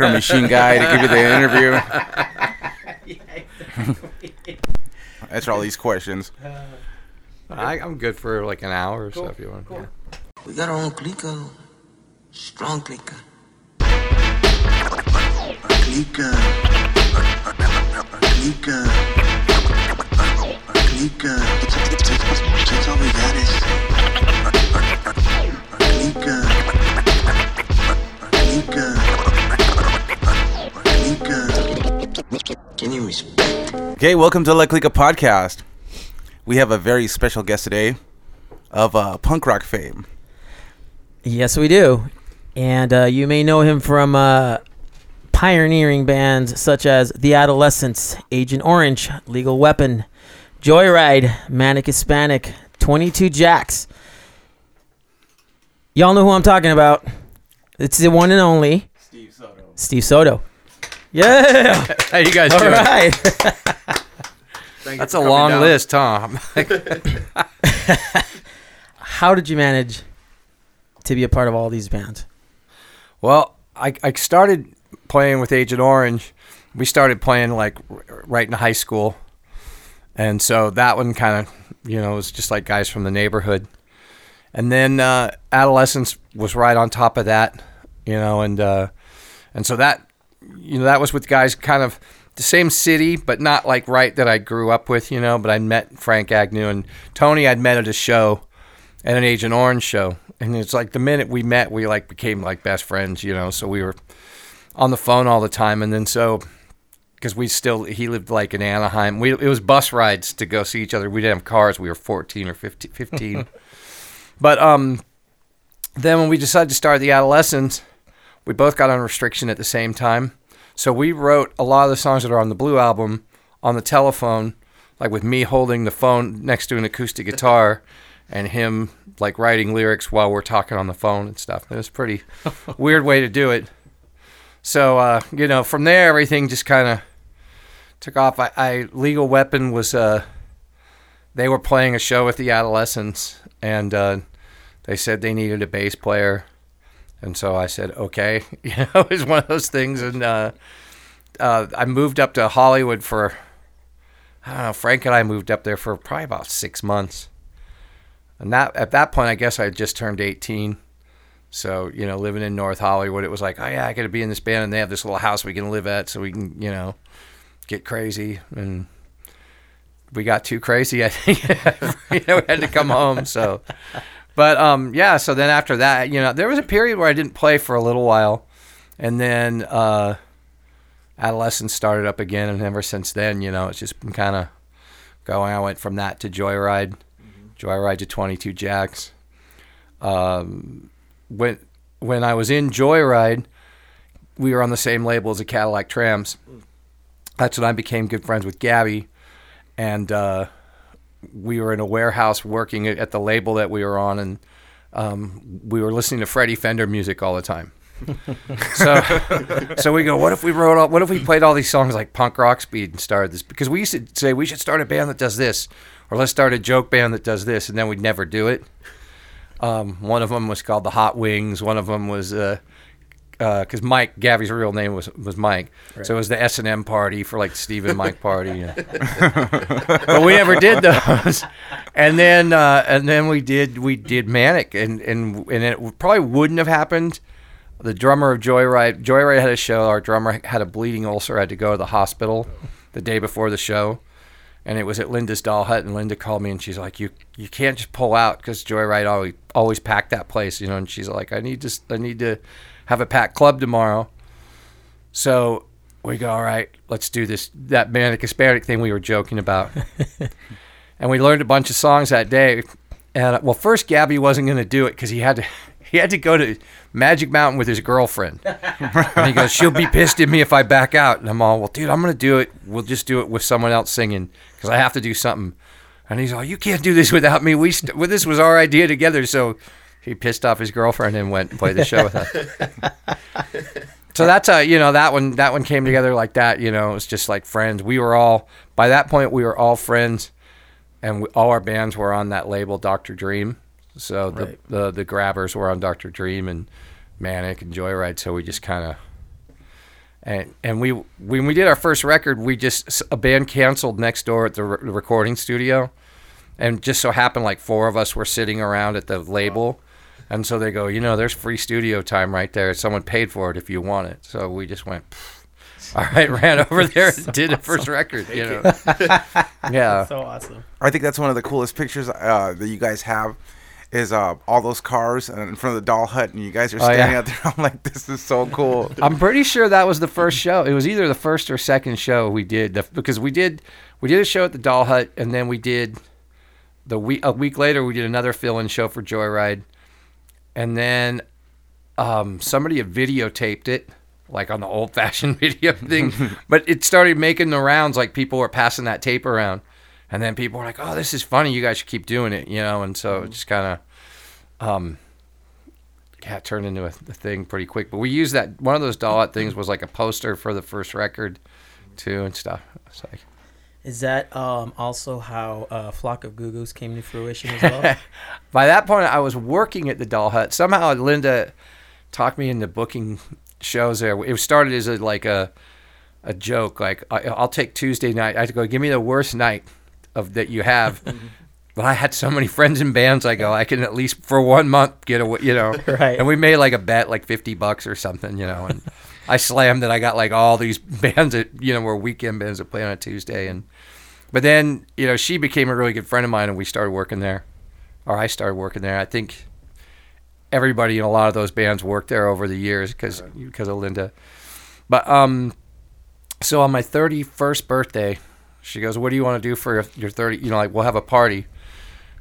micro machine guy to give you the interview? Answer all these questions. Uh, I, I'm good for like an hour or so if you want. Yeah. We got our own clica. Strong clica. Clica. Clica. Clica. That's all we got is. Clica. Clica. Clica. Can you respect? Okay, welcome to La Clika Podcast. We have a very special guest today of uh, punk rock fame. Yes, we do. And uh, you may know him from uh, pioneering bands such as The Adolescents, Agent Orange, Legal Weapon, Joyride, Manic Hispanic, 22 Jacks. Y'all know who I'm talking about. It's the one and only Steve Soto. Steve Soto. Yeah. How you guys All doing? right. That's a long list, Tom. How did you manage to be a part of all these bands? well, I, I started playing with Agent Orange. We started playing like r- right in high school, and so that one kind of you know was just like guys from the neighborhood. And then uh, Adolescents was right on top of that, you know, and uh, and so that you know that was with guys kind of the same city, but not like right that I grew up with, you know. But I met Frank Agnew and Tony. I'd met at a show, at an Agent Orange show, and it's like the minute we met, we like became like best friends, you know. So we were on the phone all the time, and then so because we still he lived like in Anaheim. We it was bus rides to go see each other. We didn't have cars. We were 14 or 15. 15. but um, then when we decided to start the Adolescents, we both got on restriction at the same time. So we wrote a lot of the songs that are on the Blue album on the telephone, like with me holding the phone next to an acoustic guitar, and him like writing lyrics while we're talking on the phone and stuff. It was a pretty weird way to do it. So uh, you know, from there everything just kind of took off. I, I Legal Weapon was uh, they were playing a show with the Adolescents, and uh, they said they needed a bass player, and so I said okay. You know, it was one of those things, and uh, uh, I moved up to Hollywood for I don't know. Frank and I moved up there for probably about six months, and that at that point I guess I had just turned eighteen. So you know, living in North Hollywood, it was like, oh yeah, I got to be in this band, and they have this little house we can live at, so we can you know get crazy and we got too crazy. I think you know, we had to come home. So, but um, yeah. So then after that, you know, there was a period where I didn't play for a little while, and then uh, adolescents started up again, and ever since then, you know, it's just been kind of going. I went from that to Joyride, Joyride to Twenty Two Jacks. Um, when when I was in Joyride, we were on the same label as the Cadillac Tramps. That's when I became good friends with Gabby and uh, we were in a warehouse working at the label that we were on, and um, we were listening to Freddie Fender music all the time. so, so we go, what if we wrote all, what if we played all these songs like punk rock speed and started this? Because we used to say we should start a band that does this, or let's start a joke band that does this, and then we'd never do it. Um, one of them was called the Hot Wings. One of them was uh, because Mike Gabby's real name was was Mike, so it was the S and M party for like Steve and Mike party. but we never did those. And then uh, and then we did we did Manic, and and and it probably wouldn't have happened. The drummer of Joyride, Joyride had a show. Our drummer had a bleeding ulcer, had to go to the hospital the day before the show. And it was at Linda's Doll Hut, and Linda called me, and she's like, "You you can't just pull out because Joyride always always packed that place, you know." And she's like, "I need to I need to have a packed club tomorrow." So we go, "All right, let's do this that manic Hispanic thing we were joking about." and we learned a bunch of songs that day. And uh, well, first Gabby wasn't going to do it because he had to he had to go to Magic Mountain with his girlfriend. and he goes, "She'll be pissed at me if I back out." And I'm all, "Well, dude, I'm going to do it. We'll just do it with someone else singing because I have to do something." And he's all, "You can't do this without me. We st- well, this was our idea together." So he pissed off his girlfriend and went and played the show with us. so that's a you know that one that one came together like that. You know, it was just like friends. We were all by that point we were all friends, and we, all our bands were on that label, Doctor Dream. So the, Right. the the Grabbers were on Doctor Dream and Manic and Joyride. So we just kind of And and we when we did our first record, we just a band canceled next door at the re- recording studio, and just so happened like four of us were sitting around at the label, and so they go, you know, there's free studio time right there. Someone paid for it if you want it. So we just went. "Pfft." All right, ran over there and did the first record. You know, yeah. So awesome. I think that's one of the coolest pictures uh, that you guys have. Is uh, all those cars in front of the doll hut, and you guys are Oh, yeah. standing out there. I'm like, this is so cool. I'm pretty sure that was the first show. It was either the first or second show we did the, because we did we did a show at the Doll Hut and then we did the week a week later we did another fill-in show for Joyride, and then um, somebody had videotaped it like on the old-fashioned video thing, but it started making the rounds like people were passing that tape around, and then people were like, "Oh, this is funny. You guys should keep doing it," you know, and so it just kind of. Um, yeah, turned into a, a thing pretty quick. But we used that one of those doll things was like a poster for the first record, too, and stuff. It's like Is that um, also how uh, Flock of Goo Goos came to fruition as well? by that point, I was working at the doll hut. Somehow, Linda talked me into booking shows there. It started as a like a a joke. Like I, I'll take Tuesday night. I had to go. Give me the worst night of that you have. But I had so many friends in bands. I go, I can at least for one month get away, you know. Right. And we made like a bet, like fifty bucks or something, you know. And I slammed that I got like all these bands that you know were weekend bands that play on a Tuesday. And but then you know she became a really good friend of mine, and we started working there, or I started working there. I think everybody in a lot of those bands worked there over the years because because of Linda. But um, so on my thirty first birthday, she goes, "What do you want to do for your, your thirty? You know, like we'll have a party."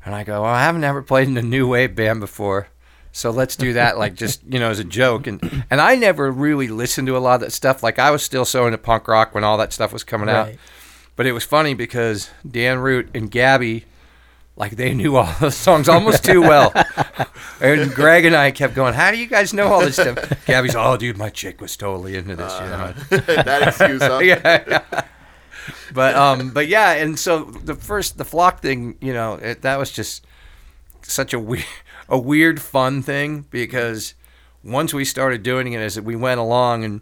And I go, well, I haven't ever played in a new wave band before. So let's do that, like just you know, as a joke. And and I never really listened to a lot of that stuff. Like I was still so into punk rock when all that stuff was coming out. Right. But it was funny because Dan Root and Gabby, like they knew all the songs almost too well. and Greg and I kept going, "How do you guys know all this stuff?" Gabby's, "Oh, dude, my chick was totally into this." you know? that excuse, huh? yeah, yeah. But um, but yeah, and so the first the flock thing, you know, it, that was just such a weird, a weird fun thing because once we started doing it as we went along, and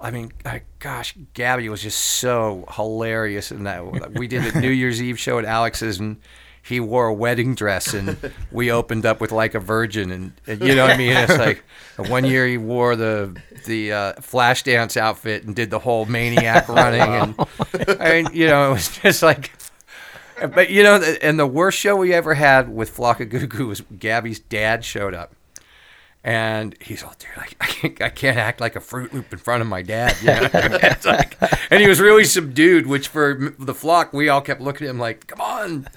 I mean, I, gosh, Gabby was just so hilarious in that. We did a New Year's Eve show at Alex's, and he wore a wedding dress, and we opened up with like a virgin, and, and you know what I mean. It's like one year he wore the the uh, flash dance outfit and did the whole maniac running, and I mean, you know, it was just like. But you know, and the worst show we ever had with Flock of Goo Goo was Gabby's dad showed up. And he's all, dude, I, I, can't, I can't act like a Fruit Loop in front of my dad. You know? Like- and he was really subdued, which for the flock, we all kept looking at him like, come on.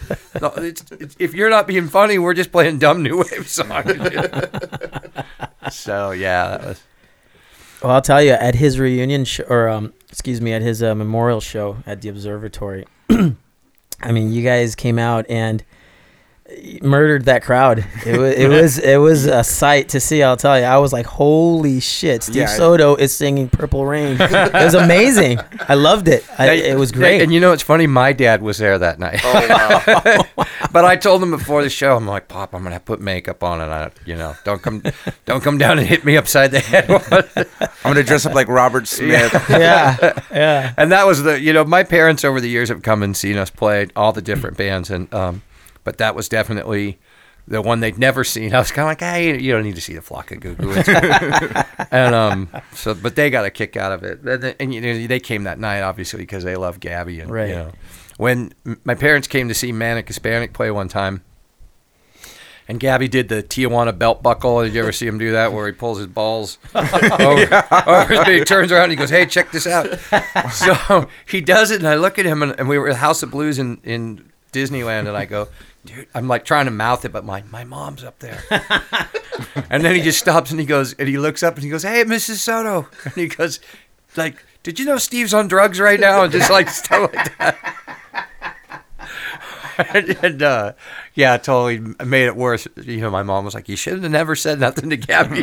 It's, it's, if you're not being funny, we're just playing dumb new wave songs. so, yeah, that was. Well, I'll tell you, at his reunion sh- or um, excuse me, at his uh, memorial show at the observatory, I mean, you guys came out and murdered that crowd. It was it was it was a sight to see. I'll tell you, I was like, holy shit! Steve Yeah. Soto is singing "Purple Rain." it was amazing. I loved it. I, it was great. And you know, it's funny, my dad was there that night. Oh wow. But I told him before the show, I'm like, Pop, I'm gonna put makeup on, and I, you know, don't come, don't come down and hit me upside the head. I'm gonna dress up like Robert Smith. yeah, yeah. and that was the, you know, my parents over the years have come and seen us play all the different bands, and um, but that was definitely the one they'd never seen. I was kind of like, hey, you don't need to see the flock of goo goo. And um, so, but they got a kick out of it, and, and you know, they came that night obviously because they love Gabby, and Right. you know, when my parents came to see Manic Hispanic play one time. And Gabby did the Tijuana belt buckle. Did you ever see him do that, where he pulls his balls over, over he turns around and he goes, "Hey, check this out." so he does it, and I look at him, and, and we were at House of Blues in, in Disneyland, and I go, "Dude," I'm like trying to mouth it, but my my mom's up there. and then he just stops and he goes, and he looks up and he goes, "Hey, Mrs. Soto," and he goes, "Like, did you know Steve's on drugs right now?" And just like stuff like that. and, uh, yeah, totally made it worse. You know, my mom was like, "You shouldn't have never said nothing to Gabby."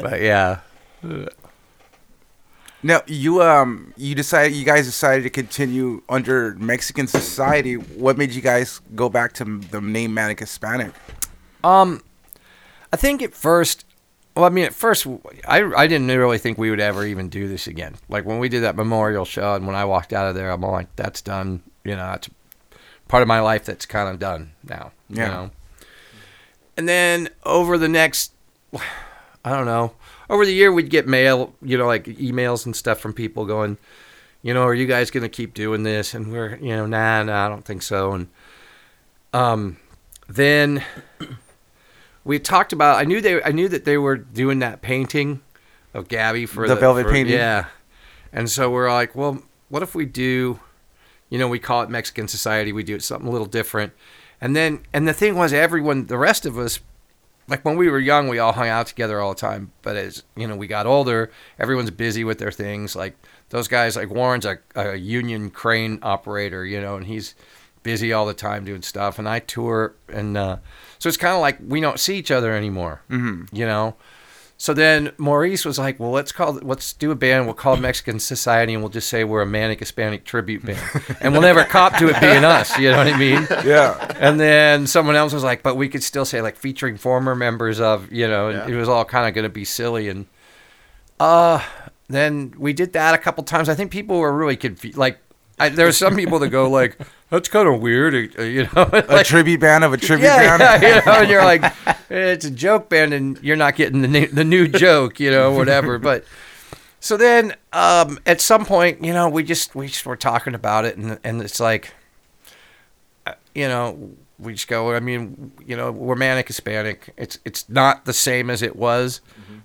but yeah, Now you um you decided you guys decided to continue under Mexican society. What made you guys go back to the name Manic Hispanic? Um, I think at first Well, I mean, at first, I, I didn't really think we would ever even do this again. Like when we did that memorial show, and when I walked out of there, I'm like, "That's done." You know, that's part of my life that's kind of done now. You Yeah. know. And then over the next, I don't know, over the year we'd get mail, you know, like emails and stuff from people going, you know, are you guys gonna keep doing this? And we're, you know, nah, nah, I don't think so. And um, then we talked about. I knew they. I knew that they were doing that painting of Gabby for The the, velvet for- painting? Yeah, and so we're like, well, what if we do? You know, we call it Mexican Society. We do it something a little different. And then, and the thing was, everyone, the rest of us, like when we were young, we all hung out together all the time. But as you know, we got older, everyone's busy with their things. Like those guys, like Warren's a, a union crane operator, you know, and he's busy all the time doing stuff. And I tour, and uh, so it's kind of like we don't see each other anymore, mm-hmm. you know. So then Maurice was like, "Well, let's call let's do a band. We'll call Mexican Society, and we'll just say we're a manic Hispanic tribute band, and we'll never cop to it being us. You know what I mean? Yeah. And then someone else was like, but we could still say like featuring former members of, you know, and Yeah. it was all kind of going to be silly. And uh, then we did that a couple times. I think people were really confused. Like, I, there were some people that go like, that's kind of weird, uh, you know? A tribute band of a tribute yeah, band. yeah, you know, and you're like, it's a joke band, and you're not getting the new, the new joke, you know, whatever. But so then, um, at some point, you know, we just we just were talking about it, and and it's like, uh, you know, we just go. I mean, you know, we're manic Hispanic. It's it's not the same as it was,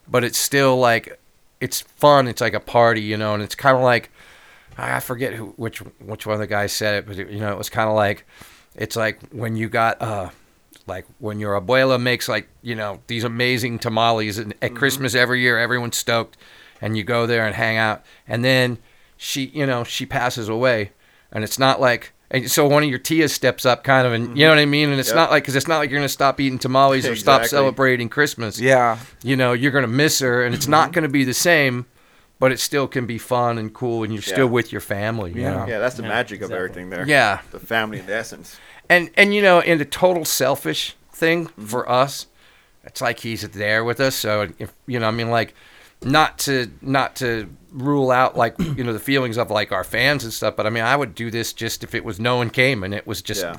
but it's still like, it's fun. It's like a party, you know, and it's kind of like. I forget who which which one of the guys said it, but it, you know it was kind of like it's like when you got uh like when your abuela makes like you know these amazing tamales and at mm-hmm. Christmas every year everyone's stoked and you go there and hang out and then she you know she passes away and it's not like and so one of your tias steps up kind of and you mm-hmm. know what I mean? And it's Yep. not like because it's not like you're gonna stop eating tamales or stop celebrating Christmas. Yeah. you know you're gonna miss her and it's not mm-hmm. gonna be the same but it still can be fun and cool and you're still with your family you Yeah. know? Yeah, that's the Yeah, magic of everything there. Yeah. The family in the essence. and and you know in the total selfish thing mm-hmm. for us it's like he's there with us so if you know i mean like not to not to rule out like you know the feelings of like our fans and stuff but i mean i would do this just if it was no one came and it was just Yeah.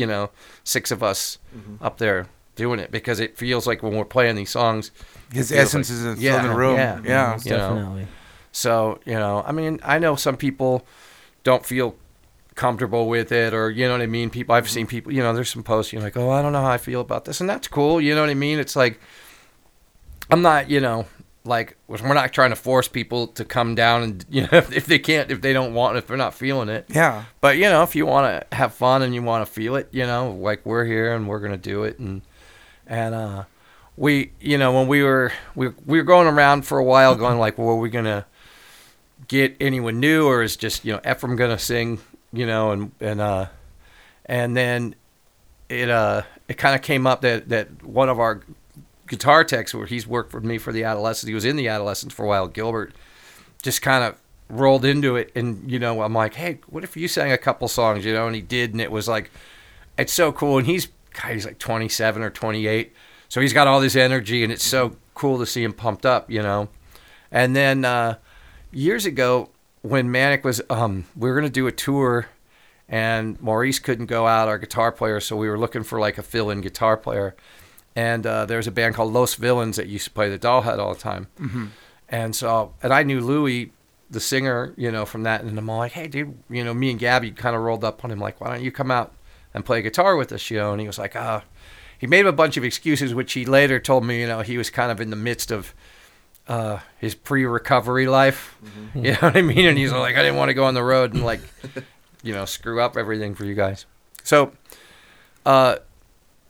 you know six of us mm-hmm. up there doing it because it feels like when we're playing these songs His essence like- is in Yeah, the room. yeah. Yeah. Most you know. definitely. So, you know, I mean, I know some people don't feel comfortable with it or, you know what I mean? People, I've seen people, you know, there's some posts, you're like, oh, I don't know how I feel about this. And that's cool. You know what I mean? It's like, I'm not, you know, like, we're not trying to force people to come down and, you know, if they can't, if they don't want, if they're not feeling it. Yeah. But, you know, if you want to have fun and you want to feel it, you know, like we're here and we're going to do it. And, and, uh, we, you know, when we were, we, we were going around for a while going like, well, are we going to, get anyone new or is just you know Ephraim gonna sing you know and and uh and then it uh it kind of came up that that one of our guitar techs where he's worked for me for the adolescents he was in the adolescents for a while Gilbert just kind of rolled into it and you know I'm like hey what if you sang a couple songs you know and he did and it was like it's so cool and he's God, he's like 27 or 28 so he's got all this energy and it's so cool to see him pumped up you know? And then uh years ago when Manic was um we were gonna do a tour and Maurice couldn't go out, our guitar player, so we were looking for like a fill-in guitar player. And uh, there was a band called Los Villains that used to play the Doll Hut all the time. Mm-hmm. And so, and I knew Louis, the singer, you know, from that. And I'm all like, hey, dude, you know, me and Gabby kind of rolled up on him, like, why don't you come out and play guitar with us, you know? And he was like, ah. He made a bunch of excuses, which he later told me, you know, he was kind of in the midst of uh, his pre-recovery life. You know what I mean? And he's like, I didn't want to go on the road and like, you know, screw up everything for you guys. So, uh,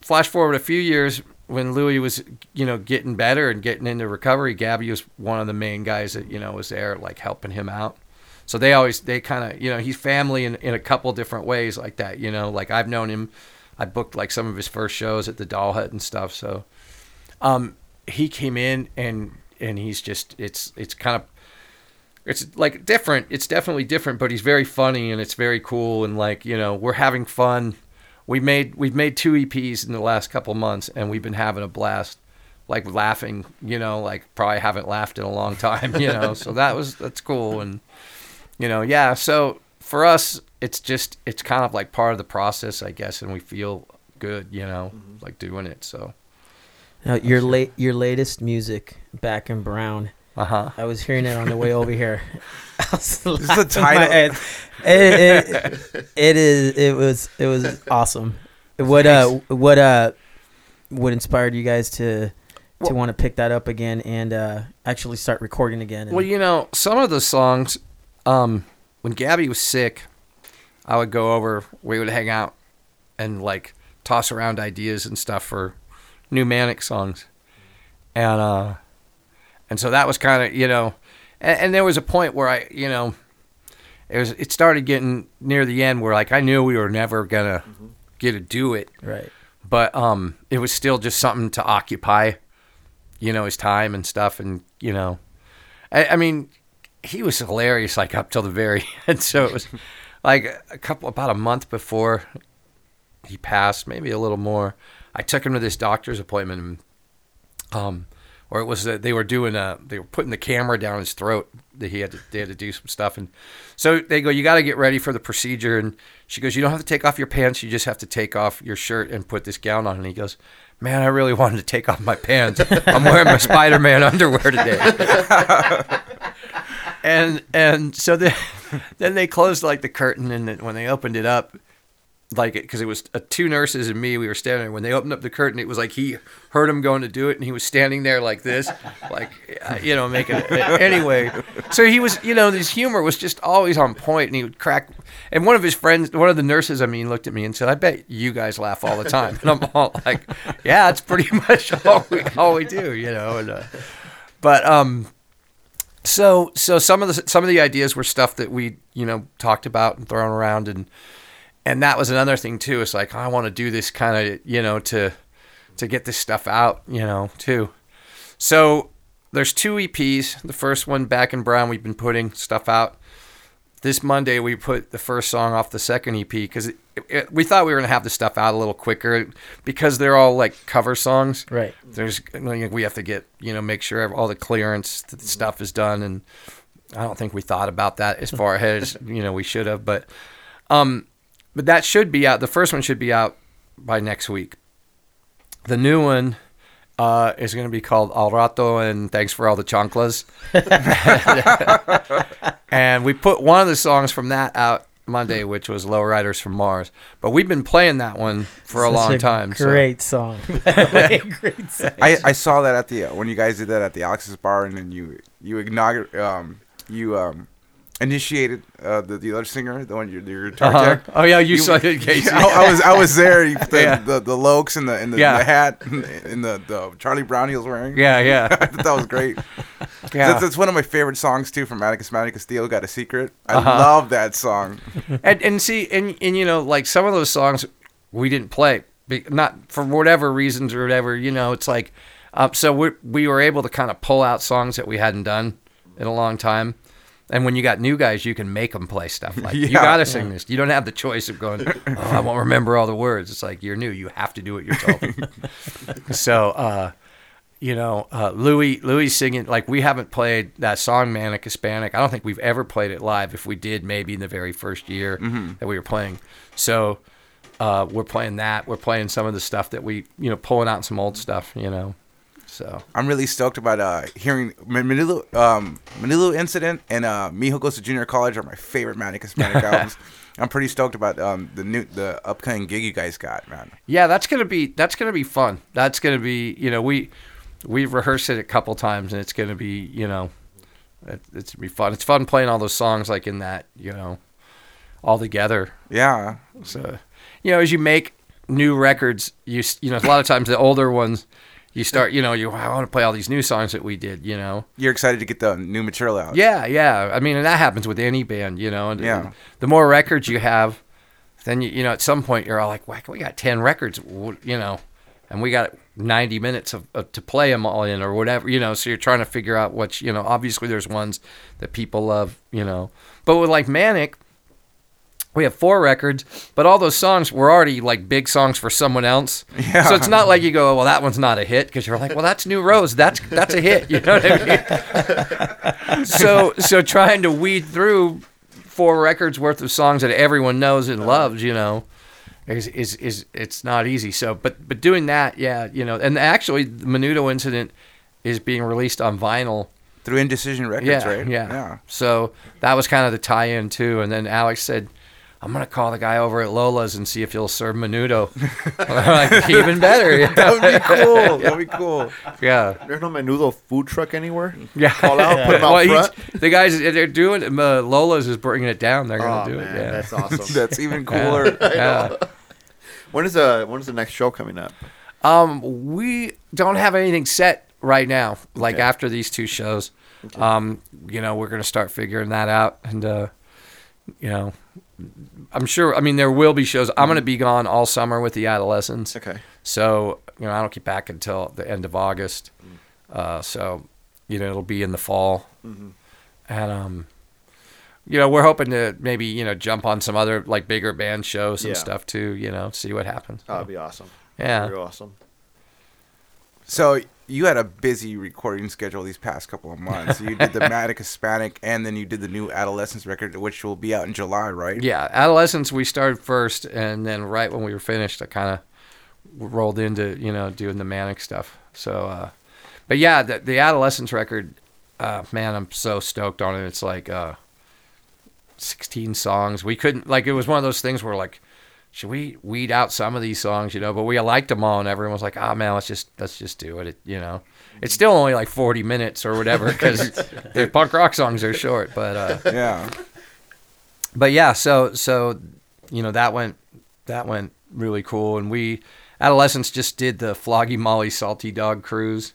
flash forward a few years when Louis was, you know, getting better and getting into recovery. Gabby was one of the main guys that you know was there, like helping him out. So they always they kind of you know he's family in in a couple different ways like that. You know, like I've known him. I booked like some of his first shows at the Doll Hut and stuff. So, um, he came in and and he's just it's it's kind of it's like different it's definitely different but he's very funny and it's very cool and like you know we're having fun we made we've made two eps in the last couple months and we've been having a blast like laughing, you know, like probably haven't laughed in a long time, you know. so that was that's cool and you know, yeah, so for us it's just it's kind of like part of the process, I guess, and we feel good, you know, mm-hmm. like doing it. So, Now, your late your latest music, Back in Brown. uh-huh. I was hearing it on the way over here. I was the title. head. It, it, it is. It was. It was awesome. What uh? What uh? What inspired you guys to to Well- want to pick that up again and uh actually start recording again? and- Well, you know, some of the songs, um, when Gabby was sick, I would go over, we would hang out and like toss around ideas and stuff for new Manic songs. And, uh, and so that was kind of, you know, and, and there was a point where I, you know, it was, it started getting near the end where like I knew we were never gonna get to do it right. but um, it was still just something to occupy, you know, his time and stuff, and you know, I, I mean, he was hilarious like up till the very end. So it was like a couple about a month before he passed, maybe a little more. I took him to this doctor's appointment, um, or it was that they were doing a they were putting the camera down his throat that he had to they had to do some stuff, and so they go, you got to get ready for the procedure, and she goes, you don't have to take off your pants, you just have to take off your shirt and put this gown on, and he goes. Man, I really wanted to take off my pants. I'm wearing my Spider-Man underwear today. and and so then then they closed like the curtain and when they opened it up like it because it was uh, two nurses and me we were standing there. When they opened up the curtain it was like he heard him going to do it and he was standing there like this like uh, you know making it anyway so he was you know his humor was just always on point and he would crack and one of his friends one of the nurses i mean looked at me and said i bet you guys laugh all the time. And i'm all like yeah it's pretty much all we, all we do you know and uh, but um so so some of the some of the ideas were stuff that we you know talked about and thrown around and and that was another thing too. It's like i want to do this kind of you know to to get this stuff out you know too. So there's two eps the first one back in brown we've been putting stuff out. This monday we put the first song off the second ep because we thought we were going to have the stuff out a little quicker because they're all like cover songs. Right. there's we have to get you know make sure all the clearance th- stuff is done and i don't think we thought about that as far ahead as you know we should have but um but that should be out the first one should be out by next week the new one uh, is going to be called Al Rato and Thanks for All the Chanclas. and we put one of the songs from that out Monday, which was Low Riders from Mars. But we've been playing that one for a Such long time. so- Great song. great song. I, I saw that at the uh, when you guys did that at the Alex's bar, and then you you inaugurated um you um initiated uh, the the other singer, the one your your guitar Uh-huh. tech. Oh yeah, you, You- saw it, Casey. I, I was I was there. The, Yeah. the the Lokes and the and the, Yeah. the hat and the, the Charlie Brown he was wearing. Yeah, yeah. I yeah, thought that was great. yeah. That's, that's one of my favorite songs too from Atticus Atticus Steel. Got a secret. I Uh-huh. love that song. and and see and and you know like some of those songs we didn't play not for whatever reasons or whatever you know it's like um, so we we were able to kind of pull out songs that we hadn't done in a long time and when you got new guys you can make them play stuff like you gotta sing this you don't have the choice of going oh, i won't remember all the words it's like you're new you have to do it yourself so uh you know, uh, Louis Louis singing like we haven't played that song Manic Hispanic. I don't think we've ever played it live. If we did, maybe in the very first year that we were playing. So uh, we're playing that. We're playing some of the stuff that we you know pulling out some old stuff. You know, so I'm really stoked about uh, hearing Manilu, um, Menudo Incident and uh, Mijo Goes to Junior College are my favorite Manic Hispanic albums. I'm pretty stoked about um, the new the upcoming gig you guys got, man. yeah, that's gonna be that's gonna be fun. That's gonna be you know we we've rehearsed it a couple times and it's gonna be you know it, it's gonna be fun. It's fun playing all those songs like in that you know all together. Yeah, So, you know, as you make new records, you you know, a lot of times the older ones, you start, you know, you I want to play all these new songs that we did, you know. you're excited to get the new material out. Yeah, yeah. I mean, and that happens with any band, you know. And, Yeah. and the more records you have, then you you know, at some point you're all like, "Whack, we got ten records, you know, and we got 90 minutes of, of to play them all in or whatever, you know." So you're trying to figure out what you know. Obviously, there's ones that people love, you know, but with like Manic, we have four records, but all those songs were already like big songs for someone else. Yeah. So it's not like you go, well, that one's not a hit because you're like, well, that's New Rose. That's that's a hit. You know what I mean? so so trying to weed through four records worth of songs that everyone knows and loves, you know, is is, is it's not easy. So, but but doing that, yeah, you know, and actually, the Menudo incident is being released on vinyl. Through Indecision Records, Yeah, right? yeah, Yeah. So that was kind of the tie-in too. And then Alex said, "I'm gonna call the guy over at Lola's and see if he'll serve Menudo." Like, even better. Yeah. That would be cool. That'd be cool. yeah. There's no menudo food truck anywhere. Yeah. Call out, put 'em out Well, front. the guys, they're doing it. Uh, Lola's is bringing it down. They're gonna Oh do man, it. Yeah. that's awesome. That's even cooler. yeah. when is the when is the next show coming up? Um, we don't have anything set right now. Like Okay. after these two shows, um, you know, we're gonna start figuring that out, and uh, you know, I'm sure. I mean, there will be shows. I'm gonna be gone all summer with the adolescents, Okay. so you know, I don't get back until the end of August. Uh, so you know, it'll be in the fall, and um. You know, we're hoping to maybe you know jump on some other like bigger band shows and Yeah. stuff too. You know, see what happens. That'd be awesome. Yeah. Very awesome. So you had a busy recording schedule these past couple of months. You did the Manic Hispanic, and then you did the new Adolescents record, which will be out in July, right? Yeah, adolescents we started first, and then right when we were finished, I kind of rolled into you know doing the manic stuff. So, uh, but yeah, the, the adolescents record, uh, man, I'm so stoked on it. It's like uh, 16 songs. We couldn't like it was one of those things where like. Should we weed out some of these songs, you know? But we liked them all, and everyone was like, "Ah, man, let's just let's just do it." it you know, it's still only like forty minutes or whatever because the punk rock songs are short. But uh, Yeah. but yeah, so so you know that went that went really cool, and we adolescents just did the Flogging Molly Salty Dog cruise,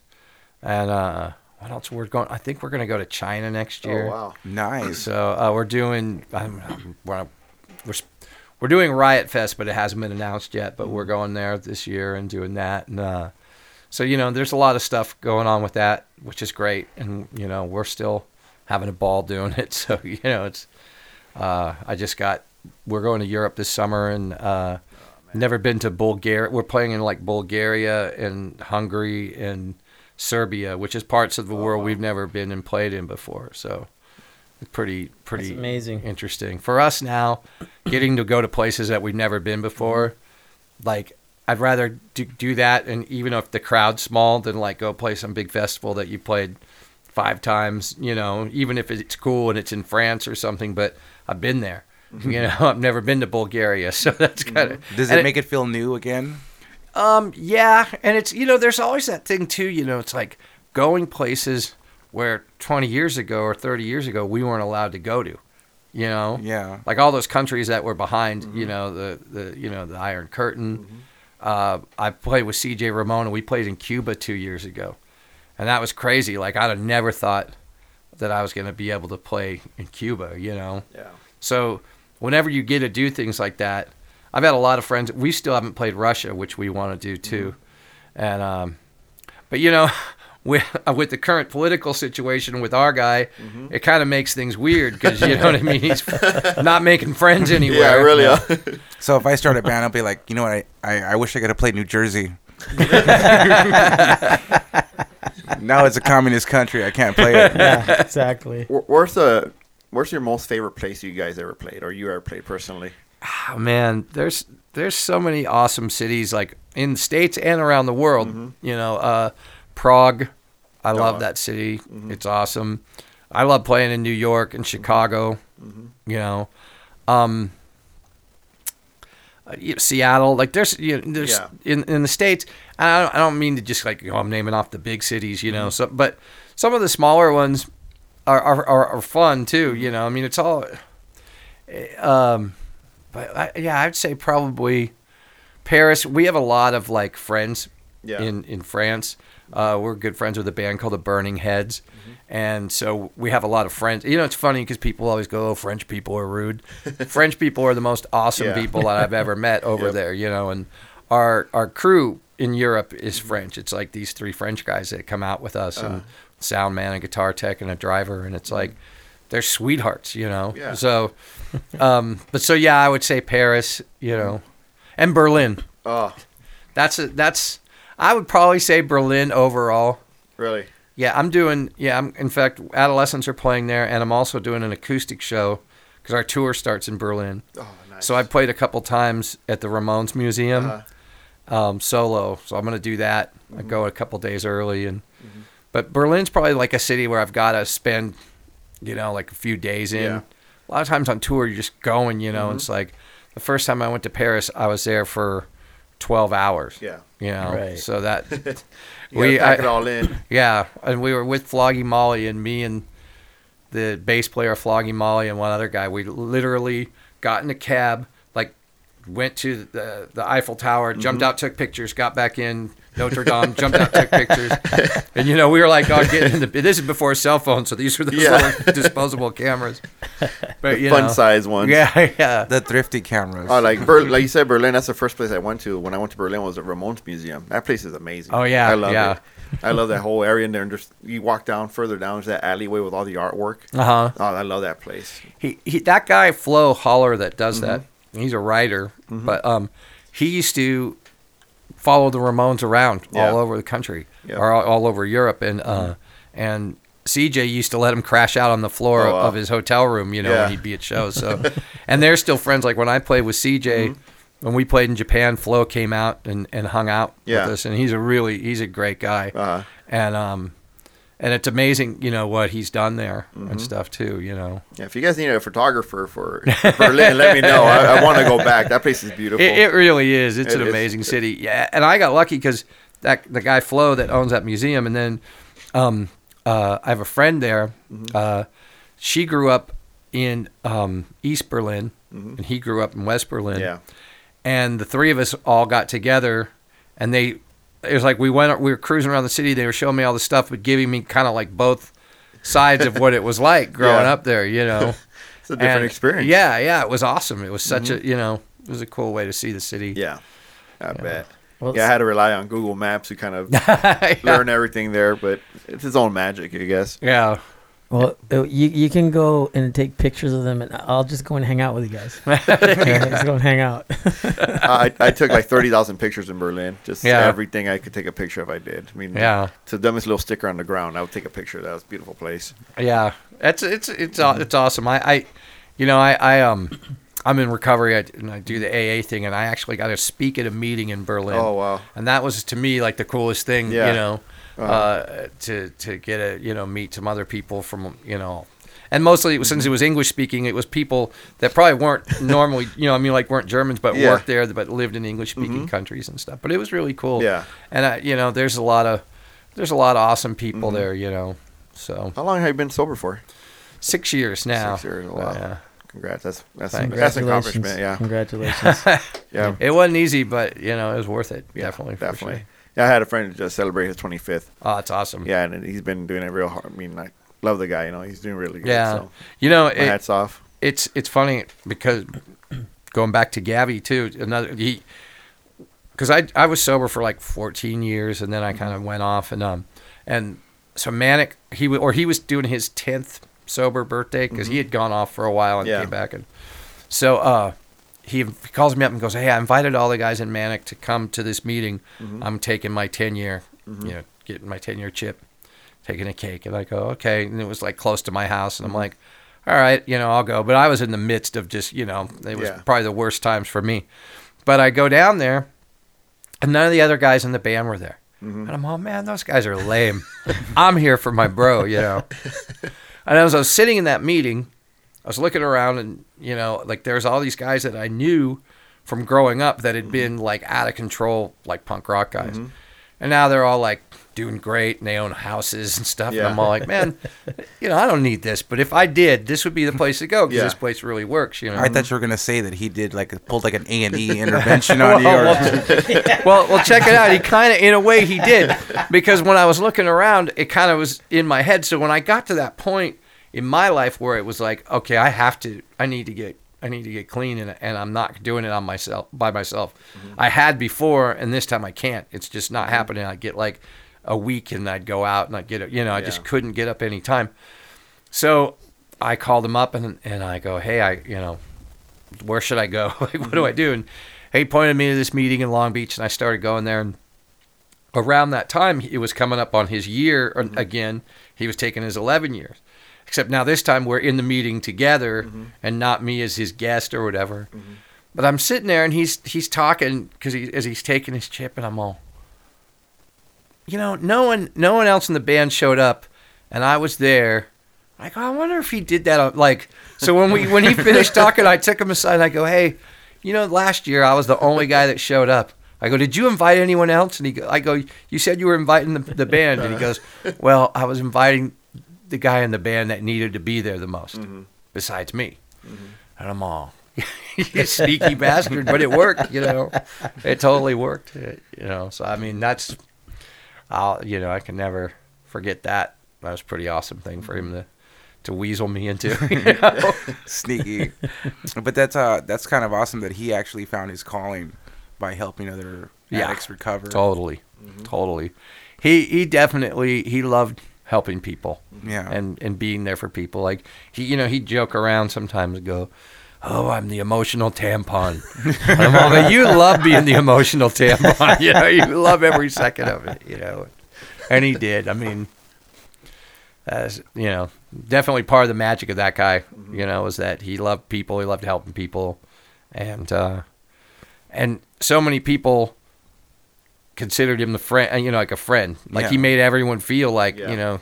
and uh, what else we're going? I think we're gonna go to China next year. Oh wow. Nice. So uh, we're doing um, we're, we're we're doing Riot Fest, but it hasn't been announced yet. But we're going there this year and doing that, and uh, so you know there's a lot of stuff going on with that, which is great, and you know we're still having a ball doing it. So you know it's uh, I just got we're going to Europe this summer and uh, never been to Bulgaria. We're playing in like Bulgaria and Hungary and Serbia, which is parts of the world we've never been and played in before. So pretty pretty That's amazing. interesting for us now. Getting to go to places that we've never been before, like I'd rather do, do that, and even if the crowd's small, than like go play some big festival that you played five times. You know, even if it's cool and it's in France or something, but I've been there. You know, I've never been to Bulgaria, so that's kind of. Does it make it feel new again? Um, yeah, and it's you know, there's always that thing too. You know, it's like going places where 20 years ago or 30 years ago we weren't allowed to go to. You know, Yeah. like all those countries that were behind. You know, the the you know the Iron Curtain. Uh, I played with C.J. Ramone, and we played in Cuba two years ago, and that was crazy. Like I'd have never thought that I was going to be able to play in Cuba. You know, Yeah. so whenever you get to do things like that, I've had a lot of friends. We still haven't played Russia, which we want to do too. And um, but you know, with with the current political situation with our guy, mm-hmm. it kind of makes things weird because you know what I mean. He's not making friends anywhere. Yeah, really. So if I start a band, I'll be like, you know what? I, I, I wish I could have played New Jersey. now it's a communist country. I can't play it. yeah, exactly. Where's the Where's your most favorite place you guys ever played, or you ever played personally? Oh, man, there's there's so many awesome cities like in the states and around the world. Mm-hmm. You know, uh, Prague. I love Oh. that city. It's awesome. I love playing in New York and Chicago. You know, um, uh, you know, Seattle. Like there's you know, there's Yeah. in in the states. and I don't, I don't mean to just like you know, I'm naming off the big cities. You know, so but some of the smaller ones are are, are, are fun too. You know, I mean it's all. eh, Um, but I, yeah, I'd say probably Paris. We have a lot of like friends Yeah. in in France. Uh, we're good friends with a band called the Burning Heads, and so we have a lot of friends. You know, it's funny because people always go, "Oh, French people are rude." French people are the most awesome Yeah. people that I've ever met over Yep. there. You know, and our our crew in Europe is French. It's like these three French guys that come out with us, and sound man, and guitar tech, and a driver, and it's like they're sweethearts, you know. Yeah. So, um, but so yeah, I would say Paris, you know, and Berlin. Oh, That's a, that's I would probably say Berlin overall. really? Yeah, I'm doing. Yeah, I'm. In fact, Adolescents are playing there, and I'm also doing an acoustic show because our tour starts in Berlin. Oh, nice. So I played a couple times at the Ramones Museum Uh-huh. um, solo. So I'm gonna do that. I Mm-hmm. go a couple days early, and but Berlin's probably like a city where I've got to spend, you know, like a few days in. Yeah. A lot of times on tour, you're just going. You know, Mhm. it's like the first time I went to Paris, I was there for 12 hours. Yeah. You know, Right. so that You we pack I- it all in. yeah, and we were with Flogging Molly and me and the bass player of Flogging Molly and one other guy. We literally got in a cab, like went to the the Eiffel Tower, jumped out, took pictures, got back in Notre Dame, jumped out, took pictures, and you know we were like, oh, getting in the. This is before cell phones, so these were the Yeah. little disposable cameras. But you Fun know, size ones. yeah, yeah. The thrifty cameras. Oh, like Ber- like you said, Berlin. That's the first place I went to. When I went to Berlin, was the Ramones Museum. That place is amazing. Oh, yeah, I love yeah. it. I love that whole area in there. And just you walk down further down to that alleyway with all the artwork. Uh huh. Oh, I love that place. he, he that guy Flo Hayler that does that. Mm-hmm. He's a writer, but um, he used to follow the Ramones around Yeah. all over the country Yeah. Mm-hmm. or all, all over Europe, and uh, and CJ used to let him crash out on the floor Oh, wow. of his hotel room, you know, Yeah. when he'd be at shows. So, and they're still friends. Like when I played with CJ. Mm-hmm. When we played in Japan, Flo came out and, and hung out Yeah. with us, and he's a really he's a great guy Uh-huh. and um and it's amazing you know what he's done there Mm-hmm. and stuff too you know Yeah, if you guys need a photographer for Berlin, let me know. I, I want to go back. That place is beautiful. It, it really is. It's It an is. amazing city. Yeah, and I got lucky because that the guy Flo that owns that museum, and then um, uh, I have a friend there. Mm-hmm. Uh, she grew up in um, East Berlin, Mhm. and he grew up in West Berlin. yeah. and the three of us all got together, and they. It was like we went. We were cruising around the city. They were showing me all the stuff, but giving me kind of like both sides of what it was like growing Yeah. up there. You know. It's a different And- experience. Yeah, yeah, it was awesome. It was such a mm-hmm. you know, it was a cool way to see the city. Yeah. I bet. Well, Yeah, I had to rely on Google Maps to kind of yeah. learn everything there, but it's its own magic, I guess. Yeah. Well, uh, you you can go and take pictures of them, and I'll just go and hang out with you guys. Yeah, just go and hang out. I, I took like 30,000 pictures in Berlin. Just Yeah. everything I could take a picture of, I did. I mean, Yeah. it's the dumbest little sticker on the ground. I would take a picture of that. It was a beautiful place. Yeah. It's it's it's aw- it's awesome. I, I you know, I, I um I'm in recovery I, and I do the AA thing and I actually got to speak at a meeting in Berlin. Oh, wow. And that was to me like the coolest thing, Yeah. you know. Uh, to to get a, you know, meet some other people from, you know, and mostly was, Mm-hmm. since it was English speaking, it was people that probably weren't normally, you know, I mean, like weren't Germans, but Yeah. worked there, but lived in English speaking countries and stuff. But it was really cool. Yeah. And I, you know, there's a lot of, there's a lot of awesome people Mm-hmm. there, you know. So How long have you been sober for? six years now. Six years. Wow. Yeah. Congrats. That's that's, Thanks. that's an accomplishment. Yeah. Congratulations. Yeah. It wasn't easy, but you know, it was worth it. Yeah, definitely. for Definitely. sure. Yeah, I had a friend who just celebrated his 25th. Oh, it's awesome. Yeah, and he's been doing it real hard. I mean, I love the guy. You know, he's doing really good. Yeah. So You know, it, hats off. it's it's funny because going back to Gabby too. Another he because I I was sober for like 14 years and then I kind of went off and um and so manic he or he was doing his 10th sober birthday because he had gone off for a while and Yeah. came back and so uh he calls me up and goes hey I invited all the guys in manic to come to this meeting. Mm-hmm. I'm taking my 10 year mm-hmm. you know getting my 10 year chip taking a cake. And I go okay. And it was like close to my house. And I'm mm-hmm. like all right you know I'll go. But I was in the midst of just you know it was Yeah. probably the worst times for me. But I go down there and none of the other guys in the band were there. And I'm, all, man, those guys are lame. I'm here for my bro, you know. and as I was sitting in that meeting, I was looking around and, you know, like there's all these guys that I knew from growing up that had mm-hmm. been like out of control, like punk rock guys. Mm-hmm. And now they're all like doing great and they own houses and stuff. Yeah. And I'm all like, man, you know, I don't need this. But if I did, this would be the place to go because Yeah. this place really works, you know. I thought you were gonna say that he did like pulled like an A and E intervention on you. Well, Or, well, well, check it out. He kind of, in a way, he did, because when I was looking around, it kind of was in my head. So when I got to that point in my life where it was like, okay, I have to, I need to get, I need to get clean, and, and I'm not doing it on myself by myself. Mm-hmm. I had before, and this time I can't. It's just not mm-hmm. happening. I get like a week, and I'd go out and I'd get, you know, I just couldn't get up any time. So I called him up and and I go, hey, I you know, where should I go? like, what do I mm-hmm. do? And he pointed me to this meeting in Long Beach, and I started going there. And around that time, it was coming up on his year or- again. He was taking his 11 years. Except now this time we're in the meeting together, mm-hmm. and not me as his guest or whatever. Mm-hmm. But I'm sitting there, and he's he's talking because he, as he's taking his chip, and I'm all, you know, no one no one else in the band showed up, and I was there. I go, I wonder if he did that. on- Like, so when we when he finished talking, I took him aside. and I go, hey, you know, last year I was the only guy that showed up. I go, did you invite anyone else? And he, go, I go, you said you were inviting the, the band, and he goes, well, I was inviting the guy in the band that needed to be there the most, mm-hmm. besides me. Mm-hmm. And I'm all, you sneaky bastard, but it worked, you know. It totally worked, you know. So I mean, that's, I'll, you know, I can never forget that. That was a pretty awesome thing for him to, to weasel me into. You know? Sneaky. but that's uh that's kind of awesome that he actually found his calling by helping other Yeah. addicts recover. Totally, mm-hmm. totally. He he definitely he loved helping people. Yeah. and and being there for people. Like he, you know, he'd joke around sometimes and go. Oh, I'm the emotional tampon. I'm all, "But you love being the emotional tampon. You know, you love every second of it. You know, and he did. I mean, as you know, definitely part of the magic of that guy. You know, was that he loved people. He loved helping people, and uh, and so many people considered him the friend. You know, like a friend. Like he made everyone feel like Yeah. you know,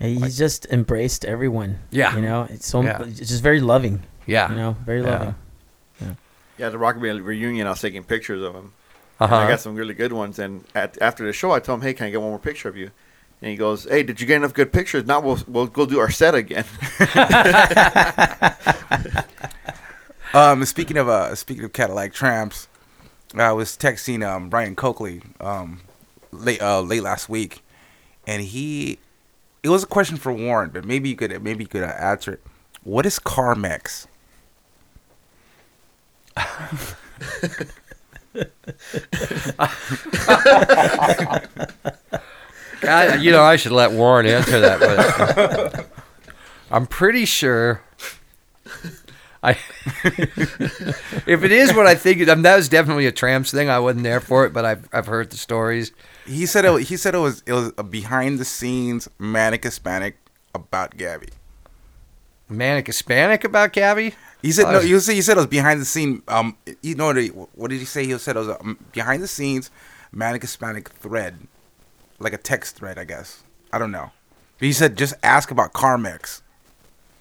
And He just embraced everyone. Yeah. You know, it's so Yeah. it's just very loving. yeah, You know, very loving. Yeah, yeah. the Rockabilly reunion. I was taking pictures of him. uh And I got some really good ones. And at, after the show, I told him, "Hey, can I get one more picture of you?" And he goes, "Hey, did you get enough good pictures? Now we'll we'll go do our set again." Um, speaking of uh, speaking of Cadillac Tramps, I was texting um Brian Coakley um late uh late last week, and he it was a question for Warren, but maybe you could maybe you could uh, answer it. What is Carmex? I, you know, I should let Warren answer that, but I'm pretty sure. I, if it is what I think, it- I mean, that was definitely a tramps thing. I wasn't there for it, but I've I've heard the stories. He said it. He said it was it was a behind the scenes manic Hispanic about Gabby. Manic Hispanic about Gabby. He said Oh, no. You said he said it was behind the scene. Um, you know what? What did he say? He said it was a um, behind the scenes manic Hispanic thread, like a text thread, I guess. I don't know. But he said just ask about Carmex.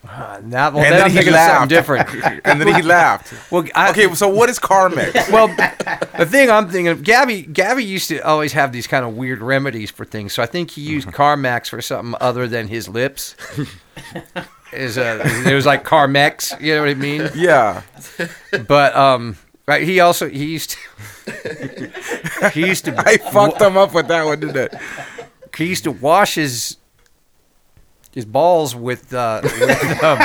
Uh, now, well, then, I'm thinking of something different. and then he laughed. Well, I, Okay, so what is Carmex? well, the thing I'm thinking of, Gabby, Gabby used to always have these kind of weird remedies for things. So I think he used Carmex for something other than his lips. Is uh, it was like Carmex, you know what I mean? yeah, But um, right, he also he used to he used to I fucked him up with that one, didn't I? he used to wash his his balls with uh, with, um,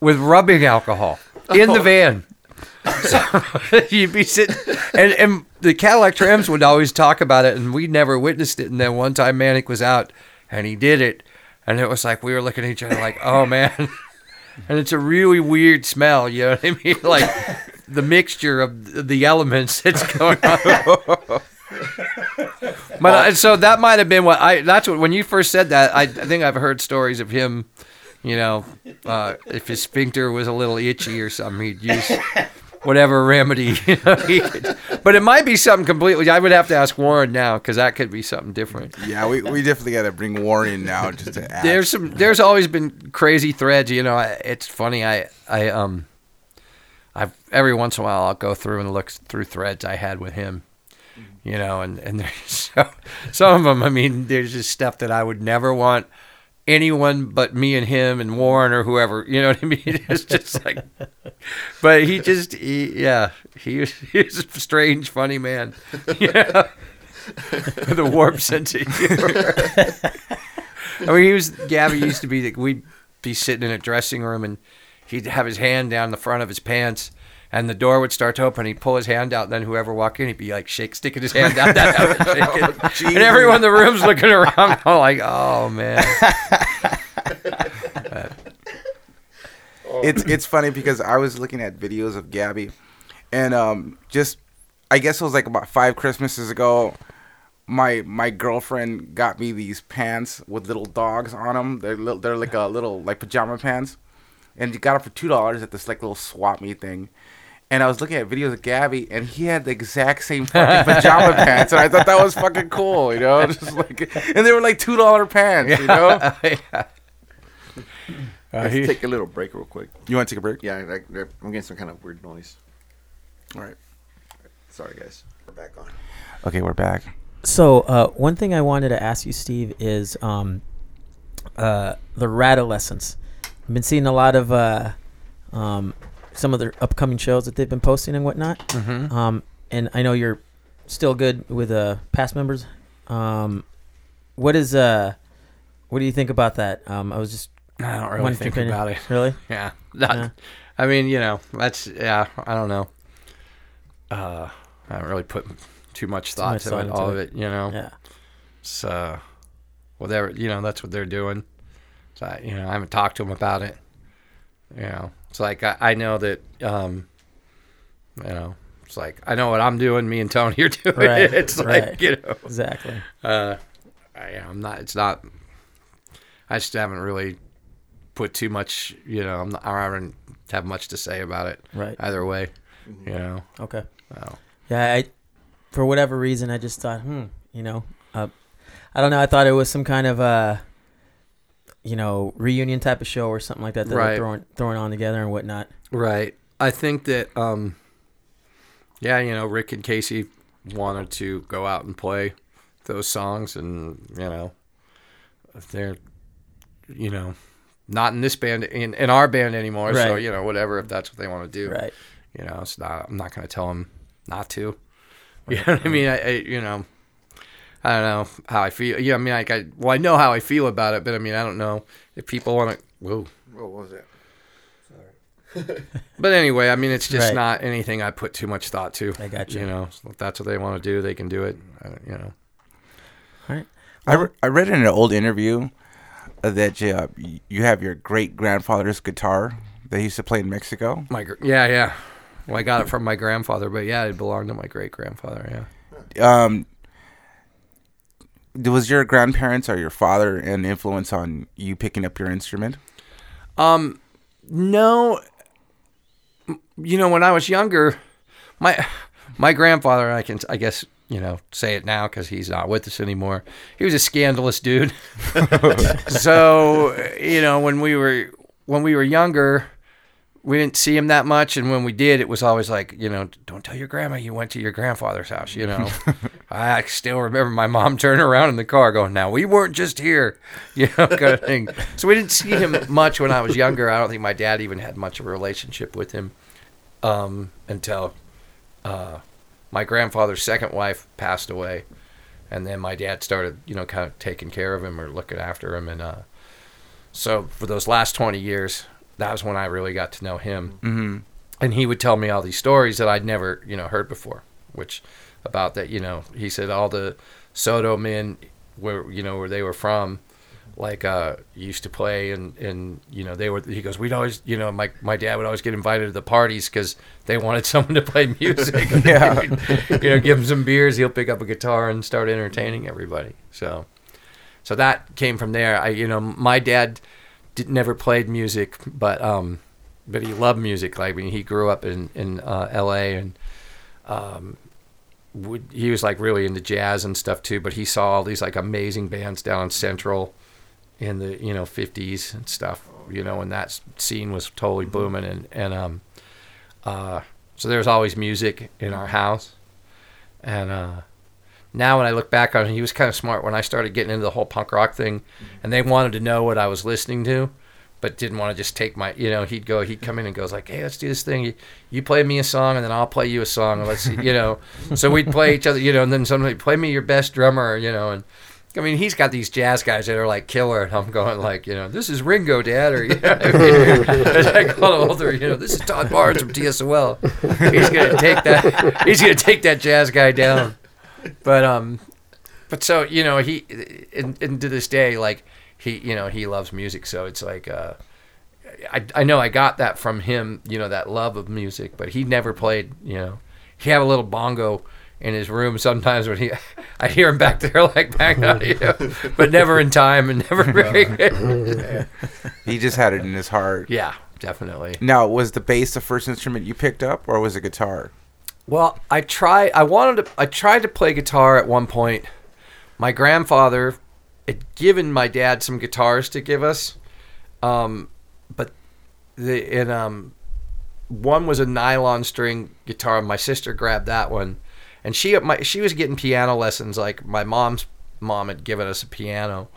with rubbing alcohol in the van. So you'd be sitting, and, and the Cadillac Tramps would always talk about it, and we never witnessed it. And then one time Manic was out, and he did it, and it was like we were looking at each other like, "Oh man," and it's a really weird smell. You know what I mean? Like the mixture of the elements that's going on. But uh, so that might have been what I. That's what when you first said that. I, I think I've heard stories of him. You know, uh, if his sphincter was a little itchy or something, he'd use whatever remedy. You know, he could, but it might be something completely. I would have to ask Warren now because that could be something different. Yeah, we, we definitely got to bring Warren in now just to ask. There's some. There's always been crazy threads. You know, I, it's funny. I I um, I've every once in a while I'll go through and look through threads I had with him. You know, and and there's so, some of them. I mean, there's just stuff that I would never want anyone but me and him and Warren or whoever. You know what I mean? It's just like, but he just he yeah he was he was a strange, funny man. Yeah. With a warped sense of humor. I mean, he was Gabby used to be that we'd be sitting in a dressing room and he'd have his hand down the front of his pants and the door would start to open. He'd pull his hand out, and then whoever walked in, he'd be like shake, sticking his hand out, that, that, shaking. and everyone in the room's looking around, all like, "Oh man." it's it's funny because I was looking at videos of Gabby, and um, just I guess it was like about five Christmases ago. My my girlfriend got me these pants with little dogs on them. They're little, they're like a little like pajama pants, and you got them for two dollars at this like little swap meet thing. And I was looking at videos of Gabby, and he had the exact same fucking pajama pants, and I thought that was fucking cool, you know. Just like, and they were like two dollar pants, you know. yeah. Uh, Let's he- take a little break real quick. You want to take a break? Yeah, I, I, I'm getting some kind of weird noise. All right. Sorry, guys. We're back on. Okay, we're back. So uh, one thing I wanted to ask you, Steve, is um, uh, the Radolescents. I've been seeing a lot of uh, um, some of their upcoming shows that they've been posting and whatnot. Mhm. Um, and I know you're still good with uh, past members. Um, what is uh, what do you think about that? Um, I was just I don't really think about it. Really? Yeah. Not, Yeah. I mean, you know, that's yeah. I don't know. Uh, I haven't really put too much thought much to thought it. into All of it. it, you know. Yeah. It's uh, you know that's what they're doing. So I, you know, I haven't talked to them about it. You know, it's like I, I know that um, you know, it's like I know what I'm doing. Me and Tony are doing. Right, it. It's like right. you know, Exactly. uh, I, I'm not. It's not. I just haven't really put too much. You know, I'm not, I haven't have much to say about it Right. either way. You know, Okay. so, Yeah, I, for whatever reason, I just thought, hmm, you know, uh, I don't know. I thought it was some kind of uh, you know, reunion type of show or something like that that Right. they're throwing throwing on together and whatnot. right. I think that um, yeah, you know, Rick and Casey wanted to go out and play those songs, and you know, if they're you know not in this band in, in our band anymore so you know whatever if that's what they want to do Right. you know it's not i'm not going to tell them not to you know what i mean I, I you know i don't know how i feel yeah i mean like i well i know how i feel about it but i mean i don't know if people want to whoa What was that? Sorry. but anyway i mean it's just Right. not anything i put too much thought to I got you. you know so if that's what they want to do they can do it I, you know I, re- I read in an old interview uh, that you, uh, you have your great grandfather's guitar that he used to play in Mexico. my gr- yeah yeah well i got it from my grandfather but yeah it belonged to my great grandfather yeah Um, was your grandparents or your father an influence on you picking up your instrument? Um, no. You know, when I was younger, my my grandfather, I can, I guess, you know, say it now because he's not with us anymore. He was a scandalous dude. so, you know, when we were when we were younger, we didn't see him that much, and when we did, it was always like, you know, don't tell your grandma you went to your grandfather's house. You know, I still remember my mom turning around in the car, going, "Now we weren't just here," you know, kind of thing. So we didn't see him much when I was younger. I don't think my dad even had much of a relationship with him um, until uh, my grandfather's second wife passed away, and then my dad started, you know, kind of taking care of him or looking after him, and uh, so for those last twenty years, that was when I really got to know him. Mm-hmm. And he would tell me all these stories that I'd never, you know, heard before, which about that, you know, he said all the Soto men where, you know, where they were from, like uh used to play and and you know they were he goes we'd always you know my my dad would always get invited to the parties because they wanted someone to play music Yeah. you know give him some beers he'll pick up a guitar and start entertaining everybody so so that came from there i you know my dad did, never played music but um but he loved music. Like when he grew up in in uh, la and um would, he was like really into jazz and stuff too but he saw all these like amazing bands down in central in the you know 50s and stuff you know when that scene was totally booming and and um uh so there was always music in our house and uh now when I look back on it, he was kind of smart when I started getting into the whole punk rock thing, and they wanted to know what I was listening to, but didn't want to just take my, you know, he'd go, he'd come in and goes like, hey, let's do this thing. You, you play me a song, and then I'll play you a song, and let's, see, you know, so we'd play each other, you know, and then somebody play me your best drummer, you know, and I mean, he's got these jazz guys that are like killer, and I'm going like, you know, this is Ringo, Dad, or you know, I mean? I got older, you know, this is Todd Barnes from TSOL. He's gonna take that. He's gonna take that jazz guy down. But um, but so you know, he and, and to this day, like he, you know, he loves music, so it's like uh, I, I know I got that from him, you know, that love of music, but he never played, you know. He had a little bongo in his room sometimes when he, I hear him back there like banging out, you know, but never in time and never very good. He just had it in his heart. Yeah, definitely. Now, was the bass the first instrument you picked up, or was it guitar? Well, I tried. I wanted to. I tried to play guitar at one point. My grandfather had given my dad some guitars to give us, um, but the and um, one was a nylon string guitar. My sister grabbed that one, and she my she was getting piano lessons. Like my mom's mom had given us a piano.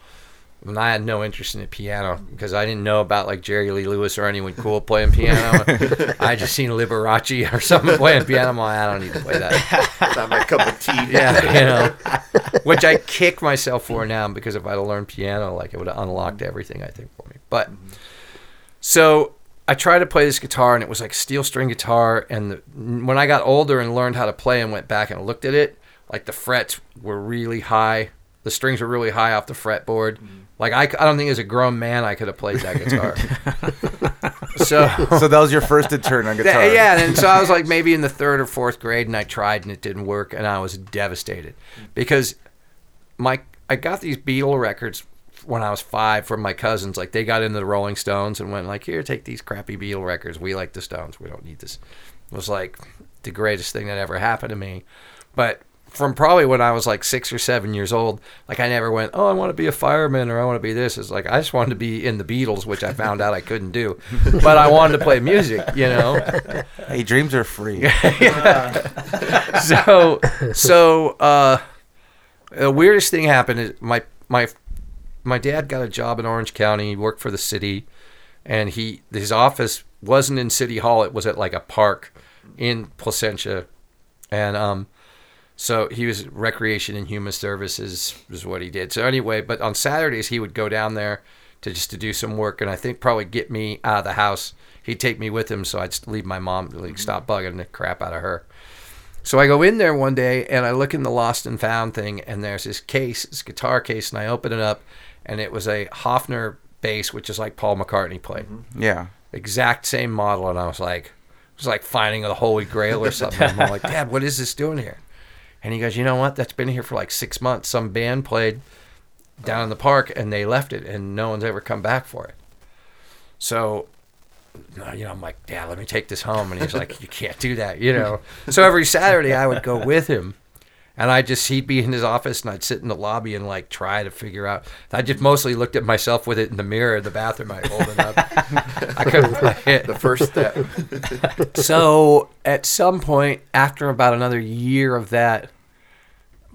And I had no interest in the piano because I didn't know about like Jerry Lee Lewis or anyone cool playing piano. I just seen Liberace or something playing piano. I'm like, I don't need to play that. Not my cup of tea. Yeah, you know, which I kick myself for now because if I'd have learned piano, like it would have unlocked everything I think for me. But so I tried to play this guitar and it was like steel string guitar. And the, when I got older and learned how to play and went back and looked at it, like the frets were really high. The strings were really high off the fretboard. Mm-hmm. Like I, I don't think as a grown man I could have played that guitar. so so that was your first turn on guitar. yeah, and so I was like maybe in the third or fourth grade, and I tried and it didn't work, and I was devastated because my I got these Beatle records when I was five from my cousins. Like they got into the Rolling Stones and went like, "Here, take these crappy Beatle records. We like the Stones. We don't need this." It was like the greatest thing that ever happened to me, but. From probably when I was like six or seven years old, like I never went, oh, I want to be a fireman or I want to be this. It's like I just wanted to be in the Beatles, which I found out I couldn't do, but I wanted to play music, you know. Hey, dreams are free. so so uh the weirdest thing happened is my my my dad got a job in Orange County. He worked for the city, and he his office wasn't in City Hall. It was at like a park in Placentia, and um, so he was recreation and human services is what he did. So anyway, but on Saturdays he would go down there to just to do some work, and I think probably get me out of the house. He'd take me with him, so I'd leave my mom, like mm-hmm. stop bugging the crap out of her. So I go in there one day and I look in the lost and found thing, and there's this case, this guitar case, and I open it up, and it was a Hofner bass, which is like Paul McCartney played, mm-hmm. Yeah. exact same model, and I was like, it was like finding the Holy Grail or something. I'm like, Dad, what is this doing here? And he goes, you know what? That's been here for like six months. Some band played down in the park, and they left it, and no one's ever come back for it. So uh, you know, I'm like, Dad, let me take this home. And he's like, you can't do that, you know. So every Saturday I would go with him. And I just, he'd be in his office and I'd sit in the lobby and like try to figure out. I just mostly looked at myself with it in the mirror in the bathroom. I hold it up. I couldn't play it. The first step. So at some point, after about another year of that,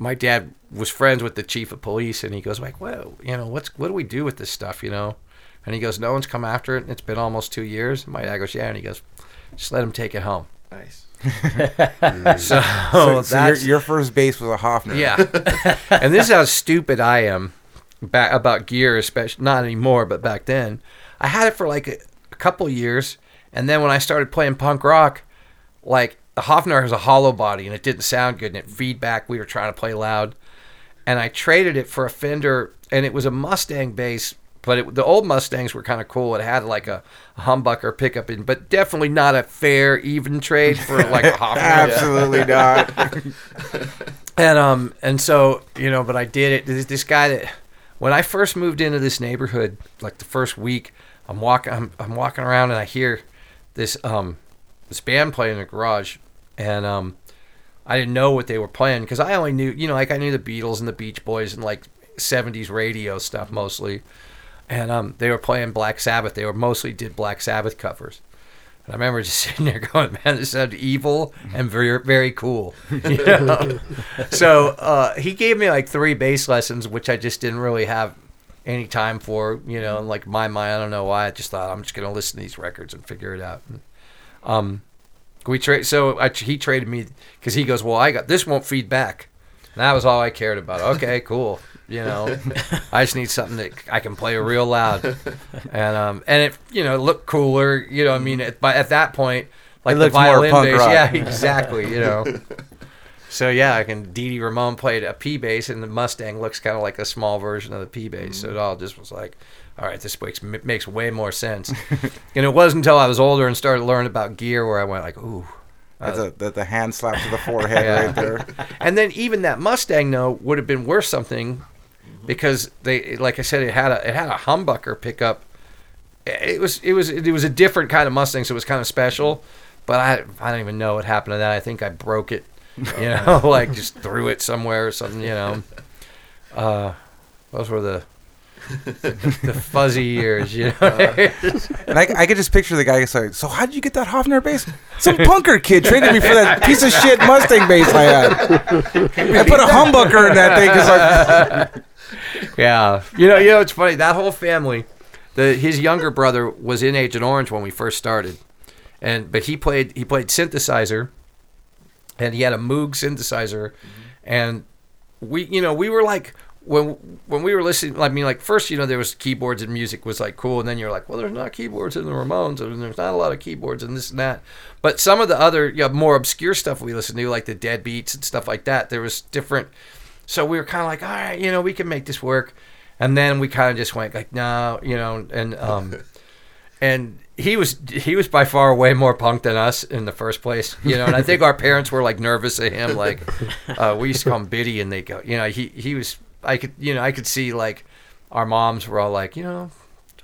my dad was friends with the chief of police, and he goes like, "Well, you know, what's what do we do with this stuff, you know?" And he goes, "No one's come after it. and It's been almost two years." And my dad goes, "Yeah," and he goes, "Just let him take it home." Nice. So, So, so your, your first bass was a Hofner. yeah. and this is how stupid I am back about gear, especially not anymore, but back then. I had it for like a, a couple years, and then when I started playing punk rock, like the Hofner has a hollow body and it didn't sound good, and it feedback. We were trying to play loud, and I traded it for a Fender, and it was a Mustang bass. But it, the old Mustangs were kind of cool. It had like a, a humbucker pickup in, but definitely not a fair, even trade for like a Hofner. Absolutely not. And um and so you know, but I did it. This, this guy that when I first moved into this neighborhood, like the first week, I'm walking, I'm, I'm walking around and I hear this um this band playing in the garage, and um I didn't know what they were playing because I only knew you know like I knew the Beatles and the Beach Boys and like 70s radio stuff mostly, and um they were playing Black Sabbath. They were mostly did Black Sabbath covers. And I remember just sitting there going, "Man, this sounded evil and very, very cool." You know? so uh, he gave me like three bass lessons, which I just didn't really have any time for. You know, and like my mind, I don't know why. I just thought I'm just gonna listen to these records and figure it out. And, um, we trade. So I, he traded me because he goes, "Well, I got this won't feed back." And that was all I cared about. Okay, cool. You know, I just need something that I can play real loud, and um, and it you know looked cooler. You know, I mean, at, by at that point, like It the violin punk bass, rock. yeah, exactly. You know, So yeah, I can. Dee Dee Ramone played a P bass, and the Mustang looks kind of like a small version of the P bass. So it all just was like, all right, this makes makes way more sense. and it wasn't until I was older and started learning about gear where I went like, ooh. That's a, the, the hand slap to the forehead Yeah. right there. And then even that Mustang though would have been worth something because they, like I said, it had a it had a humbucker pickup. It was it was it was a different kind of Mustang, so it was kind of special. But I I don't even know what happened to that. I think I broke it, you know, like just threw it somewhere or something, you know. Uh, those were the the fuzzy years, you know. Uh, and I, I could just picture the guy saying, "So how did you get that Hofner bass? Some punker kid traded me for that piece of shit Mustang bass I had. I put a humbucker in that thing because like Yeah, you know, you know, it's funny. That whole family, the his younger brother was in Agent Orange when we first started, and but he played he played synthesizer, and he had a Moog synthesizer, mm-hmm. and we you know we were like when when we were listening. I mean, like first you know there was keyboards and music was like cool, and then you're like, well, there's not keyboards in the Ramones, and there's not a lot of keyboards and this and that. But some of the other you know, more obscure stuff we listened to, like the Dead Beats and stuff like that, there was different. So we were kind of like, all right, you know, we can make this work. And then we kind of just went like, no, you know, and um, and he was he was by far way more punk than us in the first place, you know. And I think our parents were like nervous of him. Like uh, we used to call him Biddy, and they go, you know, he he was. I could you know I could see like our moms were all like, you know,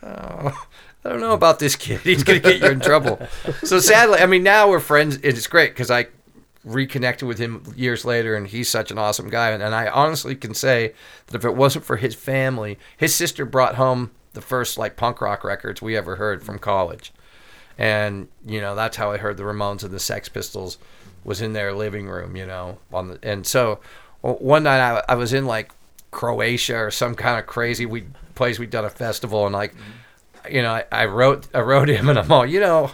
uh, I don't know about this kid. He's gonna get you in trouble. So sadly, I mean, now we're friends. It's great because I reconnected with him years later, and he's such an awesome guy. And, and I honestly can say that if it wasn't for his family, his sister brought home the first like punk rock records we ever heard from college, and you know that's how I heard the Ramones and the Sex Pistols was in their living room, you know, on the and so one night I, I was in like Croatia or some kind of crazy we place we'd done a festival and like you know I, I wrote I wrote him and I'm all you know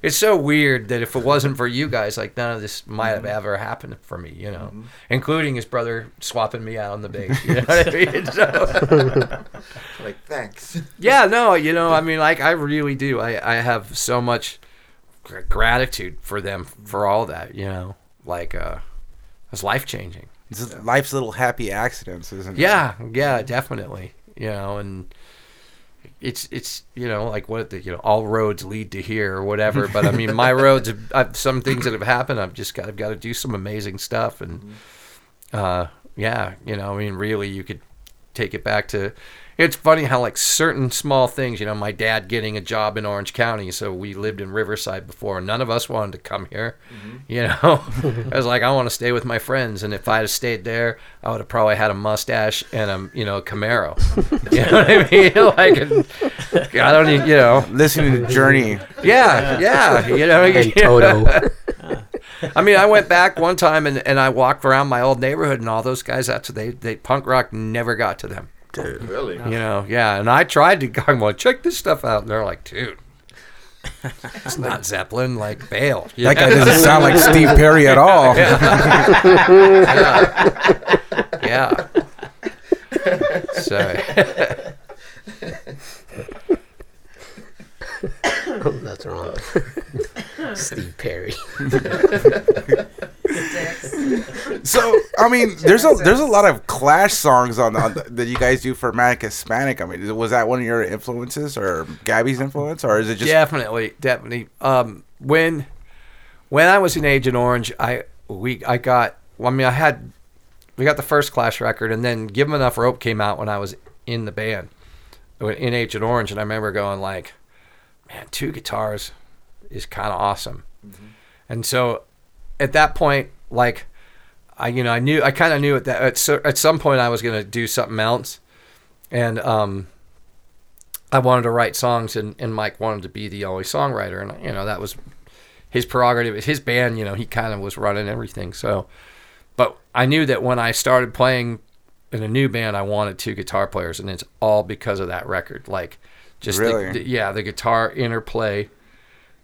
it's so weird that if it wasn't for you guys like none of this might have ever happened for me you know including his brother swapping me out on the bass you know what I mean? So, Like, thanks. yeah no you know I mean like I really do. I, I have so much gratitude for them for all that you know like uh it's life changing it's just life's little happy accidents, isn't it? Yeah, yeah, definitely. You know, and it's it's you know like what the, you know all roads lead to here or whatever. But I mean, my roads, have, I've, some things that have happened, I've just got I've got to do some amazing stuff, and uh, yeah, you know, I mean, really, you could take it back to. It's funny how like certain small things, you know, my dad getting a job in Orange County, so we lived in Riverside before. None of us wanted to come here, mm-hmm. you know. I was like, I want to stay with my friends, and if I had stayed there, I would have probably had a mustache and a you know a Camaro. you know what I mean? like, I don't, even, you know. Listening to Journey. Yeah, yeah, you know. And Toto. I mean, I went back one time and, and I walked around my old neighborhood, and all those guys out to they they punk rock never got to them. Really? You know, yeah. And I tried to go, well, check this stuff out, and they're like, dude, it's not Zeppelin, like bail. You That guy doesn't sound like Steve Perry at all. yeah. So Oh, that's wrong. Steve Perry. So I mean, there's a there's a lot of Clash songs on, on the, that you guys do for Manic Hispanic. I mean, was that one of your influences or Gabby's influence, or is it just definitely, definitely. Um, when when I was in Agent Orange, I we I got. Well, I mean, I had we got the first Clash record, and then Give 'Em Enough Rope came out when I was in the band in Agent Orange, and I remember going like, man, two guitars is kind of awesome. And so at that point, like, I you know I knew I kind of knew at that at, so, at some point I was gonna do something else, and um, I wanted to write songs, and, and Mike wanted to be the only songwriter, and you know that was his prerogative. His band, you know, he kind of was running everything. So, but I knew that when I started playing in a new band, I wanted two guitar players, and it's all because of that record. Like, just the- the- yeah, the guitar interplay,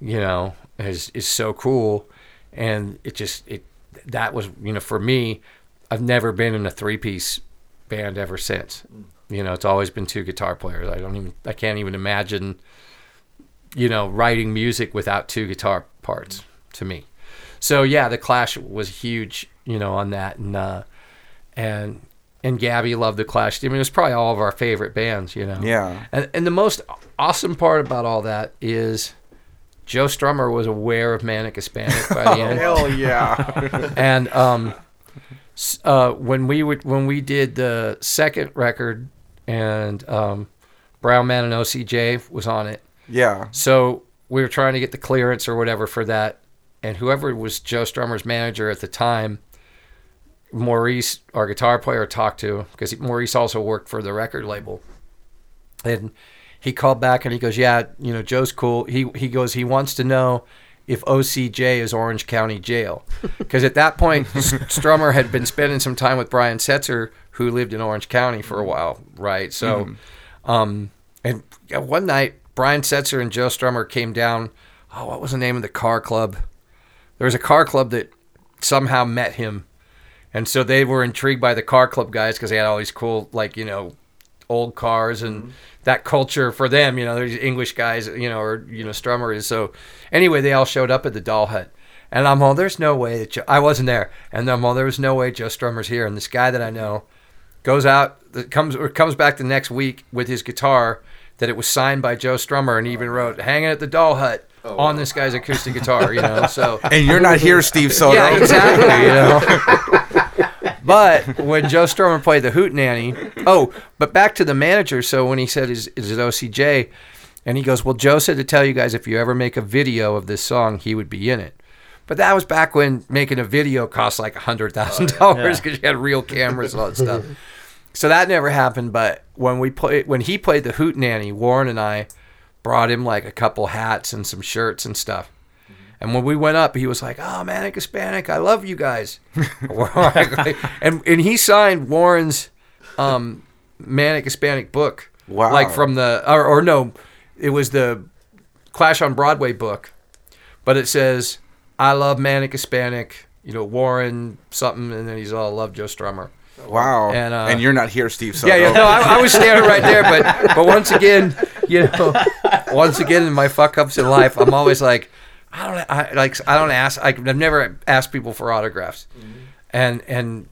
you know, is is so cool, and it just it that was you know for me, I've never been in a three piece band ever since. You know, it's always been two guitar players. I don't even I can't even imagine you know, writing music without two guitar parts to me. So yeah, the Clash was huge, you know, on that, and uh, and and Gabby loved the Clash. I mean, it was probably all of our favorite bands, you know. Yeah. And and the most awesome part about all that is Joe Strummer was aware of Manic Hispanic by the end. Hell yeah. and um, uh, when we would when we did the second record, and um, Brown Man and OCJ was on it, yeah. so we were trying to get the clearance or whatever for that, and whoever was Joe Strummer's manager at the time, Maurice, our guitar player, talked to because Maurice also worked for the record label, and he called back and he goes, "Yeah, you know, Joe's cool." He he goes, he wants to know if OCJ is Orange County Jail, because at that point Strummer had been spending some time with Brian Setzer, who lived in Orange County for a while, right? So, um, and yeah, one night Brian Setzer and Joe Strummer came down. Oh, what was the name of the car club? There was a car club that somehow met him, and so they were intrigued by the car club guys because they had all these cool, like you know, old cars and mm-hmm. that culture for them. You know, there's English guys, you know, or you know, Strummer is. So anyway, they all showed up at the Doll Hut, and I'm all, there's no way that Joe, I wasn't there, and I'm all, there was no way Joe Strummer's here, and this guy that I know goes out, that comes or comes back the next week with his guitar that it was signed by Joe Strummer, and he even wrote "Hanging at the Doll Hut." Oh, on this guy's acoustic guitar, you know. So And you're not here, Steve Soto. yeah, exactly. You know. but when Joe Strummer played the Hootenanny, oh, but back to the manager. So when he said, "Is is it OCJ?" and he goes, "Well, Joe said to tell you guys if you ever make a video of this song, he would be in it." But that was back when making a video cost like a hundred thousand oh, dollars because you had real cameras and all that stuff. So that never happened. But when we played, when he played the Hootenanny, Warren and I brought him like a couple hats and some shirts and stuff. And when we went up, he was like, "Oh, Manic Hispanic, I love you guys." And and he signed Warren's um, Manic Hispanic book. Wow. Like from the or, or no, it was the Clash on Broadway book, but it says, "I love Manic Hispanic." You know, Warren something, and then he's all love Joe Strummer. Wow. And, uh, and you're not here, Steve. Yeah, yeah. No, I, I was standing right there, but but once again, you know, once again in my fuck ups in life, I'm always like, I don't, I like, I don't ask. I, I've never asked people for autographs, mm-hmm. and and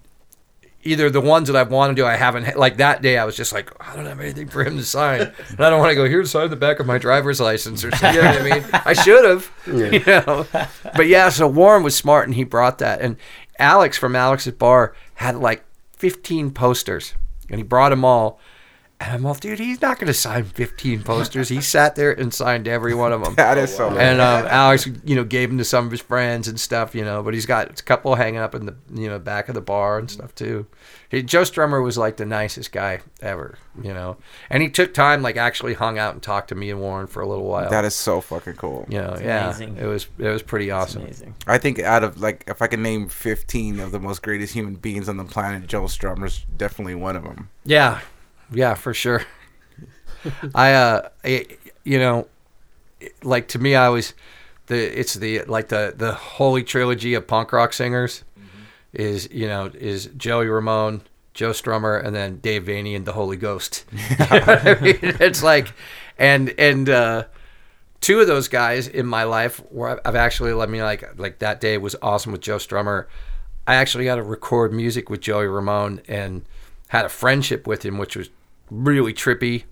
either the ones that I've wanted to, I haven't. Like that day, I was just like, I don't have anything for him to sign, and I don't want to go here to sign the back of my driver's license or something. You know what I mean? I should have, you know. But yeah, so Warren was smart, and he brought that, and Alex from Alex's Bar had like 15 posters, and he brought them all. And I'm all, dude, he's not going to sign 15 posters. He sat there and signed every one of them. That is so. And um, Alex, you know, gave them to some of his friends and stuff, you know. But he's got a couple hanging up in the, you know, back of the bar and stuff too. He, Joe Strummer was like the nicest guy ever, you know. And he took time, like actually hung out and talked to me and Warren for a little while. that is so fucking cool. you know, yeah, amazing. it was it was pretty awesome. Amazing. I think out of like, if I can name 15 of the most greatest human beings on the planet, Joe Strummer's definitely one of them. Yeah, yeah, for sure. I, uh, I, you know, like to me, I always the it's the like the the holy trilogy of punk rock singers is you know is Joey Ramone, Joe Strummer, and then Dave Vanian and the Holy Ghost. You know I mean? It's like, and and uh, two of those guys in my life where I've actually let me like like that day was awesome with Joe Strummer. I actually got to record music with Joey Ramone and had a friendship with him, which was really trippy.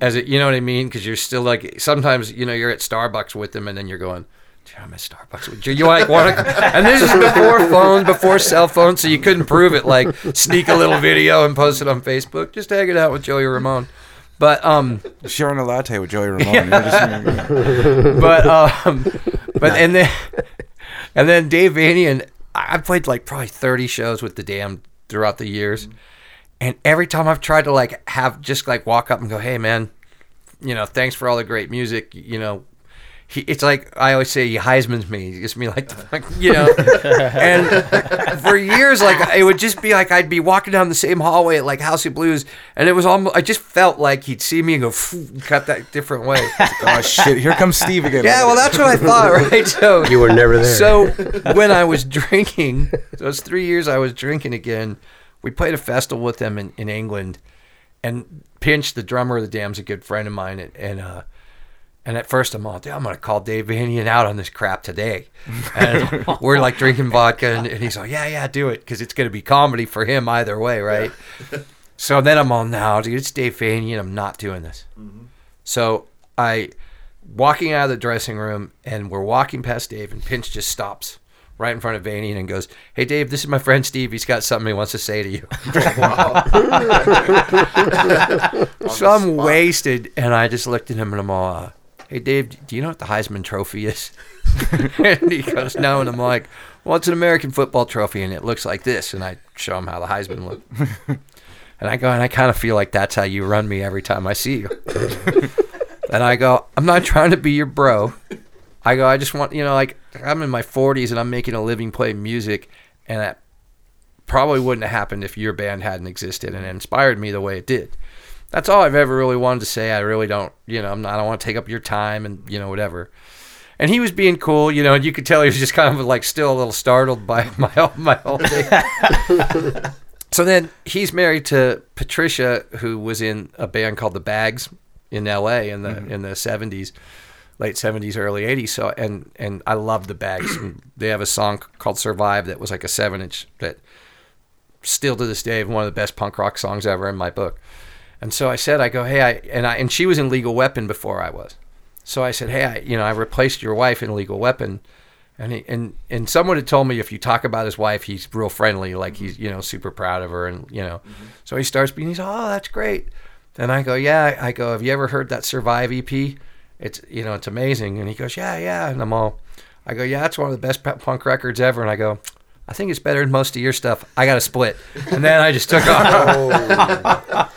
As it, you know what I mean? Because you're still like sometimes you know you're at Starbucks with them and then you're going, "Dude, I'm at Starbucks with you." You like want to, and this is before phones, before cell phones, so you couldn't prove it. Like sneak a little video and post it on Facebook, just hanging out with Joey Ramone. But um, Sharing a latte with Joey Ramone. You're but um, but and then and then Dave Vanian and I I played like probably thirty shows with the Damned throughout the years, and every time I've tried to like have just like walk up and go, hey man, you know, thanks for all the great music, you know. He, it's like I always say, he Heisman's me. He gives me like, fuck- you know, and for years, like it would just be like I'd be walking down the same hallway at like House of Blues, and it was almost I just felt like he'd see me and go, cut that different way. oh shit! Here comes Steve again. Yeah, well, that's what I thought, right? So You were never there. So when I was drinking, those three years I was drinking again, we played a festival with them in, in England, and Pinch, the drummer of the Damned's a good friend of mine, and, and uh, And at first, I'm all, dude, I'm gonna call Dave Vanian out on this crap today. And we're like drinking vodka, and, and he's like, yeah, yeah, do it, because it's gonna be comedy for him either way, right? so then I'm all, now, dude, it's Dave Vanian. I'm not doing this. So I walking out of the dressing room, and we're walking past Dave, and Pinch just stops right in front of Vanian and goes, "Hey, Dave, this is my friend Steve. He's got something he wants to say to you." so I'm wasted, and I just looked at him and I'm all, uh, "Hey, Dave, do you know what the Heisman Trophy is?" and he goes, "No," and I'm like, "Well, it's an American football trophy, and it looks like this." And I show him how the Heisman looked. And I go, and I kind of feel like that's how you run me every time I see you. and I go, I'm not trying to be your bro. I go, I just want, you know, like I'm in my 40s and I'm making a living playing music, and that probably wouldn't have happened if your band hadn't existed and inspired me the way it did. That's all I've ever really wanted to say. I really don't, you know, I'm not, I don't want to take up your time and, you know, whatever. And he was being cool, you know, and you could tell he was just kind of like still a little startled by my my whole thing. so then he's married to Patricia, who was in a band called the Bags in L.A. in the mm-hmm. in the '70s, late '70s, early '80s. So and and I love the Bags. They have a song called "Survive" that was like a seven inch that still to this day one of the best punk rock songs ever in my book. And so I said, I go, hey, I and I and she was in Legal Weapon before I was. So I said, hey, I, you know, I replaced your wife in Legal Weapon. And, he, and and someone had told me if you talk about his wife, he's real friendly, like he's you know super proud of her, and you know, mm-hmm. so he starts being he's oh that's great, and I go yeah I go have you ever heard that Survive EP? It's you know it's amazing, and he goes yeah yeah, and I'm all I go yeah it's one of the best punk records ever, and I go I think it's better than most of your stuff. I got a split, and then I just took off.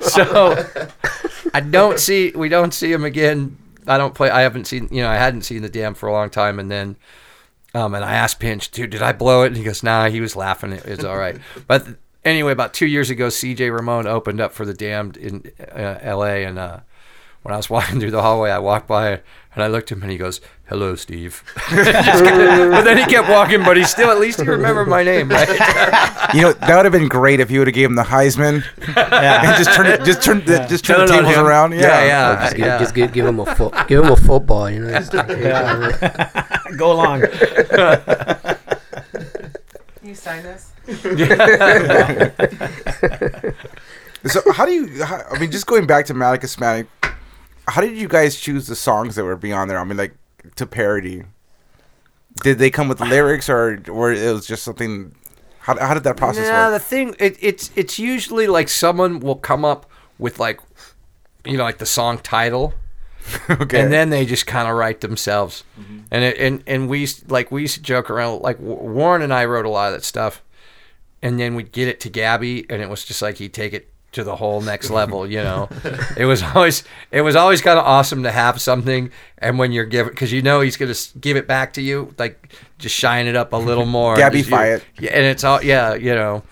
so I don't see we don't see him again. I don't play. I haven't seen you know I hadn't seen the Damned for a long time, and then um and I asked Pinch, dude, did I blow it? And he goes, Nah, he was laughing. It was all right. but anyway, about two years ago, C.J. Ramone opened up for the Damned in uh, L.A. and uh, when I was walking through the hallway, I walked by and I looked at him and he goes, "Hello, Steve." Just but then he kept walking, but he still at least he remembered my name, right? You know that would have been great if you would have gave him the Heisman and just turn it, just turn the, just turn Turn the tables him. around. yeah, Yeah, yeah, just, give, yeah. just give, give him a fo- give him a football, you know. Just- Go along. you sign this? So how do you? How, I mean, just going back to Manic Hispanic, how did you guys choose the songs that were beyond there? I mean, like to parody. Did they come with lyrics, or or it was just something? How, how did that process Yeah, work? the thing it, it's it's usually like someone will come up with like you know like the song title okay, and then they just kind of write themselves. Mm-hmm. And it, and and we like we used to joke around like Warren and I wrote a lot of that stuff, and then we'd get it to Gabby, and it was just like he'd take it to the whole next level. You know, it was always it was always kind of awesome to have something, and when you're giving because you know he's gonna give it back to you, like just shine it up a little more. Just- it. Yeah, and it's all yeah, you know.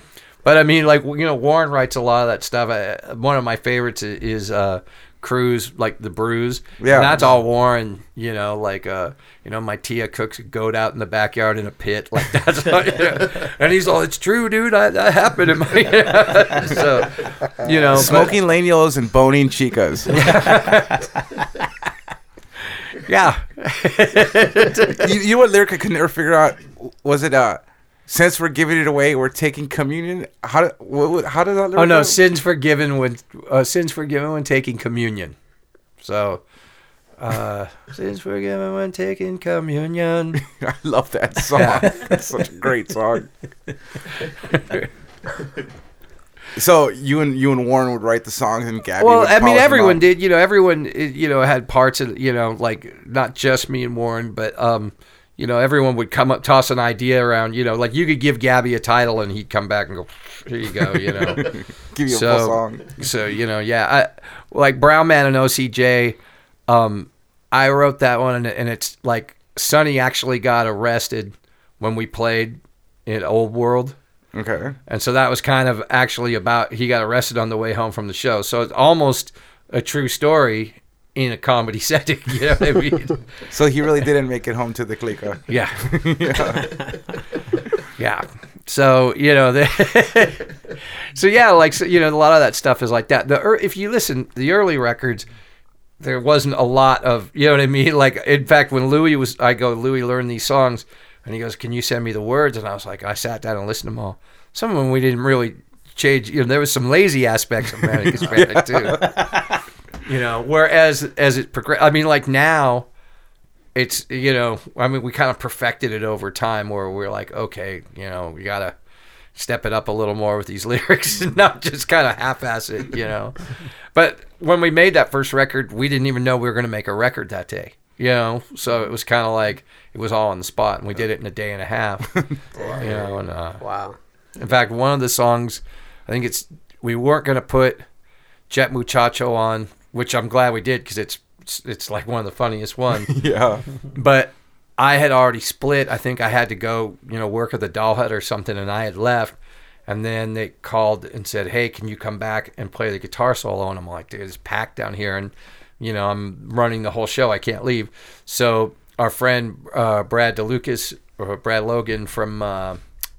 But I mean, like you know, Warren writes a lot of that stuff. Uh, one of my favorites is uh, Cruise, like the Bruise. Yeah. and that's all Warren. You know, like uh, you know, my Tia cooks a goat out in the backyard in a pit. Like that's, all, you know. and he's all, "It's true, dude. I, that happened in my." so, you know, but- Smoking lanios and boning chicas. yeah, you, you know what lyric I could never figure out? Was it uh, since we're giving it away, we're taking communion? How what, what- how did that? Lyric Oh no, sins forgiven when uh, sins forgiven when taking communion. So, uh, sins forgiven when taking communion. I love that song. It's such a great song. so you and you and Warren would write the songs, and Gabby. well, I mean, everyone did. You know, everyone you know had parts of you know like not just me and Warren, but um, you know, everyone would come up, toss an idea around. You know, like you could give Gabby a title, and he'd come back and go, "Here you go." You know. Give you a so, full song. So you know, yeah, I like Brown Man and OCJ. Um, I wrote that one, and, and it's like Sonny actually got arrested when we played in Old World, Okay. and so that was kind of actually about he got arrested on the way home from the show. So it's almost a true story in a comedy setting. You know I mean? So he really didn't make it home to the clica. Yeah. yeah. So you know, the so yeah, like so, you know, a lot of that stuff is like that. The if you listen, the early records, there wasn't a lot of you know what I mean. Like in fact, when Louis was, I go, Louis, learned these songs, and he goes, "Can you send me the words?" And I was like, I sat down and listened to them all. Some of them we didn't really change. You know, there was some lazy aspects of Manic Hispanic too. You know, whereas as it progressed, I mean, like now, it's you know, I mean, we kind of perfected it over time, where we're like, okay, you know, we gotta step it up a little more with these lyrics and not just kind of half-ass it, you know. but when we made that first record, we didn't even know we were going to make a record that day, you know. So it was kind of like it was all on the spot, and we did it in a day and a half, you know. And uh, Wow. in fact, one of the songs, I think it's we weren't going to put Jet Muchacho on, which I'm glad we did because it's it's, like one of the funniest ones Yeah. but I had already split. I think I had to go, you know, work at the doll hut or something, and I had left. And then they called and said, "Hey, can you come back and play the guitar solo?" And I'm like, "Dude, it's packed down here, and you know, I'm running the whole show. I can't leave." So our friend uh, Brad DeLucas or Brad Logan from uh,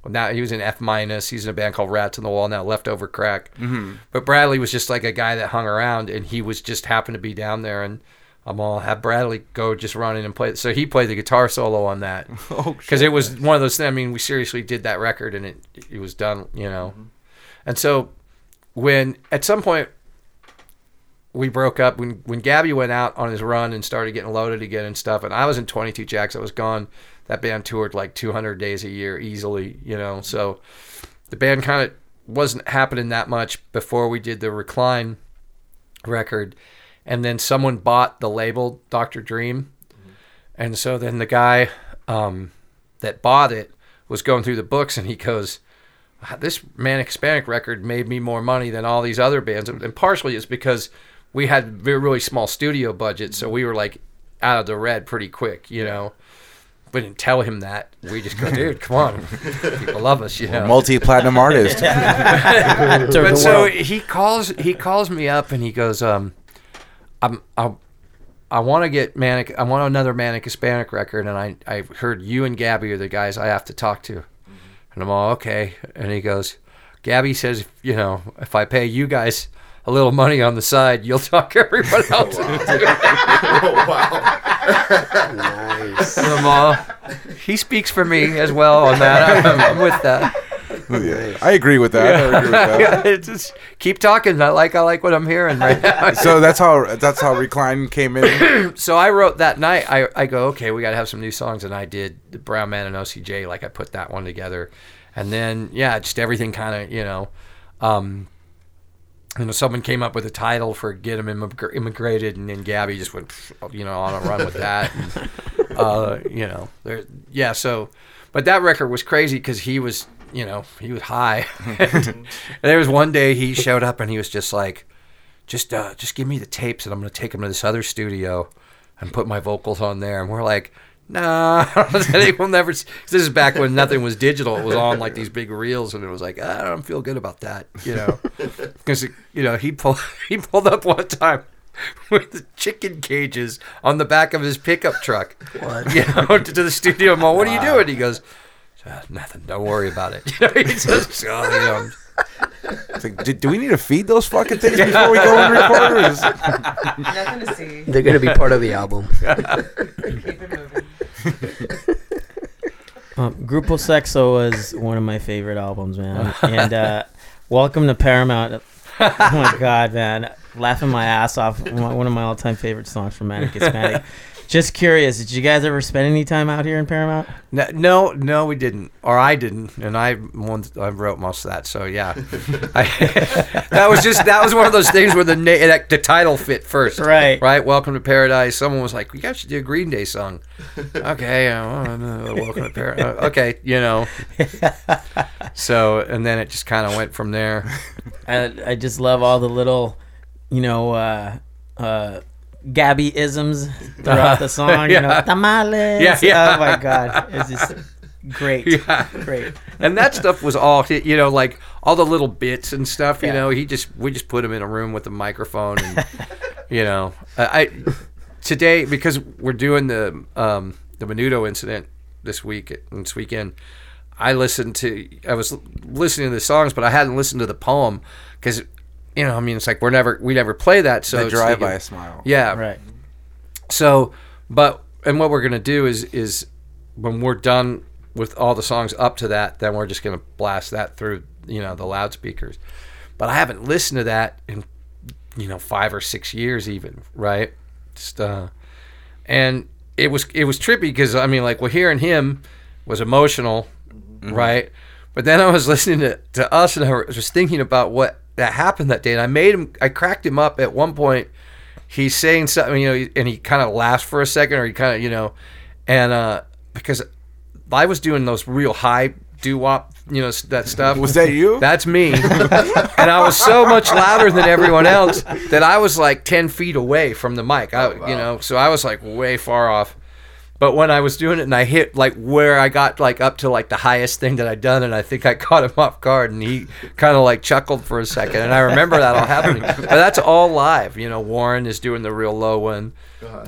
now he was in F minus. He's in a band called Rats on the Wall now, Leftover Crack. Mm-hmm. But Bradley was just like a guy that hung around, and he was just happened to be down there, and I'm all have Bradley go just run in and play. So he played the guitar solo on that Oh, because it was one of those. things. I mean, we seriously did that record, and it it was done, you know. And so when at some point we broke up when when Gabby went out on his run and started getting loaded again and stuff, and I was in 22 Jacks. I was gone. That band toured like 200 days a year easily, you know. So the band kind of wasn't happening that much before we did the Recline record, and then someone bought the label Dr. Dream, and so then the guy um, that bought it was going through the books, and he goes. This Manic Hispanic record made me more money than all these other bands, and partially it's because we had very really small studio budgets, so we were like out of the red pretty quick, you know. We didn't tell him that. We just go, dude, come on, people love us, you know. Multi-platinum artist. but so he calls he calls me up and he goes, um, I'm I, I want to get manic. I want another manic Hispanic record, and I I heard you and Gabby are the guys I have to talk to, and I'm all okay. And he goes, Gabby says, you know, if I pay you guys a little money on the side, you'll talk everyone else. Nice. And I'm all, he speaks for me as well on that. I'm, I'm with that. Yeah, I agree with that. I agree with that. Yeah, just keep talking. I like I like what I'm hearing right now. So that's how that's how Recline came in. so I wrote that night. I, I go, okay, we got to have some new songs, and I did the Brown Man and OCJ. Like I put that one together, and then yeah, just everything kind of you know, um, you know, someone came up with a title for Get Immig- Immigrated, and then Gabby just went, you know, on a run with that. And, uh, you know, there, yeah. So, but that record was crazy because he was, you know, he was high. and there was one day he showed up and he was just like, just, uh, just give me the tapes and I'm gonna take them to this other studio and put my vocals on there. And we're like. Nah, they will never. s- 'cause This is back when nothing was digital. It was on like these big reels, and it was like I don't feel good about that, you know. Because you know he pulled he pulled up one time with the chicken cages on the back of his pickup truck. What? You know, to, to the studio. I'm all, what are you doing? He goes, "Uh, nothing. Don't worry about it. You know, he just, oh, you know, It's like, do, do we need to feed those fucking things before we go and record? Or Nothing to see. They're gonna be part of the album. Keep it moving. Um, Grupo Sexo was one of my favorite albums, man. And uh, Welcome to Paramount. Oh my god, man! Laughing my ass off. One of my all-time favorite songs from Manic Hispanic. Just curious, did you guys ever spend any time out here in Paramount? no, no, no, we didn't, or I didn't, and I once I wrote most of that. So yeah, I, that was just that was one of those things where the na- the title fit first, Right. Right. Welcome to Paradise. Someone was like, "We got to do a Green Day song." okay, uh, uh, Welcome to Paradise. okay, you know. So and then it just kind of went from there. I, I just love all the little, you know, uh, uh, Gabby isms throughout the song. You know, Yeah. tamales. Yeah, yeah. Oh my god, it's just great. Yeah. Great. and that stuff was all you know like all the little bits and stuff you Yeah. know he just we just put him in a room with a microphone and you know I, I today because we're doing the um the menudo incident this week this weekend i listened to i was listening to the songs but i hadn't listened to the poem because you know, I mean, it's like we're never we never play that. So the drive by a smile. Yeah, Right. so, but and what we're gonna do is is when we're done with all the songs up to that, then we're just gonna blast that through you know the loudspeakers. But I haven't listened to that in you know five or six years even, right? Just uh, and it was it was trippy because I mean like well hearing him was emotional, right? But then I was listening to, to us and I was just thinking about what that happened that day, and I made him I cracked him up at one point he's saying something, you know, and he kind of laughs for a second, or he kind of, you know, and uh, because I was doing those real high doo wop, you know, that stuff. Was that you? That's me. and I was so much louder than everyone else that I was like ten feet away from the mic. I, you know, so I was like way far off. But when I was doing it and I hit like where I got like up to like the highest thing that I'd done, and I think I caught him off guard, and he kind of like chuckled for a second, and I remember that all happening. But that's all live, you know. Warren is doing the real low one,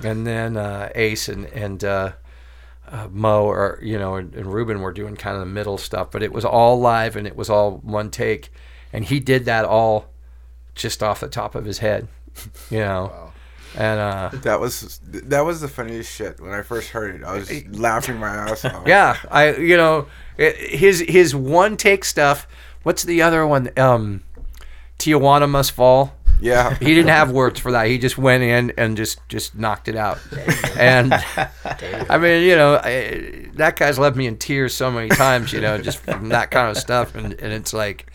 and then uh, Ace and and uh, uh, Mo or you know and, and Ruben were doing kind of the middle stuff, but it was all live and it was all one take, and he did that all just off the top of his head, you know. And uh, That was that was the funniest shit when I first heard it. I was laughing my ass off. Yeah, I you know it- his his one take stuff. What's the other one? Um, Tijuana must fall. Yeah. He didn't have words for that. He just went in and just just knocked it out. And I mean, you know, I, that guy's left me in tears so many times. You know, just from that kind of stuff. And and it's like,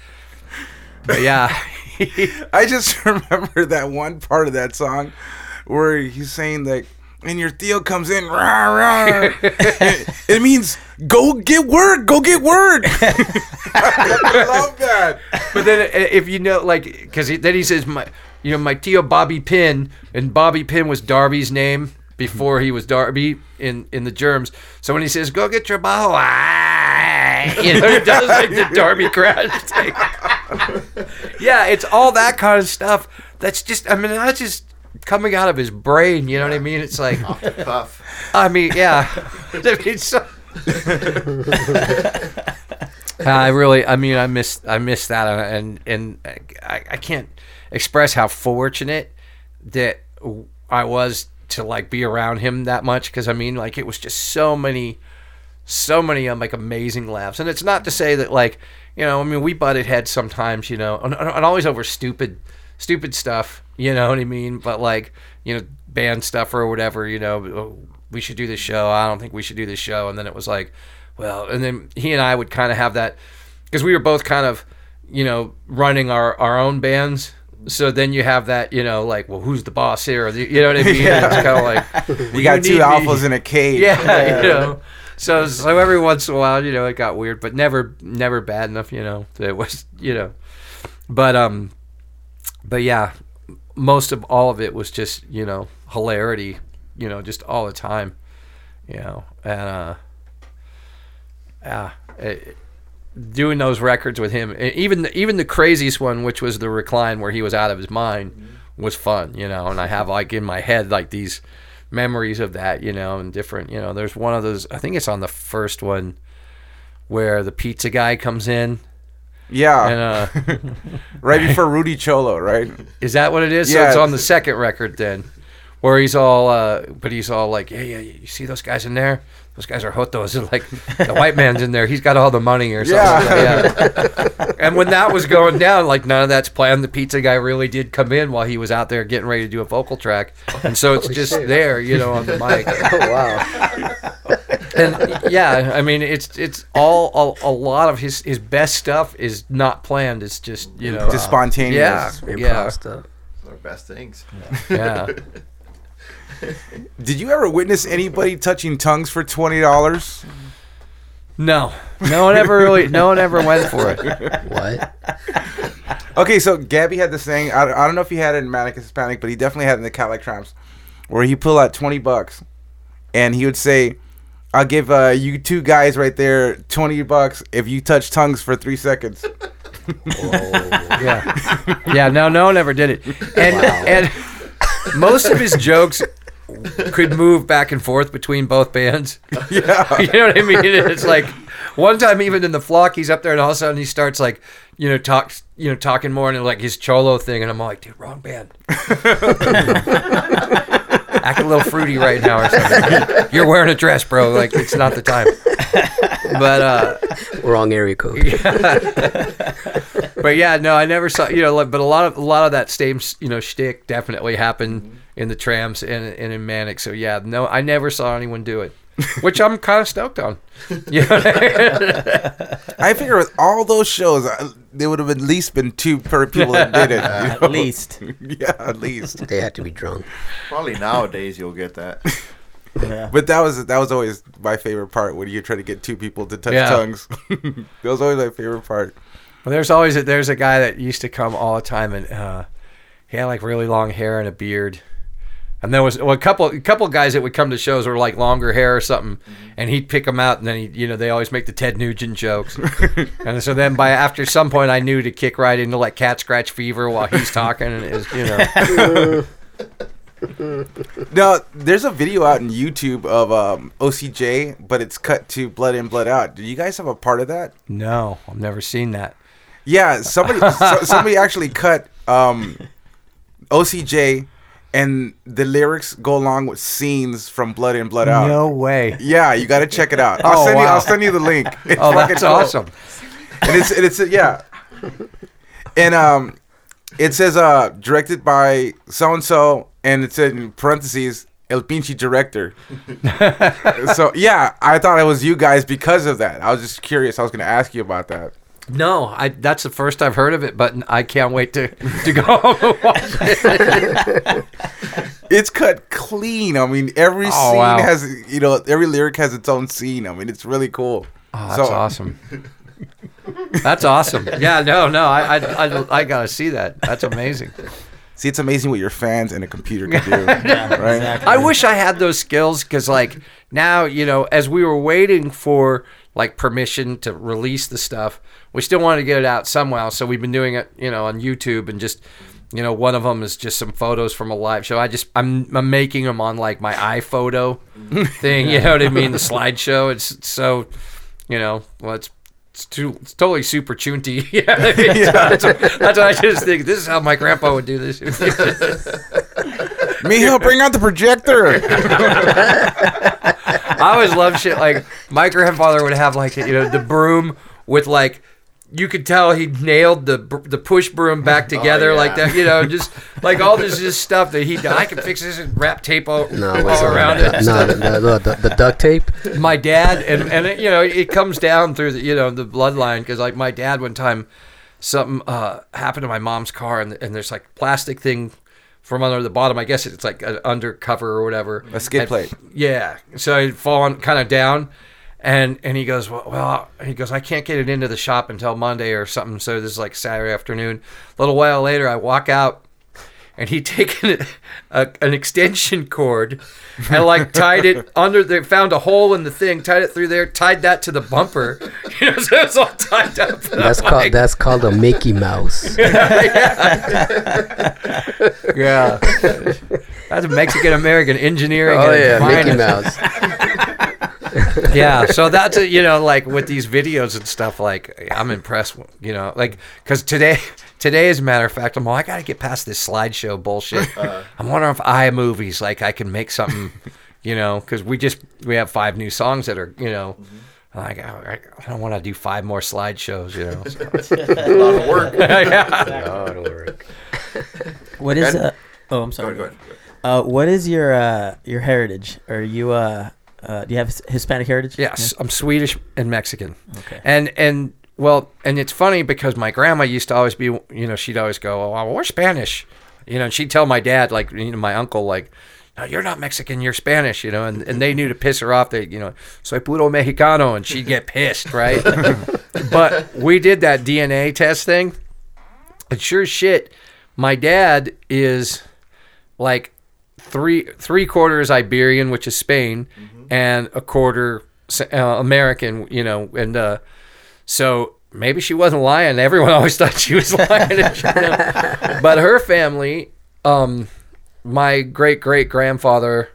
but yeah, I just remember that one part of that song where he's saying like, and your Theo comes in, rah, rah. it, it means go get word, go get word. I love that. But then uh, if you know, like, because then he says my, you know, my Theo Bobby Pyn, and Bobby Pyn was Darby's name before he was Darby in in the Germs. So when he says go get your bow, ah," you know, he does like the Darby crash thing. yeah, it's all that kind of stuff. That's just, I mean, that's just coming out of his brain. You know what I mean? It's like, Puff. I mean, yeah. I mean, so- I really, I mean, I miss, I miss that, uh, and and I, I can't express how fortunate that I was to like be around him that much because I mean, like, it was just so many, so many um, like amazing laughs, and it's not to say that like, you know, I mean, we butted heads sometimes, you know, and, and always over stupid, stupid stuff, you know what I mean? But like, you know, band stuff or whatever, you know, oh, we should do this show. I don't think we should do this show, and then it was like, well, and then he and I would kind of have that because we were both kind of, you know, running our our own bands. So then you have that, you know, like, well, who's the boss here? You know what I mean? Yeah. It's kind of like We got two need me. alphas in a cage. Yeah, you know. So so every once in a while, you know, it got weird, but never never bad enough, you know. that It was, you know. But um but yeah, most of all of it was just, you know, hilarity, you know, just all the time. You know, and uh yeah, it, doing those records with him, even even the craziest one, which was the recline where he was out of his mind, was fun. You know, and I have like in my head like these memories of that. You know, and different. You know, there's one of those. I think it's on the first one where the pizza guy comes in. Yeah. And uh, right before Rudy Cholo, right? is that what it is? So Yeah, it's on the second record then, where he's all, uh, but he's all like, yeah, yeah, you see those guys in there? Those guys are hotos. And like the white man's in there. He's got all the money or something. Yeah. Yeah. and when that was going down, like none of that's planned. The pizza guy really did come in while he was out there getting ready to do a vocal track, and so it's just there, you know, on the mic. Oh wow. And yeah, I mean, it's it's all a, a lot of his his best stuff is not planned. It's just you know, Just spontaneous. yeah, Improv yeah, stuff. Our best things. yeah. Did you ever witness anybody touching tongues for twenty dollars? No, no one ever really, no one ever went for it. What? Okay, so Gabby had this thing. I, I don't know if he had it in Manic Hispanic, but he definitely had it in the Cadillac Tramps, where he pull out twenty bucks, and he would say, "I'll give uh, you two guys right there twenty bucks if you touch tongues for three seconds." Yeah, yeah. No, no one ever did it, and and most of his jokes could move back and forth between both bands. yeah. You know what I mean? It's like one time, even in the flock, he's up there, and all of a sudden he starts like you know, talk, you know, talking more and like his cholo thing, and I'm like, dude, wrong band. Act a little fruity right now or something. You're wearing a dress, bro. Like it's not the time. But uh, Wrong area code. but yeah, no, I never saw you know, like, but a lot of a lot of that same you know shtick definitely happened in the Tramps and, and in Manic. So yeah, no, I never saw anyone do it, which I'm kind of stoked on. You know I figure with all those shows, uh, there would have at least been two per people that did it. At you know? least. yeah, at least. They had to be drunk. Probably nowadays you'll get that. Yeah. But that was that was always my favorite part when you try to get two people to touch Yeah. tongues. that was always my favorite part. Well, there's always a, there's a guy that used to come all the time, and uh, he had like really long hair and a beard. And there was well, a couple a couple guys that would come to shows were like longer hair or something, and he'd pick them out, and then he you know they always make the Ted Nugent jokes, and so then by after some point I knew to kick right into like cat scratch fever while he's talking, and it was you know No, there's a video out on YouTube of um, OCJ, but it's cut to Blood In, Blood Out. Do you guys have a part of that? no, I've never seen that. Yeah, somebody so, somebody actually cut um, OCJ, and the lyrics go along with scenes from Blood In, Blood Out. No way. Yeah, you got to check it out. I'll Oh, send you. I'll send you the link. It's Oh, that's dope. awesome. And it's and it's yeah, and um, it says uh directed by so and so, and it said in parentheses El Pinche director. so yeah, I thought it was you guys because of that. I was just curious. I was going to ask you about that. No, I that's the first I've heard of it, but I can't wait to to go home and watch it. It's cut clean. I mean, every Oh, scene wow. has you know every lyric has its own scene. I mean, it's really cool. Oh, that's awesome. That's awesome. Yeah, no, no, I, I, I, I gotta see that. That's amazing. See, it's amazing what your fans and a computer can do. right? I wish I had those skills because, like, now you know, as we were waiting for like permission to release the stuff, we still wanted to get it out somehow. So we've been doing it, you know, on YouTube and just, you know, one of them is just some photos from a live show. I just I'm, I'm making them on like my iPhoto thing. You know what I mean? The slideshow. It's, so, you know, well, it's. It's, too, it's totally super chunty. yeah, I mean, that's, what, that's what I just think. This is how my grandpa would do this. Mijo, bring out the projector. I always love shit like my grandfather would have like you know the broom with like you could tell he nailed the the push broom back together yeah. like that you know just like all this just stuff that he I can fix this and wrap tape all, No, all it was, around it. and No, stuff. the, the, the, the duct tape. My dad and and it, you know it comes down through the you know the bloodline because like my dad one time something uh, happened to my mom's car and, and there's like plastic thing from under the bottom. I guess it's like an undercover or whatever. A skid And- plate. Yeah. So I'd fallen kind of down. And and he goes, well, well, he goes, I can't get it into the shop until Monday or something. So this is like Saturday afternoon. A little while later, I walk out, and he'd taken a, an extension cord and like tied it under. They found a hole in the thing, tied it through there, tied that to the bumper. You know, so it's all tied up. That's I'm called like, that's called a Mickey Mouse. yeah. yeah. That's a Mexican American engineering. Oh at its yeah, Mickey. Mouse. yeah so that's a, you know like with these videos and stuff like i'm impressed you know like because today today as a matter of fact i'm all i gotta get past this slideshow bullshit i'm wondering if iMovies like i can make something you know because we just we have five new songs that are you know I'm like I, I don't want to do five more slideshows you know so- a lot of work. yeah. Oh, it'll work. What is uh Oh, I'm Go sorry. ahead, go ahead. Uh, what is your uh your heritage? Are you uh, uh do you have Hispanic heritage? Yes, I'm Swedish and Mexican. Okay. And and well, and it's funny because my grandma used to always be, you know, she'd always go, "Oh, we're Spanish," you know, and she'd tell my dad, like, you know, my uncle, like, "No, you're not Mexican, you're Spanish," you know, and, and they knew to piss her off. They, you know, soy puro mexicano, and she'd get pissed, right? but we did that DNA test thing, and sure as shit, my dad is like three three quarters Iberian, which is Spain, and a quarter uh, American. You know, and uh, so maybe she wasn't lying. Everyone always thought she was lying, you know? but her family, um, my great great grandfather.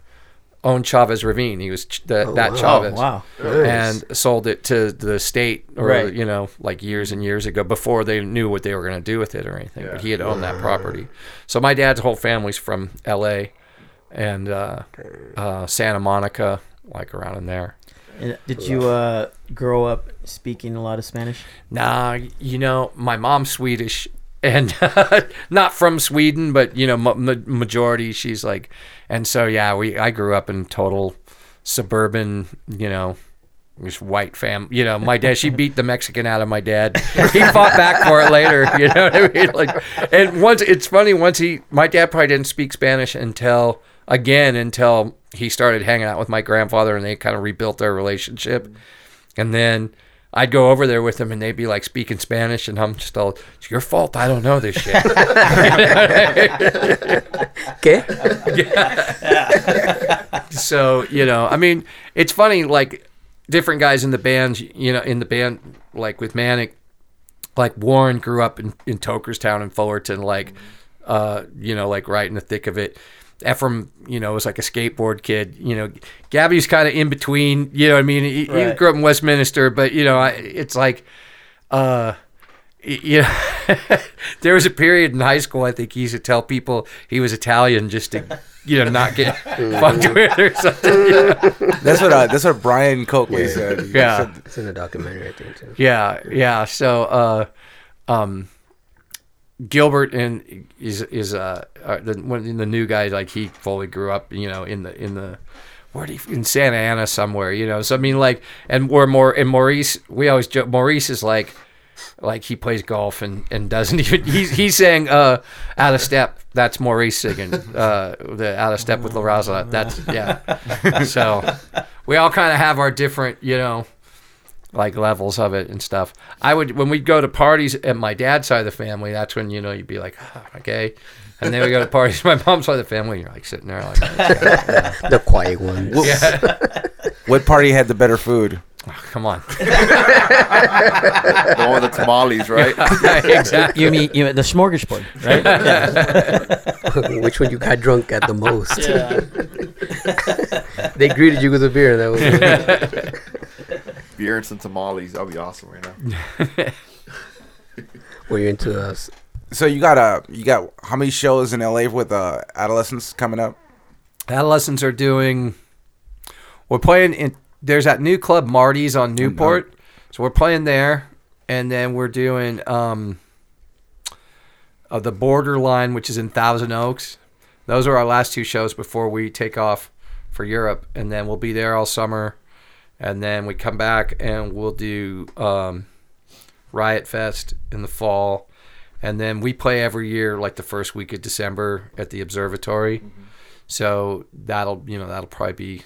owned Chavez Ravine. He was ch- the, that wow. Chavez. Oh, wow. Nice. And sold it to the state, or Right. you know, like years and years ago, before they knew what they were going to do with it or anything. But he had owned that property. So my dad's whole family's from L.A. and uh, uh, Santa Monica, like around in there. And Did you uh, grow up speaking a lot of Spanish? Nah, you know, my mom's Swedish and not from Sweden, but you know, ma- ma- majority she's like, and so yeah, we I grew up in total suburban, you know, just white fam. You know, my dad she beat the Mexican out of my dad. He fought back for it later. You know what I mean? Like, and once it's funny. Once he, my dad probably didn't speak Spanish until again until he started hanging out with my grandfather, and they kind of rebuilt their relationship. And then I'd go over there with them, and they'd be like speaking Spanish, and I'm just all, "It's your fault. I don't know this shit." Okay. so you know, I mean, it's funny. Like different guys in the band, you know, in the band, like with Manic, like Warren grew up in in Tokerstown and Fullerton, like, uh, you know, like right in the thick of it. Ephraim, you know, was like a skateboard kid. You know, Gabby's kind of in between. You know, what I mean, he, he grew up in Westminster, but you know, I, it's like, uh, y- you know, there was a period in high school. I think he used to tell people he was Italian just to, you know, not get fucked with or something. you know? That's what uh, that's what Brian Coakley said. Yeah. It's in the documentary, I think, too. Yeah, yeah. So, uh, um, Gilbert and is is uh, uh the one the new guy like he fully grew up you know in the in the where he in Santa Ana somewhere you know? So I mean like and we're more and Maurice we always joke Maurice is like like he plays golf and and doesn't even he's he's saying uh out of step that's Maurice singing uh the out of step with La Raza that's yeah. So we all kind of have our different you know like levels of it and stuff. I would when we'd go to parties at my dad's side of the family. That's when you know you'd be like, "Ah, okay, and then we go to parties at my mom's side of the family. And you're like sitting there like, The quiet ones. yeah, What party had the better food? come on, The one with the tamales, right? exactly. You mean you mean the smorgasbord, right? Yeah. Which one you got drunk at the most? yeah. they greeted you with a beer. That was it. Beer and some tamales. That'll be awesome right now. Were you into uh, us? So you got uh, you got how many shows in LA with uh, adolescents coming up? Adolescents are doing. We're playing in. There's that new club Marty's on Newport, so we're playing there, and then we're doing um. Uh, the Borderline, which is in Thousand Oaks. Those are our last two shows before we take off for Europe, and then we'll be there all summer, and then we come back and we'll do um, Riot Fest in the fall, and then we play every year like the first week of December at the Observatory. So that'll you know that'll probably be.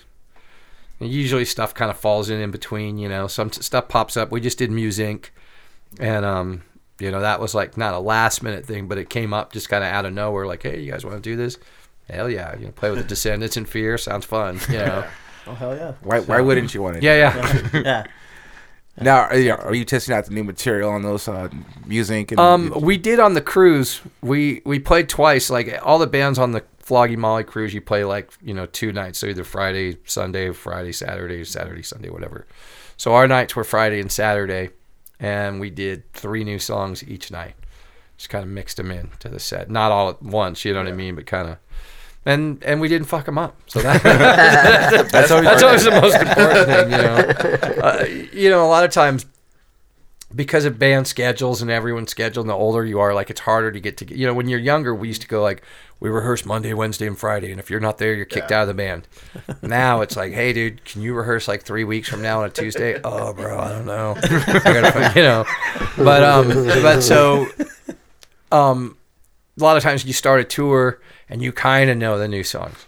Usually stuff kind of falls in in between. You know, some t- stuff pops up. We just did Musink and um, you know that was like not a last minute thing, but it came up just kind of out of nowhere. Like, hey, you guys want to do this? Hell yeah! You know, play with the Descendents in Fear sounds fun. You know, Oh hell yeah. Why why wouldn't you want to? yeah, yeah. Yeah. Now are you, are you testing out the new material on those uh, music? And, Um, we did on the cruise. We we played twice. Like all the bands on the Flogging Molly cruise, you play like you know two nights. So either Friday, Sunday, Friday, Saturday, Saturday, Sunday, whatever. So our nights were Friday and Saturday, and we did three new songs each night. Just kind of mixed them in to the set, not all at once. You know what I mean? But kind of. And, and we didn't fuck them up, so that that's always, that's always the most important thing, you know. Uh, you know, a lot of times because of band schedules and everyone's schedule, and the older you are, like it's harder to get to. You know, when you're younger, we used to go like we rehearse Monday, Wednesday, and Friday, and if you're not there, you're kicked out of the band. now it's like, hey, dude, can you rehearse like three weeks from now on a Tuesday? oh, bro, I don't know. I gotta, you know, but um, but so um, a lot of times you start a tour and you kind of know the new songs.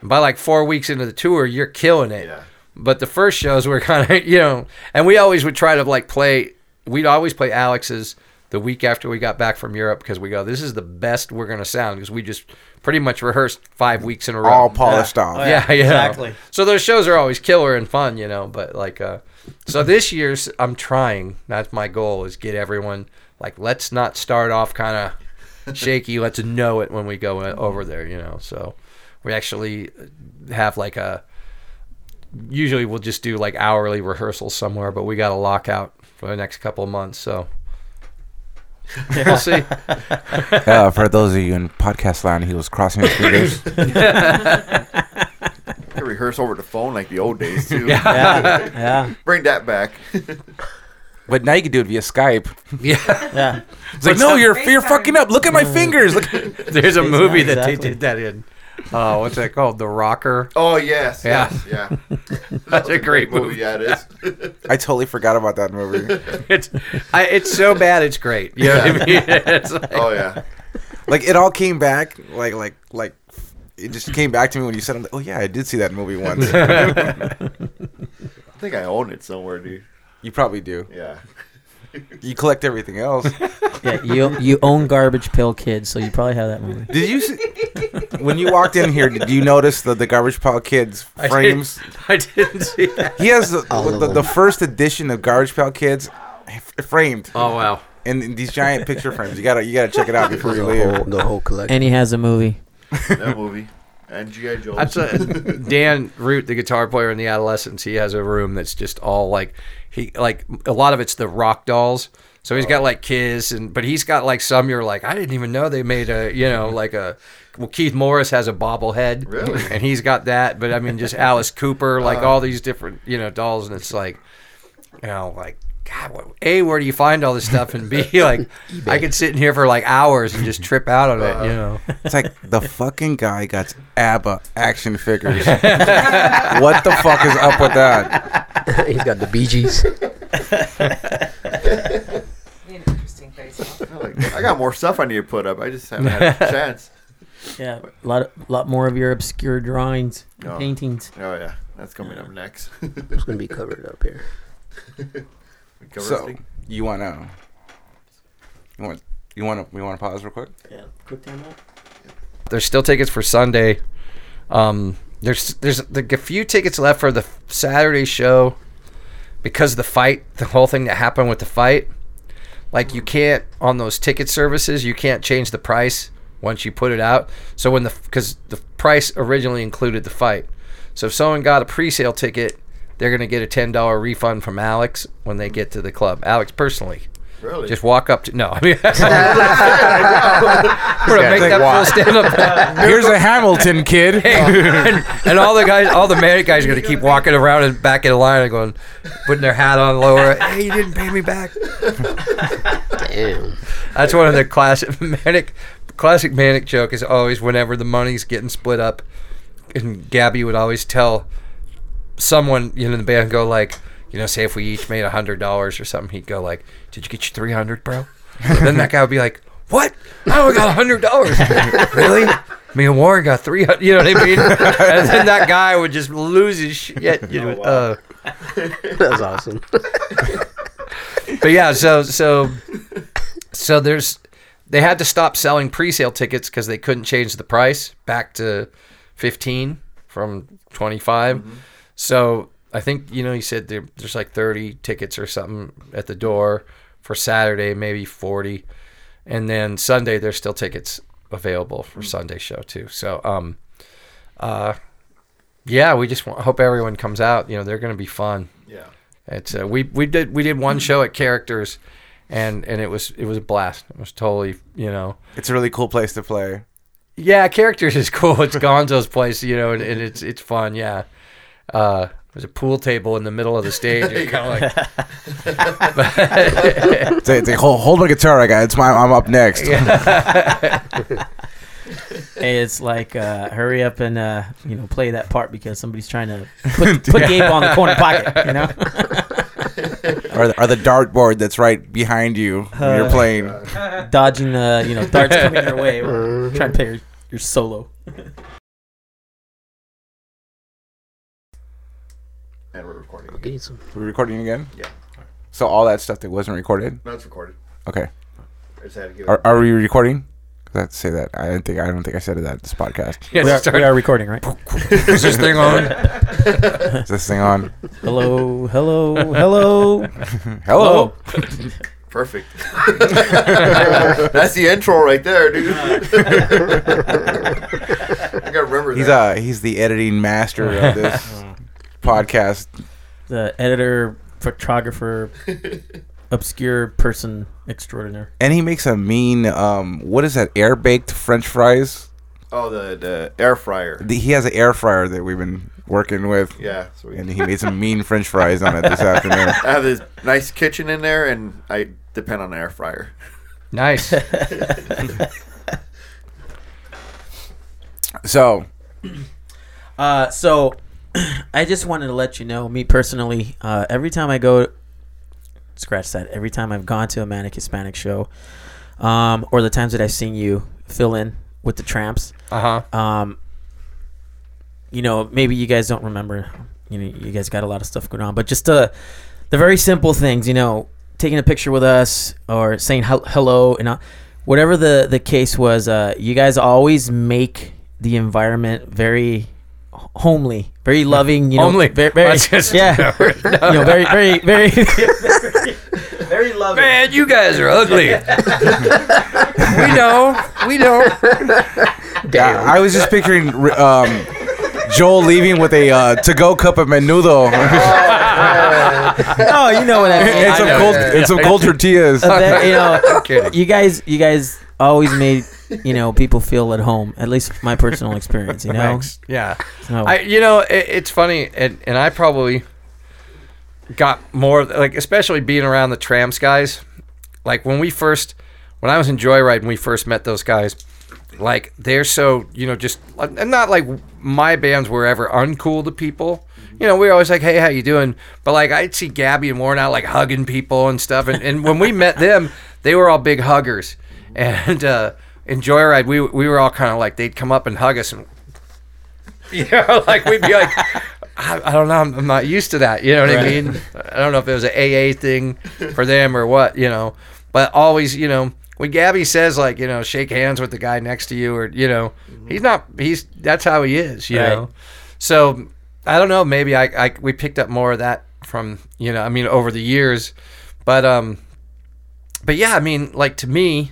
And by like four weeks into the tour, you're killing it. Yeah. But the first shows were kind of, you know, and we always would try to like play. We'd always play Alex's the week after we got back from Europe because we go, this is the best we're gonna sound because we just pretty much rehearsed five weeks in a row. all polished off. Oh, yeah, yeah, exactly. So those shows are always killer and fun, you know. But like, uh, so this year's, I'm trying. That's my goal is get everyone like, let's not start off kind of shaky. Let's know it when we go over there, you know. So we actually have like a. Usually we'll just do like hourly rehearsals somewhere, but we got a lockout for the next couple of months, so we'll see. Uh, for those of you in podcast land, he was crossing his fingers. They rehearse over the phone like the old days too. Yeah, yeah, Bring that back. but now you can do it via Skype. Yeah, yeah. It's like, no, you're you're fucking up. Look at my fingers. Look. there's a movie that they did that in. Uh, what's that called? The Rocker. Oh yes, Yeah. yes, yeah. That's a great movie. Yeah, it is. I totally forgot about that movie. It's I, it's so bad it's great. You know what I mean? It's like, oh yeah. Like it all came back. Like like like it just came back to me when you said, I'm "Oh yeah, I did see that movie once." I think I own it somewhere, dude. You probably do. Yeah. You collect everything else. Yeah, you you own Garbage Pail Kids, so you probably have that movie. Did you see, when you walked in here? Did you notice the the Garbage Pail Kids I did- frames? I didn't see that. He has the, All of the, the first edition of Garbage Pail Kids f- framed Oh wow. in, in these giant picture frames. You gotta you gotta check it out before the you leave. whole, the whole collection. And he has a movie. that movie. And G.I. Joe. That's a, Dan Root, the guitar player in the Adolescents. He has a room that's just all like he like a lot of it's the rock dolls. So he's got oh. like Kiss and but he's got like some you're like I didn't even know they made a you know like a well Keith Morris has a bobblehead Really? and he's got that but I mean just Alice Cooper like uh. all these different you know dolls and it's like you know like God what, a where do you find all this stuff and b like I could sit in here for like hours and just trip out on it you know It's like the fucking guy got ABBA action figures. what the fuck is up with that? He's got the Bee Gees. Interesting face. I got more stuff I need to put up. I just haven't had a chance. Yeah, a lot lot more of your obscure drawings, and Oh. paintings. Oh yeah, that's coming up next. It's gonna be covered up here. We cover So everything. you wanna you want you wanna we wanna pause real quick? Yeah, quick time out. there's still tickets for Sunday. Um, there's there's like a few tickets left for the Saturday show because the fight, the whole thing that happened with the fight. Like you can't on those ticket services, you can't change the price once you put it out. So when the because the price originally included the fight. So if someone got a pre-sale ticket, they're gonna get a ten dollar refund from Alex when they get to the club. Alex personally. Really? Just walk up to no. I mean, we're gonna make that why? full stand up. Here's a Hamilton kid. and, and all the guys, all the manic guys, are gonna keep walking around and back in the line and going, putting their hat on lower. Hey, you didn't pay me back. Damn. That's one of the classic manic, classic manic joke is always whenever the money's getting split up, and Gabby would always tell someone you know in the band go like, you know, say if we each made a hundred dollars or something, he'd go like, "Did you get your three hundred, bro?" And then that guy would be like, "What? I only got a hundred dollars. really?" Me and Warren got three hundred. You know what I mean? and then that guy would just lose his shit. You know, uh, That's awesome. but yeah, so so so there's they had to stop selling pre-sale tickets because they couldn't change the price back to 15 from 25. So I think you know you said there, there's like 30 tickets or something at the door for Saturday, maybe 40, and then Sunday there's still tickets available for Sunday show too. So um, uh, yeah, we just want, hope everyone comes out. You know, they're going to be fun. yeah. It's uh, we we did we did one show at Characters, and and it was it was a blast. It was totally you know It's a really cool place to play. yeah Characters is cool. It's Gonzo's place you know and, and it's it's fun yeah. Uh, there's a pool table in the middle of the stage. You're kind of like It's like, hold, hold my guitar, I got. It's my I'm up next. Hey, it's like uh, hurry up and uh, you know play that part because somebody's trying to put, put Gabe on the corner pocket. You know, Or the, or the dartboard that's right behind you when you're playing. dodging the you know darts coming your way. Or trying to play your, your solo. And we're recording. Okay, so We're recording again. Yeah. So all that stuff that wasn't recorded. No, it's recorded. Okay. I just had to give Are, it. are we recording? Let's say that. I didn't think. I don't think I said it at this podcast. yeah, We are, start- we are recording, right? is this thing on? Is this thing on? Hello, hello, hello. Hello. Perfect. That's the intro right there, dude. I gotta remember He's that. uh he's the editing master of this podcast. The editor, photographer, obscure person extraordinaire. And he makes a mean um what is that air baked French fries? oh, the the air fryer. The- He has an air fryer that we've been working with, Yeah. So we, and he made some mean French fries on it this afternoon. I have this nice kitchen in there, and I depend on the air fryer. Nice. So Uh, so I just wanted to let you know, me personally, uh, every time I go, scratch that. Every time I've gone to a Manic Hispanic show, um, or the times that I've seen you fill in with the Tramps, Uh huh. um, you know, maybe you guys don't remember. You know, you guys got a lot of stuff going on, but just uh, the very simple things, you know, taking a picture with us or saying hel- hello and uh, whatever the the case was. Uh, you guys always make the environment very homely, very loving. You know, Homely. very, very just- yeah, you know, very, very, very, very, very loving. Man, you guys are ugly. we know. We know. yeah, I was just picturing um, Joel leaving with a uh, to-go cup of menudo Oh, you know what I mean. and some know. cold and some cold tortillas. That- you know, kidding. you guys, you guys always made you know people feel at home. At least my personal experience. You know, Thanks. Yeah. So- I, you know, it, it's funny, and, and I probably got more like, especially being around the Tramps guys. Like when we first, when I was in Joyride, and we first met those guys, like they're so, you know, just and not like my bands were ever uncool to people. You know, we were always like, "Hey, how you doing?" But like, I'd see Gabby and Warren out like hugging people and stuff. And, and when we met them, they were all big huggers. And uh, in Joyride, we we were all kind of like they'd come up and hug us, and you know, like we'd be like, I, I don't know, I'm, I'm not used to that. You know what I mean? I don't know if it was an AA thing for them or what, you know. But always, you know, when Gabby says like, you know, shake hands with the guy next to you, or you know, he's not. He's that's how he is, you Right. know. So I don't know. Maybe I, I we picked up more of that from you know. I mean, over the years, but um, but yeah, I mean, like to me,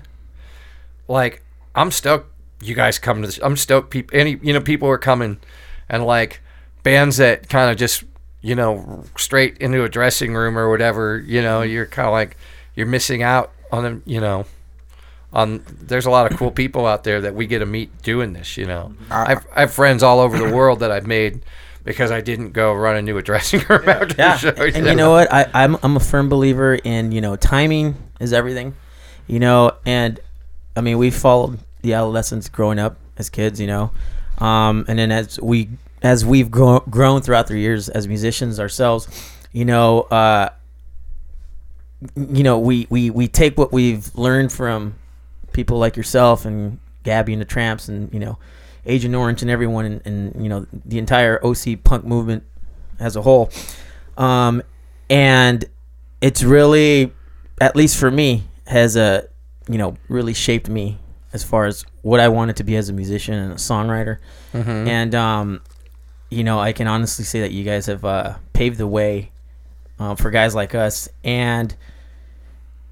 like I'm stoked you guys come to this. I'm stoked people any you know people are coming and like bands that kind of just you know straight into a dressing room or whatever, you know, you're kind of like you're missing out on them, you know. On there's a lot of cool people out there that we get to meet doing this, you know. I've I have friends all over the world that I've made because I didn't go run into a dressing room after yeah. the show. and you know what? I, I'm I'm a firm believer in you know timing is everything. You know, and I mean we followed the adolescents growing up as kids. You know, um, and then as we as we've grown grown throughout the years as musicians ourselves, you know, uh, you know we we we take what we've learned from people like yourself and Gabby and the Tramps and you know Agent Orange and everyone and, and you know the entire OC punk movement as a whole. Um, and it's really, at least for me, has a you know really shaped me as far as what I wanted to be as a musician and a songwriter. And um, you know, I can honestly say that you guys have uh, paved the way uh, for guys like us. And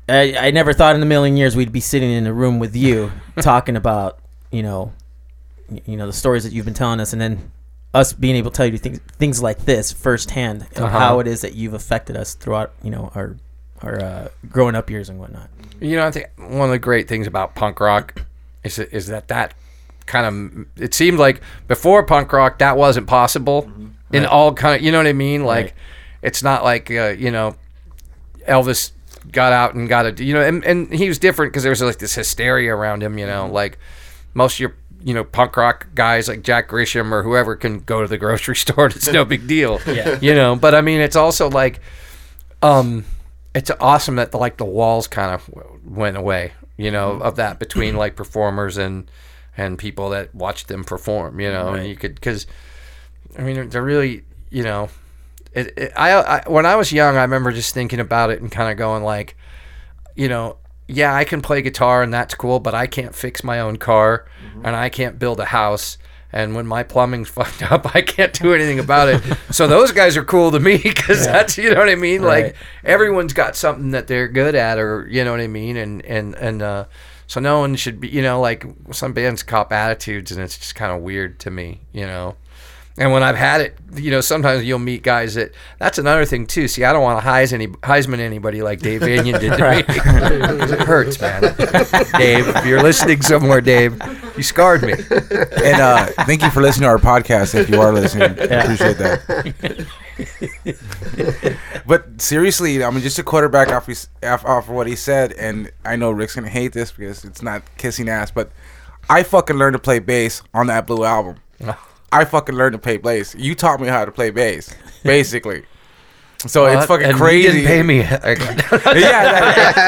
I, I never thought in a million years we'd be sitting in a room with you talking about you know you know the stories that you've been telling us, and then us being able to tell you things things like this firsthand Uh-huh. how it is that you've affected us throughout you know our our uh, growing up years and whatnot. You know, I think one of the great things about punk rock is is that that kind of it seemed like before punk rock that wasn't possible in all kind of you know what I mean. Like Right. it's not like uh, you know Elvis got out and got a you know and, and he was different because there was like this hysteria around him. You know, like most of your you know punk rock guys like Jack Grisham or whoever can go to the grocery store. and It's no big deal. Yeah. You know, but I mean, it's also like um it's awesome that the, like the walls kind of went away you know mm-hmm. of that between like performers and and people that watch them perform you know and you could because i mean they're really you know it, it I, I when i was young i remember just thinking about it and kind of going like you know yeah i can play guitar and that's cool but i can't fix my own car mm-hmm. and i can't build a house and when my plumbing's fucked up, I can't do anything about it. so those guys are cool to me because that's you know what I mean. Right. Like everyone's got something that they're good at, or you know what I mean. And and and uh, So no one should be, you know, like some bands cop attitudes, and it's just kind of weird to me, you know. And when I've had it, you know, sometimes you'll meet guys that. That's another thing too. See, I don't want to Heis any Heisman anybody like Dave Vanian did to me. 'Cause it hurts, man. Dave, if you're listening somewhere, Dave, you scarred me. And uh, thank you for listening to our podcast. If you are listening, I appreciate that. but seriously, I mean, just a quarterback off, his, off off of what he said, and I know Rick's gonna hate this because it's not kissing ass, but I fucking learned to play bass on that Blue album. I fucking learned to play bass. You taught me how to play bass, basically. So it's fucking and crazy. You didn't pay me. yeah,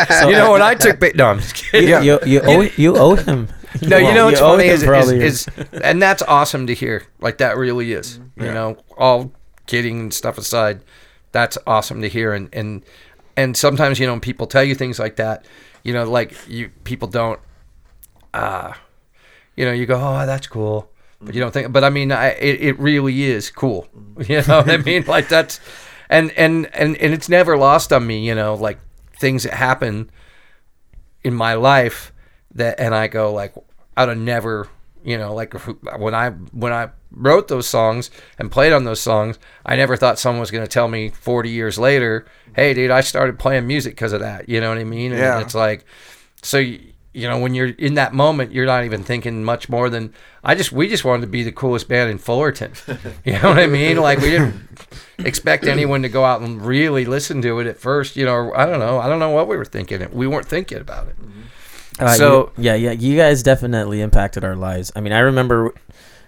that- you know when I took ba- no, I'm just kidding. Yeah. You you owe you owe him. No, you know what's owe funny him is, is, is, and that's awesome to hear. Like that really is. You know, all kidding and stuff aside, that's awesome to hear. And and and sometimes you know when people tell you things like that, you know, like you people don't, uh, you know, you go, oh, that's cool, but you don't think. But I mean, I, it it really is cool. You know what I mm-hmm. mean? Like that's, and and and and it's never lost on me. You know, like things that happen in my life that and I go like I'd have never you know like when I when I wrote those songs and played on those songs I never thought someone was going to tell me 40 years later hey dude I started playing music because of that you know what I mean and Yeah. it's like so y- you know when you're in that moment you're not even thinking much more than I just we just wanted to be the coolest band in Fullerton you know what I mean like we didn't expect anyone to go out and really listen to it at first you know I don't know I don't know what we were thinking we weren't thinking about it Uh, So- you- yeah, yeah, you guys definitely impacted our lives. I mean, I remember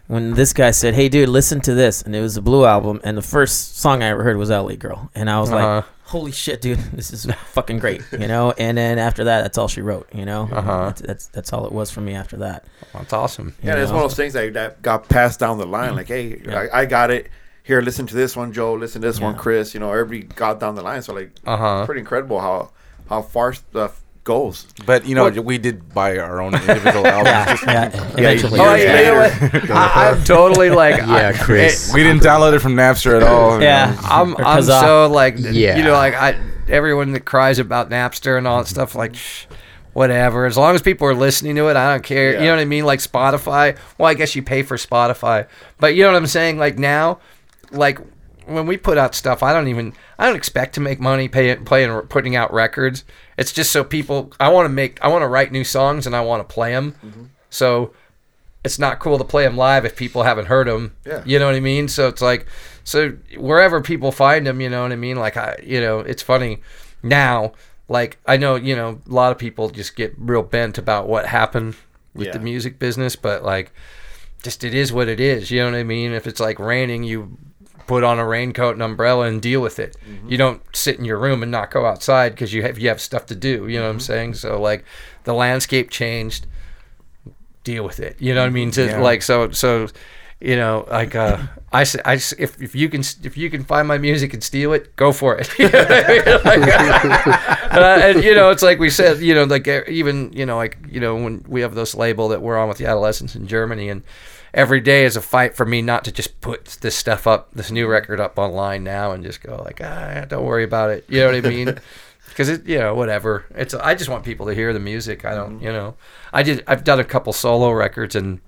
when this guy said, "Hey, dude, listen to this," and it was a Blue album, and the first song I ever heard was "LA Girl," and I was Uh-huh. like, "Holy shit, dude, this is fucking great," you know. And then after that, that's all she wrote, you know. Uh-huh. That's, that's that's all it was for me after that. That's awesome. you Yeah, it's one of those things that, that got passed down the line. Like, hey, Yeah. I, I got it. Here, listen to this one, Joe. Listen to this one, Chris. You know, everybody got down the line. So, like, Uh huh. pretty incredible how how far stuff goes. but you know, we did buy our own individual albums. yeah, yeah, eventually. Oh, yeah, you know? I, I'm totally like, Yeah, I- Chris. We didn't download it from Napster at all. you Yeah. know. I'm, I'm so like, Yeah. you know, like I, everyone that cries about Napster and all that stuff, like, shh, whatever. As long as people are listening to it, I don't care. You know what I mean? Like Spotify. Well, I guess you pay for Spotify, but you know what I'm saying? Like now, like when we put out stuff, I don't even, I don't expect to make money pay, playing, putting out records. It's just so people, I want to make, I want to write new songs and I want to play them. Mm-hmm. So it's not cool to play them live if people haven't heard them. Yeah. You know what I mean? So it's like, so wherever people find them, you know what I mean? Like I, you know, it's funny now. Like I know, you know, a lot of people just get real bent about what happened with the music business, but like, just it is what it is. You know what I mean? If it's like raining, you put on a raincoat and umbrella and deal with it. You don't sit in your room and not go outside because you have you have stuff to do. You know what I'm saying? So like, the landscape changed deal with it. You know what I mean? To, Yeah. Like so so you know like uh I, I if, if you can if you can find my music and steal it go for it You know I mean? Like, uh, and you know it's like we said you know like even you know like you know when we have this label that we're on with the adolescents in Germany and every day is a fight for me not to just put this stuff up this new record up online now and just go like ah don't worry about it. You know what I mean? Because it you know whatever. It's i just want people to hear the music. I don't you know. I did i've done a couple solo records and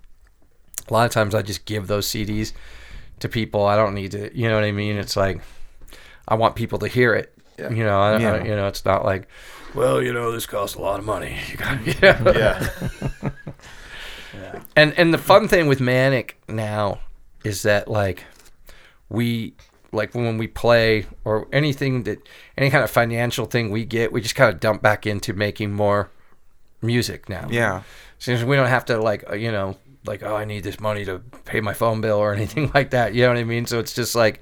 a lot of times i just give those cds to people. I don't need to you know what i mean? It's like i want people to hear it. Yeah. you know I, I, you know it's not like well you know this costs a lot of money. You got you know? Yeah. and and the fun thing with manic now is that like we like when we play or anything that any kind of financial thing we get we just kind of dump back into making more music now. Yeah. since we don't have to like uh, you know like oh i need this money to pay my phone bill or anything like that you know what i mean? So it's just like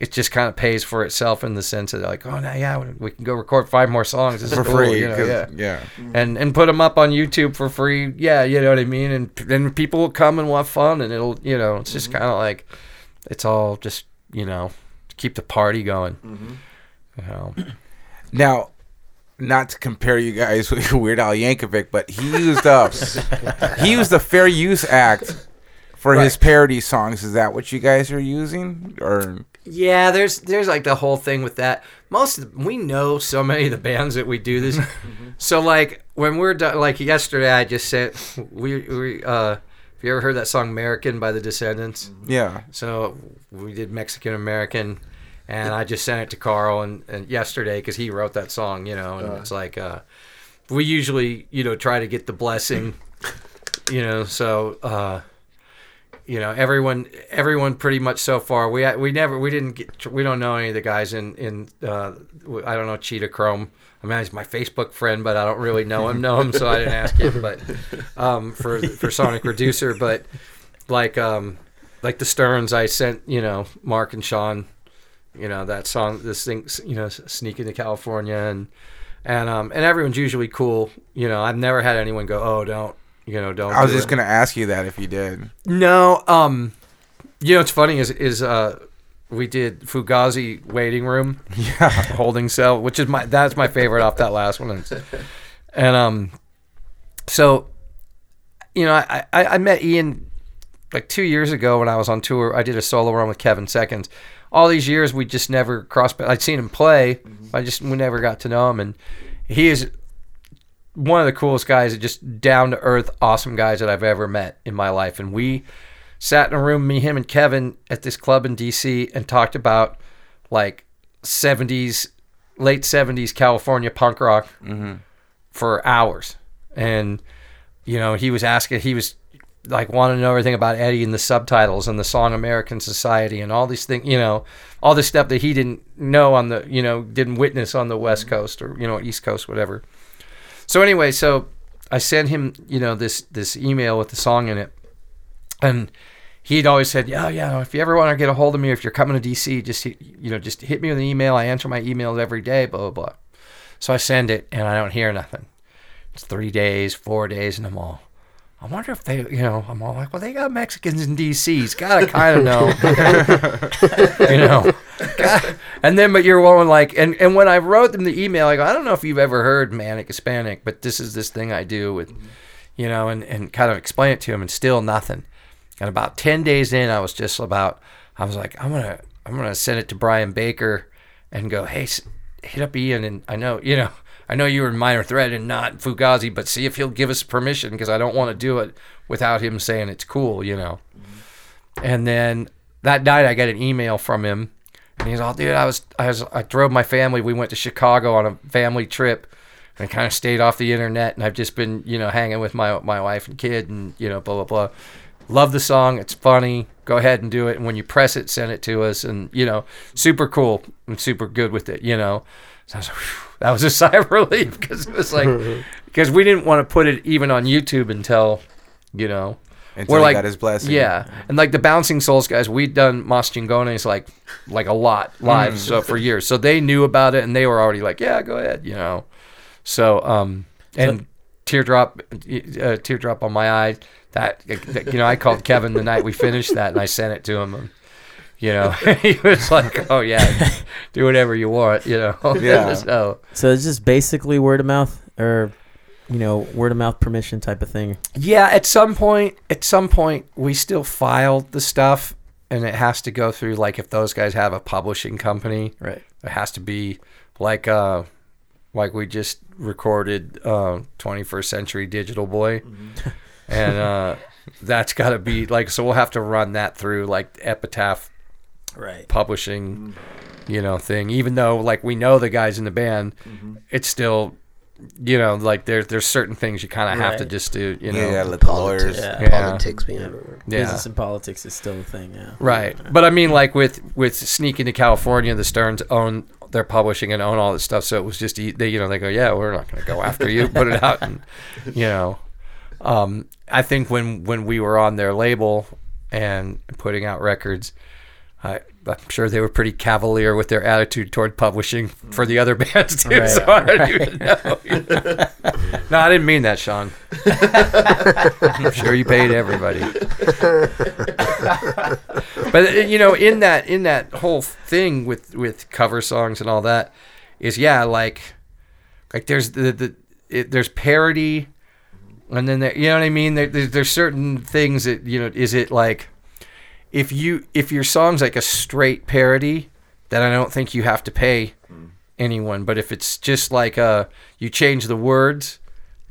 it just kind of pays for itself in the sense of like oh now yeah we can go record five more songs this For cool, free. you know, 'cause- yeah yeah. and and put them up on YouTube for free. Yeah, you know what I mean. And then people will come and want fun, and it'll you know it's just mm-hmm. kind of like it's all just you know to keep the party going. Mm-hmm. You know, Now, not to compare you guys with Weird Al Yankovic, but he used up he used the Fair Use Act for his parody songs. Is that what you guys are using, or yeah. There's there's like the whole thing with that. Most of the, we know so many of the bands that we do this, so like when we're done, like yesterday, I just sent we we uh. Have you ever heard that song "American" by the Descendents? Yeah. So we did Mexican American, and I just sent it to Carl and, and yesterday because he wrote that song, you know, and it's like uh, we usually you know try to get the blessing, you know, so uh, you know everyone everyone pretty much so far we we never we didn't get we don't know any of the guys in in uh, I don't know Cheetah Chrome. I mean, he's my Facebook friend, but I don't really know him. Know him, so I didn't ask him. But um, for for Sonic Reducer, but like um, like the Sterns, I sent you know Mark and Sean, you know that song, this thing, you know, sneaking to California, and and um and everyone's usually cool. You know, I've never had anyone go, oh, don't, you know, don't. I was do just it." gonna ask you that if you did. No, um, you know what's funny is is uh we did Fugazi waiting room, Yeah. holding cell, which is my that's my favorite off that last one, and, and um, so you know I, I I met Ian like two years ago when I was on tour. I did a solo run with Kevin Seconds. All these years we just never crossed. I'd seen him play, I just we never got to know him, and he is one of the coolest guys, just down to earth, awesome guys that I've ever met in my life. And we sat in a room, me, him, and Kevin at this club in DC and talked about like 70s, late 70s California punk rock mm-hmm. for hours. And, you know, he was asking, he was like wanting to know everything about Eddie and the subtitles and the song American Society and all these things, you know, all this stuff that he didn't know on the, you know, didn't witness on the West Coast or, you know, East Coast, whatever. So anyway, so I sent him, you know, this this email with the song in it, and he'd always said, "Yeah, yeah. If you ever want to get a hold of me, if you're coming to DC, just you know, just hit me with an email. I answer my emails every day. Blah blah blah." So I send it, and I don't hear nothing. It's three days, four days, and I'm all. I wonder if they, you know, I'm all like, well, they got Mexicans in DC. He's got to kind of know, you know. God. And then, but you're one like, and, and when I wrote them the email, I go, I don't know if you've ever heard Manic Hispanic, but this is this thing I do with, you know, and, and kind of explain it to him, and still nothing. And about 10 days in, I was just about, I was like, I'm going to, I'm going to send it to Brian Baker and go, hey, s- hit up Ian. And I know, you know, I know you were in minor threat and not Fugazi, but see if he'll give us permission because I don't want to do it without him saying it's cool, you know. Mm-hmm. And then that night, I got an email from him, and he's all, "Dude, I was, I was, I drove my family. We went to Chicago on a family trip, and kind of stayed off the internet. And I've just been, you know, hanging with my my wife and kid, and you know, blah blah blah. Love the song. It's funny. Go ahead and do it. And when you press it, send it to us. And you know, super cool and super good with it. You know, so I was like, "Whew." That was a sigh of relief because it was like, because we didn't want to put it even on YouTube until, you know. Until he got his blessing. Yeah, and like the Bouncing Souls guys, we'd done Mas Chingones like like a lot live so for years, so they knew about it and they were already like, yeah, go ahead, you know. So um and teardrop uh, teardrop on my eye that you know I called Kevin the night we finished that and I sent it to him. And, you know, he was like, "Oh yeah, do whatever you want," you know. Yeah. so So it's just basically word of mouth or, you know, word of mouth permission type of thing. Yeah, at some point, at some point, we still file the stuff, and it has to go through like if those guys have a publishing company, Right. it has to be like uh, like we just recorded uh, 21st Century Digital Boy, and uh, that's got to be like so we'll have to run that through like Epitaph Right. publishing, you know, thing. Even though like we know the guys in the band, it's still. You know, like there's there's certain things you kind of have to just do. You know, Yeah, you gotta let the lawyers. Yeah. Yeah. Politics behind it. Yeah. Business and politics is still a thing, yeah. Right. But I mean, like with with Sneak into California, the Sterns own their publishing and own all this stuff. So it was just e- they, you know, they go, yeah, we're not going to go after you. Put it out, and you know, um, I think when when we were on their label and putting out records. I, I'm sure they were pretty cavalier with their attitude toward publishing for the other bands too. Right, so I don't even know. no, I didn't mean that, Sean. I'm sure you paid everybody but you know in that in that whole thing with with cover songs and all that is yeah like like there's the the it, there's parody and then there, you know what i mean there, there's, there's certain things that you know is it like if you if your song's like a straight parody then i don't think you have to pay anyone but if it's just like uh you change the words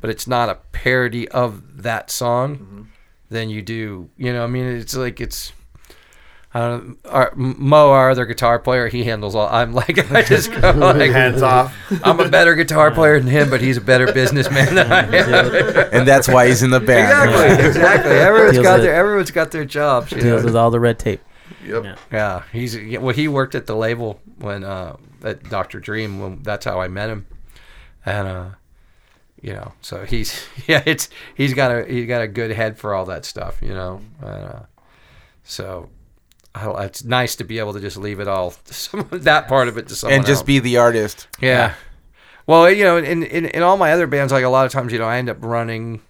but it's not a parody of that song, then you do. You know, I mean, it's like it's. I our, Mo, our other guitar player, he handles all. I'm like, I just go like, Hands off. I'm a better guitar player than him, but he's a better businessman than I am. and that's why he's in the band. exactly, exactly. Everyone's Deals got with- their everyone's got their jobs. You Deals know? with all the red tape. Yep. Yeah. Yeah, he's well. He worked at the label when uh, at Doctor Dream. When that's how I met him, and uh, you know, so he's yeah, it's he's got a he's got a good head for all that stuff. You know, and, uh, so I, it's nice to be able to just leave it all someone, that part of it to someone and just else. be the artist. Yeah. Well, you know, in, in in all my other bands, like a lot of times, you know, I end up running,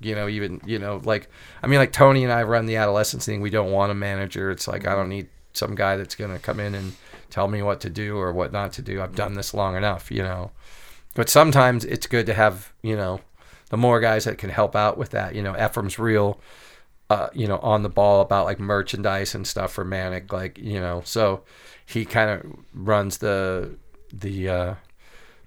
you know, even you know, like I mean, like Tony and I run the adolescents thing. We don't want a manager. It's like I don't need some guy that's gonna come in and tell me what to do or what not to do. I've done this long enough, you know. But sometimes it's good to have, you know, the more guys that can help out with that. You know, Ephraim's real, uh, you know, on the ball about like merchandise and stuff for Manic, like you know, so he kind of runs the the uh,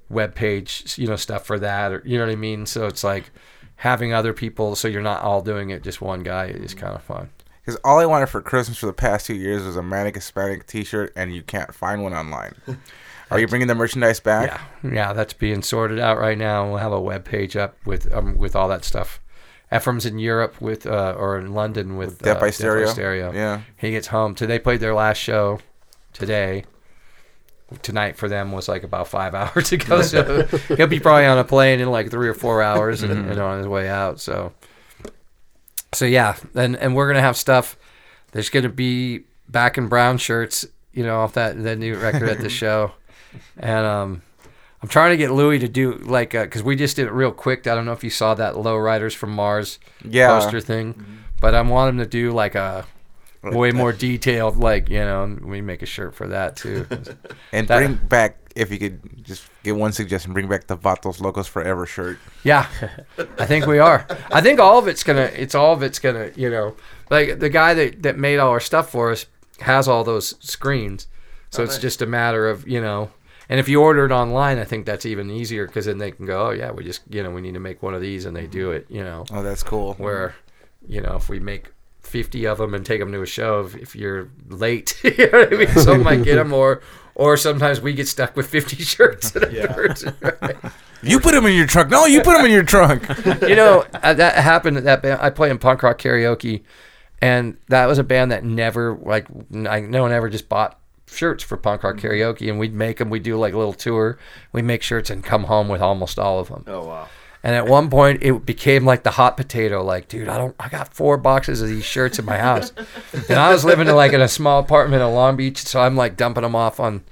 web page, you know, stuff for that, or you know what I mean. So it's like having other people, so you're not all doing it just one guy is kind of fun. Because all I wanted for Christmas for the past two years was a Manic Hispanic T-shirt, and you can't find one online. Are you bringing the merchandise back? Yeah, yeah, that's being sorted out right now. We'll have a web page up with um, with all that stuff. Ephraim's in Europe with uh, or in London with, Death uh, by Stereo? Stereo. Yeah. he gets home. Today played their last show today. Tonight for them was like about five hours ago, so he'll be probably on a plane in like three or four hours and, and on his way out. So, so yeah, and and we're gonna have stuff. There's gonna be back in brown shirts, you know, off that that new record at the show, and um, I'm trying to get Louis to do like uh, because we just did it real quick. I don't know if you saw that Low Riders from Mars Yeah. poster thing, mm-hmm. but I want him to do like a way more detailed, like you know, we make a shirt for that too. And That- bring back, if you could just get one suggestion, bring back the Vatos Locos Forever shirt. Yeah, I think we are. I think all of it's gonna. It's all of it's gonna. You know, like the guy that that made all our stuff for us has all those screens, so oh, it's just a matter of you know. And if you order it online, I think that's even easier because then they can go, oh yeah, we just you know we need to make one of these, and they do it. You know, Oh, that's cool. where you know if we make 50 of them and take them to a show if, if you're late you know what I mean some might get them or or sometimes we get stuck with 50 shirts afterwards, right? You put them in your trunk. No, you put them in your trunk. you know uh, that happened at that band I play in punk rock karaoke and that was a band that never like I, no one ever just bought shirts for punk rock mm-hmm. karaoke and we'd make them we do like a little tour. We make shirts and come home with almost all of them Oh wow. and at one point, it became like the hot potato. Like, dude, I don't, I got four boxes of these shirts in my house, and I was living in like in a small apartment in Long Beach, so I'm like dumping them off on,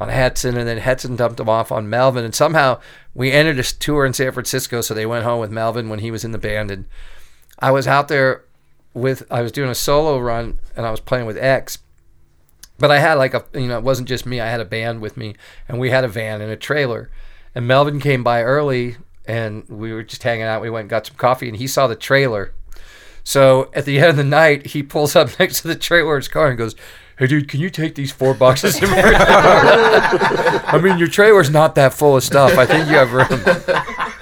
on Hetson, and then Hetson dumped them off on Melvin, and somehow we entered a tour in San Francisco, so they went home with Melvin when he was in the band, and I was out there with, I was doing a solo run, and I was playing with X, but I had like a, you know, it wasn't just me. I had a band with me, and we had a van and a trailer. And Melvin came by early, and we were just hanging out. We went and got some coffee, and he saw the trailer. So at the end of the night, he pulls up next to the trailer his car and goes, "Hey, dude, can you take these four boxes?" I mean, your trailer's not that full of stuff. I think you have room.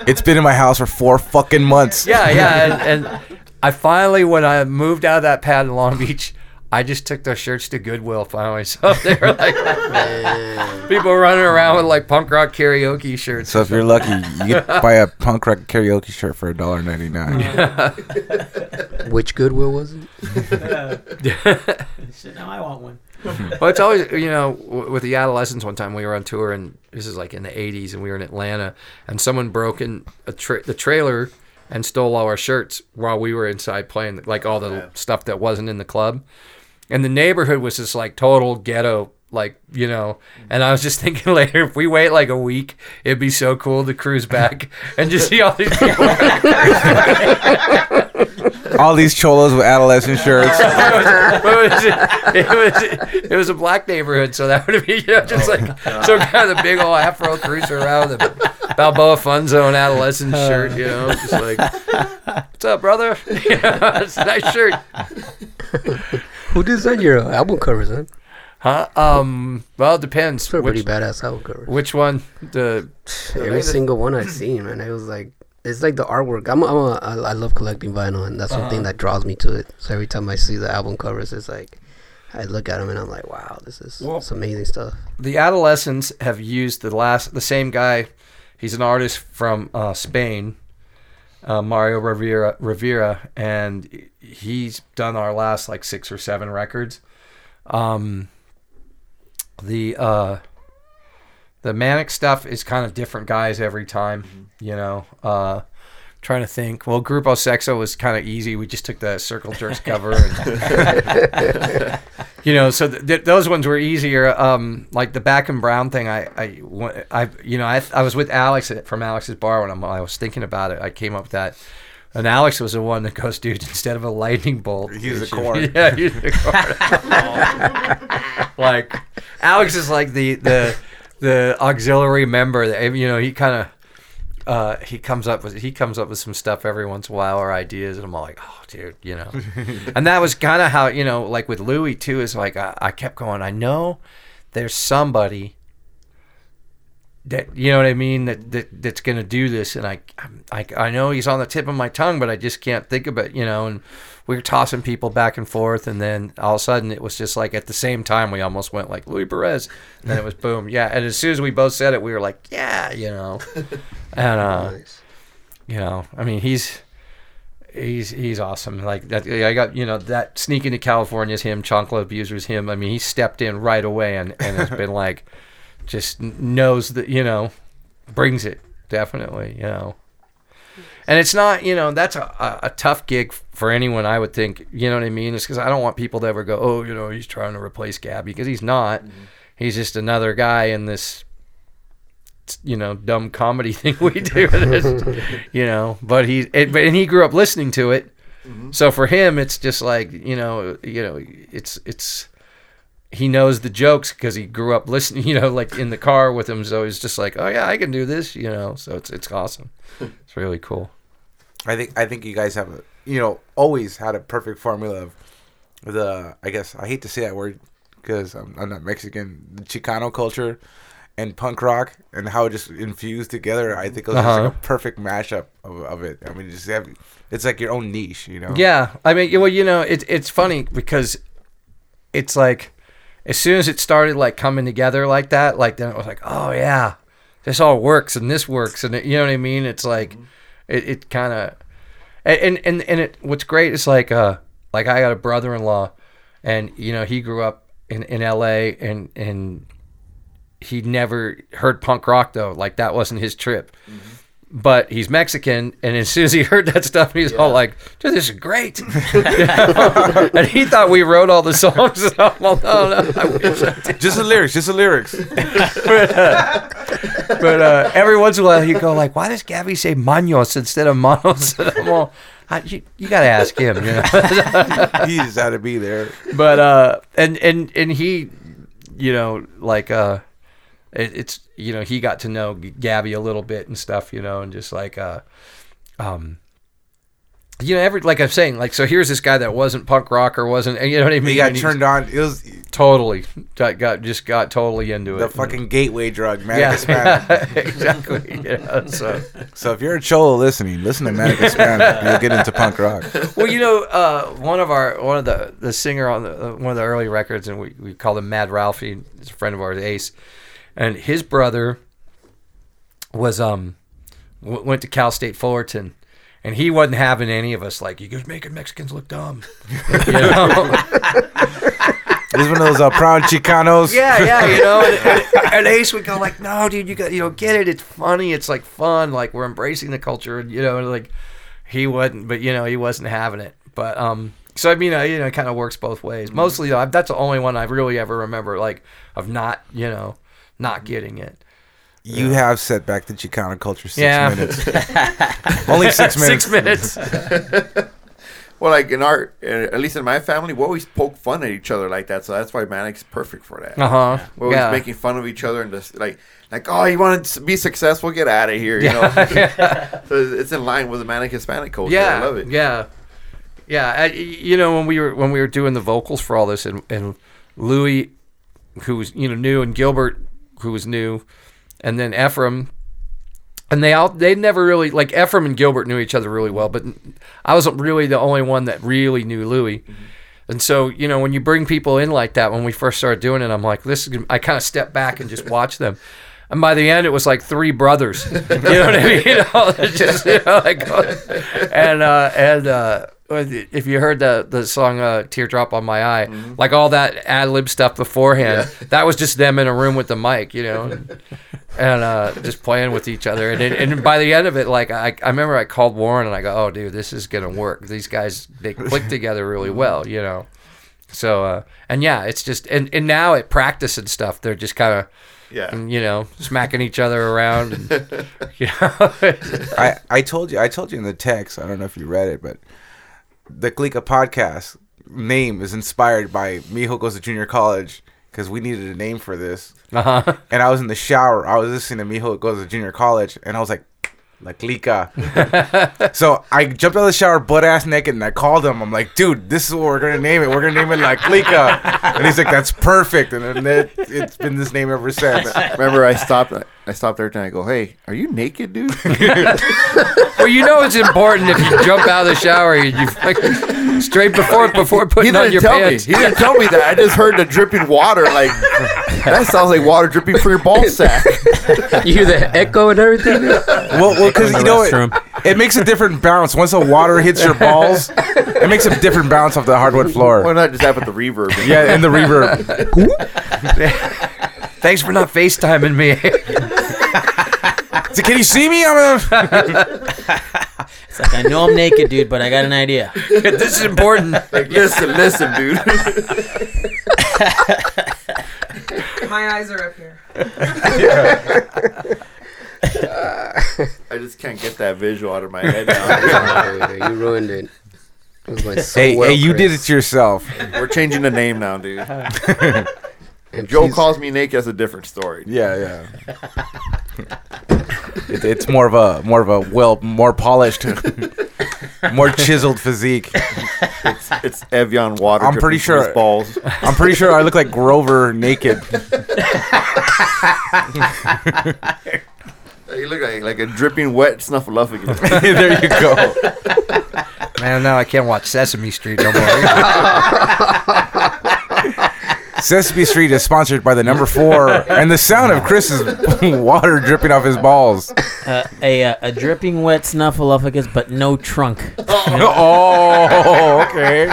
It's been in my house for four fucking months. Yeah, yeah. And, and I finally, when I moved out of that pad in Long Beach, I just took those shirts to Goodwill finally. So they were like people running around with like punk rock karaoke shirts. So if you're lucky, you can buy a punk rock karaoke shirt for $1.99. Which Goodwill was it? Now I want one. well, it's always you know with the adolescents. One time we were on tour, and this is like in the '80s, and we were in Atlanta, and someone broke in a tra- the trailer and stole all our shirts while we were inside playing, like all the stuff that wasn't in the club. And the neighborhood was just like total ghetto, like you know. And I was just thinking later, if we wait like a week, it'd be so cool to cruise back and just see all these people. All these cholos with adolescent shirts. What was it? It was it was a black neighborhood, so that would be you know, just like oh, some kind of the big old afro cruiser around with a Balboa Fun Zone adolescent uh. shirt, you know, just like what's up, brother? You know, it's a nice shirt, Who designed your album covers, huh? huh? Um, well, it depends. Pretty badass album covers. which one? The Every single one I've seen, man, it was like it's like the artwork. I'm, I'm a, I, I love collecting vinyl, and that's one thing that draws me to it. So every time I see the album covers, it's like I look at them and I'm like, wow, this is Well- it's amazing stuff. the adolescents have used the last the same guy he's an artist from uh, spain uh, mario rivera rivera and he's done our last like six or seven records. Um, the uh, the manic stuff is kind of different guys every time you know? Uh, trying to think. Well grupo sexo was kind of easy. We just took the circle jerks cover and you know so th- th- those ones were easier um like the back and brown thing i i i you know i, I was with alex at, from alex's bar when I'm, i was thinking about it i came up with that and alex was the one that goes dude instead of a lightning bolt Use a cord." yeah use the cord like alex is like the the the auxiliary member that you know he kind of uh, he comes up with he comes up with some stuff every once in a while or ideas, and I'm all like, oh, dude, you know. and that was kind of how you know, like with Louis too, is like I, I kept going. I know there's somebody that you know what I mean that, that that's gonna do this, and I, I I know he's on the tip of my tongue, but I just can't think of it, you know. And we were tossing people back and forth, and then all of a sudden it was just like at the same time we almost went like Louis Perez, and then it was boom, yeah. And as soon as we both said it, we were like, yeah, you know. And uh, Nice. you know, I mean, he's he's he's awesome. Like that, I got you know that sneaking to California is him. Chonkla abusers him. I mean, he stepped in right away and and has been like, just knows that you know, brings it definitely. You know. And it's not, you know, that's a, a, tough gig for anyone, I would think. You know what I mean? It's because I don't want people to ever go, oh, you know, he's trying to replace Gabby, because he's not. Mm-hmm. He's just another guy in this you know dumb comedy thing we do you know but he it, but and he grew up listening to it mm-hmm. so for him it's just like you know you know it's it's he knows the jokes because he grew up listening you know like in the car with him so he's just like oh yeah i can do this you know so it's it's awesome it's really cool I think I think you guys have a you know always had a perfect formula of the I guess I hate to say that word because I'm, I'm not Mexican the Chicano culture and punk rock and how it just infused together. I think it was just Uh-huh. like a perfect mashup of, of it. I mean, just have it's like your own niche, you know. Yeah, I mean, well, you know, it's it's funny because it's like as soon as it started like coming together like that, like then it was like, oh yeah, this all works and this works and it, you know what I mean? It's like it, it kind of and and and it what's great is like uh like I got a brother-in-law and you know he grew up in in L.A. and and he never heard punk rock though like that wasn't his trip but he's Mexican, and as soon as he heard that stuff, he's all like, "Dude, this is great," and he thought we wrote all the songs. And I'm all, "No, no, I wish I did." Just the lyrics, just the lyrics. But uh, every once in a while, he'd go like, "Why does Gabby say manos instead of manos?" And I'm all, I, "You, you got to ask him," you know. he just had to be there. but uh and and and he you know like uh it, it's you know he got to know gabby a little bit and stuff you know and just like uh um you know every like i'm saying like so here's this guy that wasn't punk rock or wasn't you know what i mean He got And turned on. It was totally got, got just got totally into it. the fucking gateway drug, Manic yeah, exactly yeah so So if you're a cholo listening, listen to Manic Hispanic. You'll get into punk rock. well, you know, uh, one of our one of the the singer on the, uh, one of the early records, and we, we called him Mad Ralphie. He's a friend of ours, Ace, and his brother was um w- went to Cal State Fullerton. And he wasn't having any of us like you guys making Mexicans look dumb, you know. He's one of those uh, proud Chicanos. yeah, yeah, you know. And, and, and Ace would go like, "No, dude, you got you know, get it. It's funny. It's like fun. Like we're embracing the culture." And you know, and like he wasn't, but you know, he wasn't having it. But um, so I mean, uh, you know, it kind of works both ways. Mostly, though, that's the only one I really ever remember like of not, you know, not getting it. You have set back the Chicano culture six Yeah. minutes. Only six minutes. Six minutes. Well, like in our, uh, at least in my family, we always poke fun at each other like that. So that's why Manic's perfect for that. Uh huh. We're always Yeah. making fun of each other and just like, like, oh, you want to be successful? Get out of here, you know. so it's in line with the Manic Hispanic culture. yeah, I love it. Yeah, yeah. I, you know, when we were when we were doing the vocals for all this, and, and Louis, who was you know new, and Gilbert, who was new, and then Ephraim. and they all they never really like Ephraim and Gilbert knew each other really well, but I wasn't really the only one that really knew Louis. And so, you know, when you bring people in like that, when we first started doing it, I'm like, this is, I kind of step back and just watch them. And by the end, it was like three brothers. You know what I mean? You know, just you know, like, and uh, and uh, if you heard the the song uh, "Teardrop on My Eye," like all that ad lib stuff beforehand, that was just them in a room with the mic, you know, and, and uh, just playing with each other. And, it, and by the end of it, like I, I remember I called Warren and I go, "Oh, dude, this is gonna work. These guys they click together really well, you know." So uh, and yeah, it's just and, and now at practice and stuff, they're just kind of Yeah. you know smacking each other around, and, you know. I, I told you I told you in the text. I don't know if you read it, but the Clika podcast name is inspired by Mijo goes to junior college because we needed a name for this. uh-huh. And I was in the shower. I was listening to Mijo goes to junior college, and I was like, La Clika. so I jumped out of the shower butt ass naked, and I called him. I'm like, dude, this is what we're gonna name it. We're gonna name it La Clika. And he's like, that's perfect. And then it, it's been this name ever since. Remember, I stopped. I stopped there and I go, "Hey, are you naked, dude?" Well, you know it's important if you jump out of the shower and you like, straight before before he putting on didn't your tell pants. me. He didn't tell me that. I just heard the dripping water. Like that sounds like water dripping from your ball sack. You hear the echo and everything? Well, well, because in you know it, it makes a different bounce once the water hits your balls. It makes a different bounce off the hardwood floor. Why floor. not just have it the reverb? Yeah, and the reverb. Thanks for not FaceTiming me. So can you see me? I'm a, It's like I know I'm naked, dude, but I got an idea. this is important. Like, listen, listen, dude. My eyes are up here. I just can't get that visual out of my head now. You ruined it. It was going so hey, well, hey, you did it yourself. We're changing the name now, dude. And Joe please- calls me naked. That's a different story. Yeah, yeah. It, it's more of a more of a well more polished, more chiseled physique. It's it's Evian water. I'm pretty from his sure- balls. I'm pretty sure I look like Grover naked. You look like like a dripping wet snuffleupagus. there you go. Man, now I can't watch Sesame Street no more. Sesame Street is sponsored by the number four and the sound of Chris's water dripping off his balls. Uh, a uh, a dripping wet snuffleupagus, but no trunk. Oh, okay.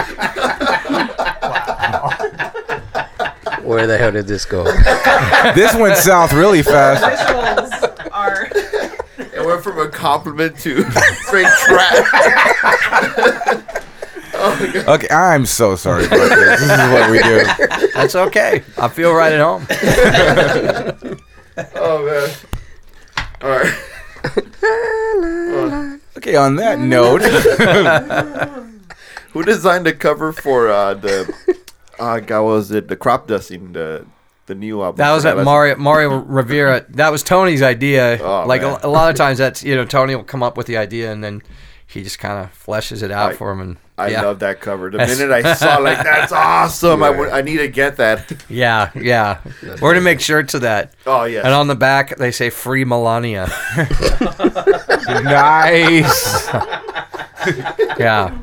Where the hell did this go? This went south really fast. Visuals are. It went from a compliment to straight trash. Okay, I'm so sorry about this. This is what we do. That's okay. I feel right at home. Oh man. All right. Okay, on that note, Who designed the cover for uh, the? Uh, God, what was it the crop dusting the the new album? That was at Mario Mario Rivera. That was Tony's idea. Oh, like a, a lot of times, that's you know Tony will come up with the idea and then he just kind of fleshes it out I- for him. And I yeah, love that cover. The That's- minute I saw, like, that's awesome. I would, I need to get that. yeah, yeah. We're gonna make shirts of that. Oh yeah. And on the back they say "Free Melania." nice. yeah,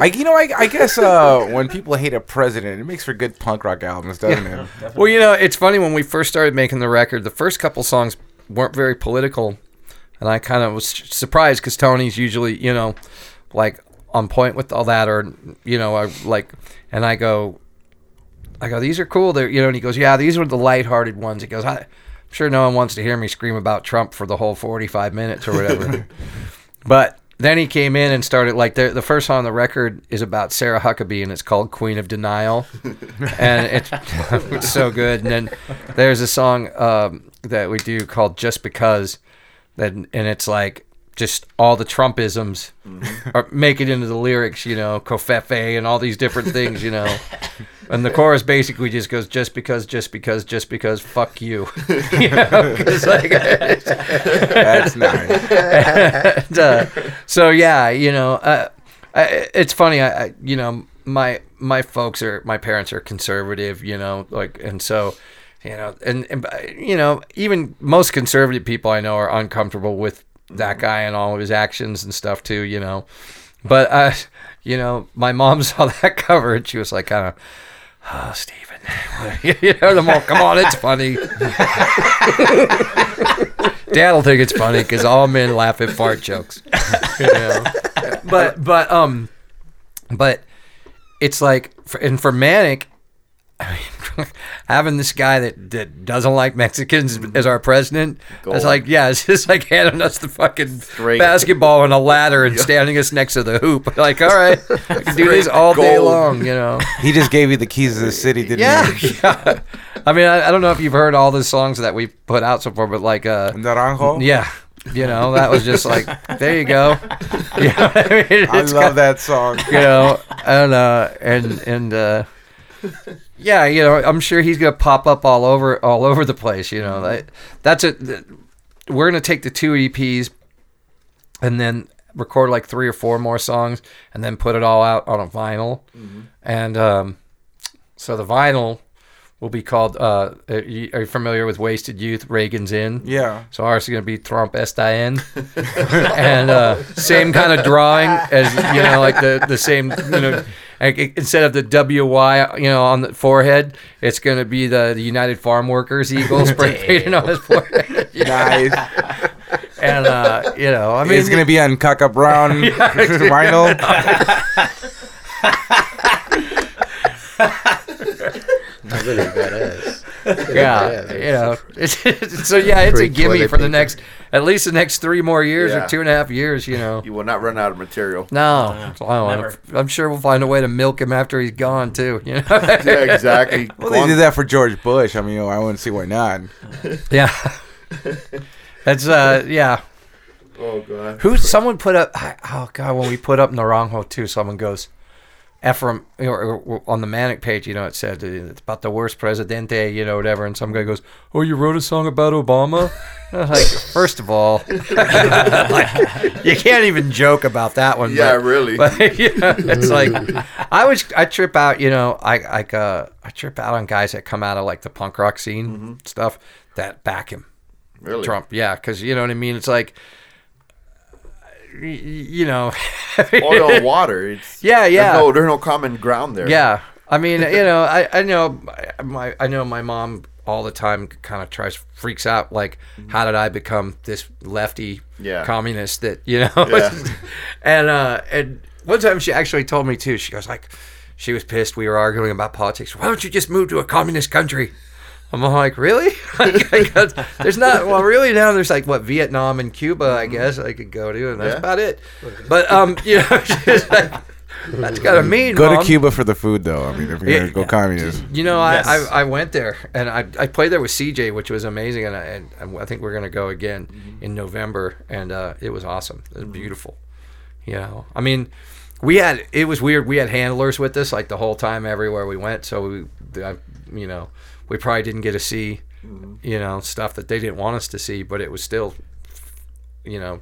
I, you know, I, I guess uh, when people hate a president, it makes for good punk rock albums, doesn't it? Well, you know, it's funny when we first started making the record, the first couple songs weren't very political, and I kind of was surprised because Tony's usually, you know, like on point with all that, or you know, I, like, and I go, I go, these are cool. They're, you know, and he goes, yeah, these were the lighthearted ones. He goes, I'm sure no one wants to hear me scream about Trump for the whole 45 minutes or whatever. but then he came in and started like the, the first song on the record is about Sarah Huckabee and it's called Queen of Denial, and it's, it's so good. And then there's a song um, that we do called Just Because, that and it's like just all the Trumpisms are, make it into the lyrics, you know, covfefe and all these different things, you know. And the chorus basically just goes, just because, just because, just because, fuck you. you know, 'cause, like, That's nice. and, uh, so yeah, you know, uh, I, it's funny. I, I, you know, my my folks are my parents are conservative, you know, like, and so you know, and, and you know, even most conservative people I know are uncomfortable with that guy and all of his actions and stuff too, you know. But uh, you know, my mom saw that cover and she was like, kind of, oh, Stephen, you know, the come on, it's funny. Dad'll think it's funny because all men laugh at fart jokes. You know? But but um, but it's like, and for Manic, I mean, having this guy that, that doesn't like Mexicans as our president, it's like, yeah, it's just like handing us the fucking Straight. basketball and a ladder and standing us next to the hoop. Like, all right, I can do this all day long, you know. He just gave you the keys to the city, didn't Yeah, he? yeah. I mean, I, I don't know if you've heard all the songs that we put out so far, but like, uh, Naranjo. yeah, you know, that was just like, there you go. You know I mean? I love that song. you know, and uh, and and uh, yeah, you know, I'm sure he's gonna pop up all over all over the place. You know, that that's it. th- We're gonna take the two EPs and then record like three or four more songs, and then put it all out on a vinyl. And um, so the vinyl will be called. Uh, are you are you familiar with Wasted Youth? Reagan's in. Yeah. So ours is going to be Trump S-I-N. and uh, same kind of drawing as, you know, like the, the same, you know, like instead of the W-Y, you know, on the forehead, it's going to be the, the United Farm Workers eagle spray painted on his forehead. Nice. And, uh, you know, I mean, it's gonna be on Kaka Brown vinyl. That's really badass. yeah, you know. So, yeah, it's a Great gimme toilet for the paper. next, at least the next three more years Yeah. or two and a half years, you know. You will not run out of material. No, So I don't I'm sure we'll find a way to milk him after he's gone too. You know? Yeah, exactly. Well, Go they did that for George Bush. I mean, you know, I wouldn't see why not. yeah. That's uh yeah. Oh god. Who someone put up oh god when we put up Naranjo too someone goes Ephraim or- or on the manic page you know it said it's about the worst presidente you know whatever and some guy goes oh you wrote a song about Obama I like first of all like, you can't even joke about that one Yeah, but- really. but you know, it's like I was I trip out, you know, I like uh I trip out on guys that come out of like the punk rock scene stuff that back him Really? Trump, yeah, because you know what I mean. It's like, you know, Oil water. It's, Yeah, yeah. There's no, there's no common ground there. yeah. I mean, you know, I, I know my I know my mom all the time kind of tries freaks out like how did I become this lefty Yeah. communist that you know Yeah. and uh and one time she actually told me too she goes like she was pissed we were arguing about politics why don't you just move to a communist country I'm like really there's not well really now there's like what Vietnam and Cuba I guess I could go to and that's Yeah. about it but um you know she's like, that's gotta mean Go Mom." to Cuba for the food, though. I mean, if you're Yeah. gonna go communist. You know, I, Yes. I, I went there and I, I played there with CJ, which was amazing, and I, and I think we're gonna go again in November, and uh, it was awesome. It was beautiful. You know, I mean, we had it was weird. We had handlers with us like the whole time everywhere we went, so we, I, you know, we probably didn't get to see, mm-hmm. you know, stuff that they didn't want us to see, but it was still, you know,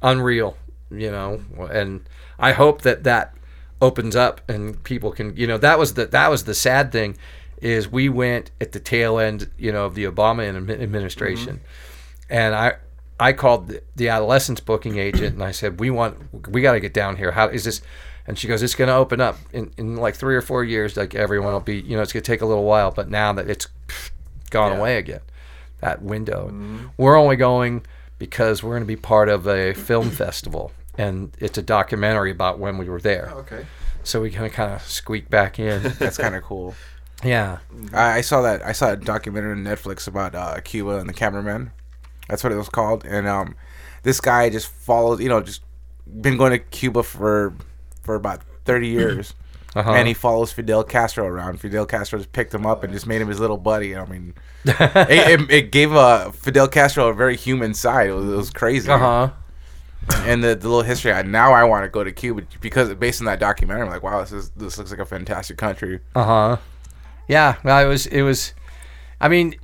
unreal. You know, and I hope that that opens up and people can you know that was the that was the sad thing is we went at the tail end you know of the Obama admi- administration. Mm-hmm. And I I called the, the adolescents booking agent and I said we want we got to get down here. How is this and she goes it's going to open up in, in like three or four years like everyone will be you know it's going to take a little while but now that it's gone away again that window we're only going because we're going to be part of a film festival and it's a documentary about when we were there Okay. so we can kind of squeak back in. That's kind of cool. yeah. I, I saw that. I saw a documentary on Netflix about uh, Cuba and the cameraman. That's what it was called. And um, this guy just follows. You know, just been going to Cuba for for about thirty years. Uh-huh. And he follows Fidel Castro around. Fidel Castro just picked him up and just made him his little buddy. I mean, it, it, it gave uh, Fidel Castro a very human side. It was, it was crazy. Uh huh. And the, the little history. I, now I want to go to Cuba because based on that documentary, I'm like, wow, this is this looks like a fantastic country. Uh huh. Yeah. Well, it was. It was. I mean,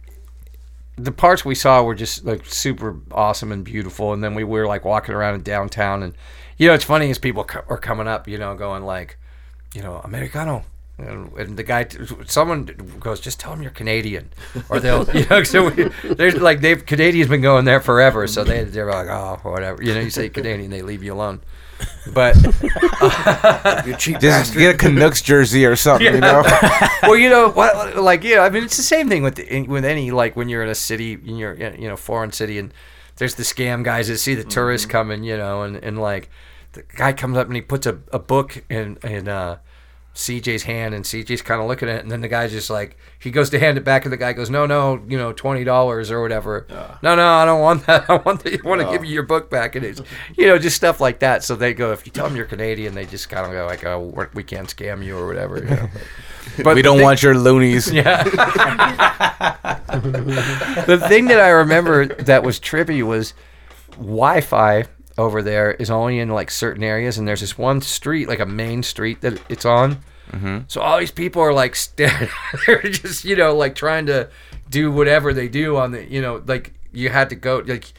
the parts we saw were just like super awesome and beautiful, and then we were like walking around in downtown, and you know, it's funny as people co- are coming up, you know, going like, you know, Americano, And, and the guy, someone goes, just tell them you're Canadian, or they'll, you know, so we, there's like they've Canadians been going there forever, so they they're like, oh, whatever, you know, you say Canadian, they leave you alone. But You cheap Just bastard. get a Canucks jersey or something, you know. well, you know what? Like, yeah, I mean, it's the same thing with the, with any like when you're in a city, in your you know foreign city, and there's the scam guys that see the tourists coming, you know, and, and like the guy comes up and he puts a, a book in in uh, CJ's hand, and CJ's kind of looking at it, and then the guy's just like he goes to hand it back, and the guy goes, no, no, you know, twenty dollars or whatever. No, no, I don't want that. I want the, I want to give you your book back, and it's you know just stuff like that. So they go, if you tell them you're Canadian, they just kind of go like, oh, we're, can't scam you or whatever. You know? But we don't thing- want your loonies. yeah. the thing that I remember that was trippy was Wi-Fi over there is only in like certain areas, and there's this one street, like a main street that it's on. Mm-hmm. So all these people are like, staring. they're just you know like trying to do whatever they do on the you know like you had to go like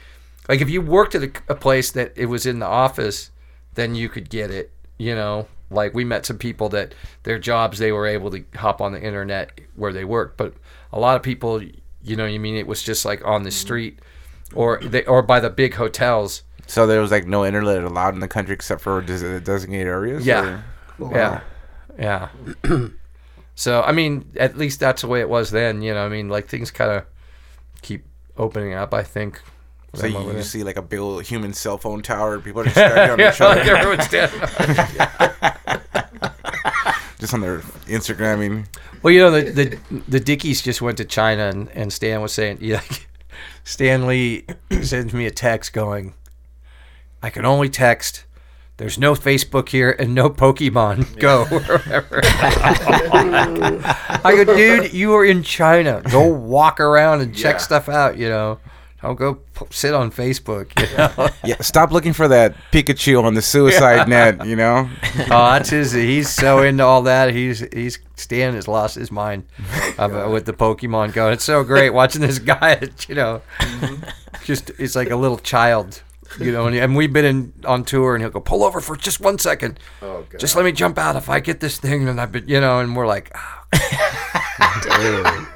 like if you worked at a, a place that it was in the office, then you could get it. You know, like we met some people that their jobs they were able to hop on the internet where they worked, but a lot of people, you know, you mean it was just like on the mm-hmm. street or they or by the big hotels. So there was like no internet allowed in the country except for des- designated areas. Yeah. or- Yeah. Yeah. so I mean, at least that's the way it was then. You know, I mean, like things kind of keep opening up. I think. So you, you see like a big old human cell phone tower. People are just staring on each yeah, like other, everyone's standing. just on their Instagramming. Well, you know, the the, the Dickies just went to China, and, and Stan was saying, yeah, Stanley sends me a text going, I can only text. There's no Facebook here and no Pokemon Go or whatever. I go, dude, you are in China. Go walk around and check Yeah. stuff out. You know, don't go p- sit on Facebook. You know? Yeah, stop looking for that Pikachu on the suicide net. You know, oh, that's his. He's so into all that. He's he's Stan has lost his mind about, uh, with the Pokemon Go. It's so great watching this guy. You know, mm-hmm. just it's like a little child. You know, and, and we've been in, on tour, and he'll go pull over for just one second. Oh, God. Just let me jump out if I get this thing, and I've been, you know, and we're like, oh, Damn.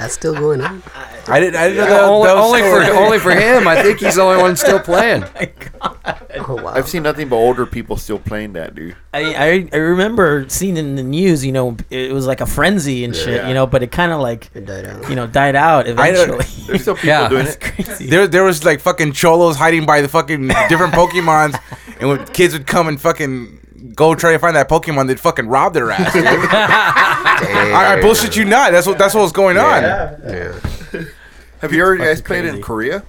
That's still going on. I didn't. I didn't know that, only, that was only for only for him. I think he's the only one still playing. Oh, oh wow. I've seen nothing but older people still playing that, dude. I, I I remember seeing in the news, you know, it was like a frenzy and shit, Yeah. you know, but it kind of like, It died out. you know, died out I eventually. don't- There's still people Yeah. doing That's it. crazy. There, there was like fucking cholos hiding by the fucking different Pokemons, and when kids would come and fucking go try to find that Pokemon, they'd fucking rob their ass. dude. I, I bullshit you not. That's what that's what was going on. Yeah. Have you ever guys fucking played in Korea?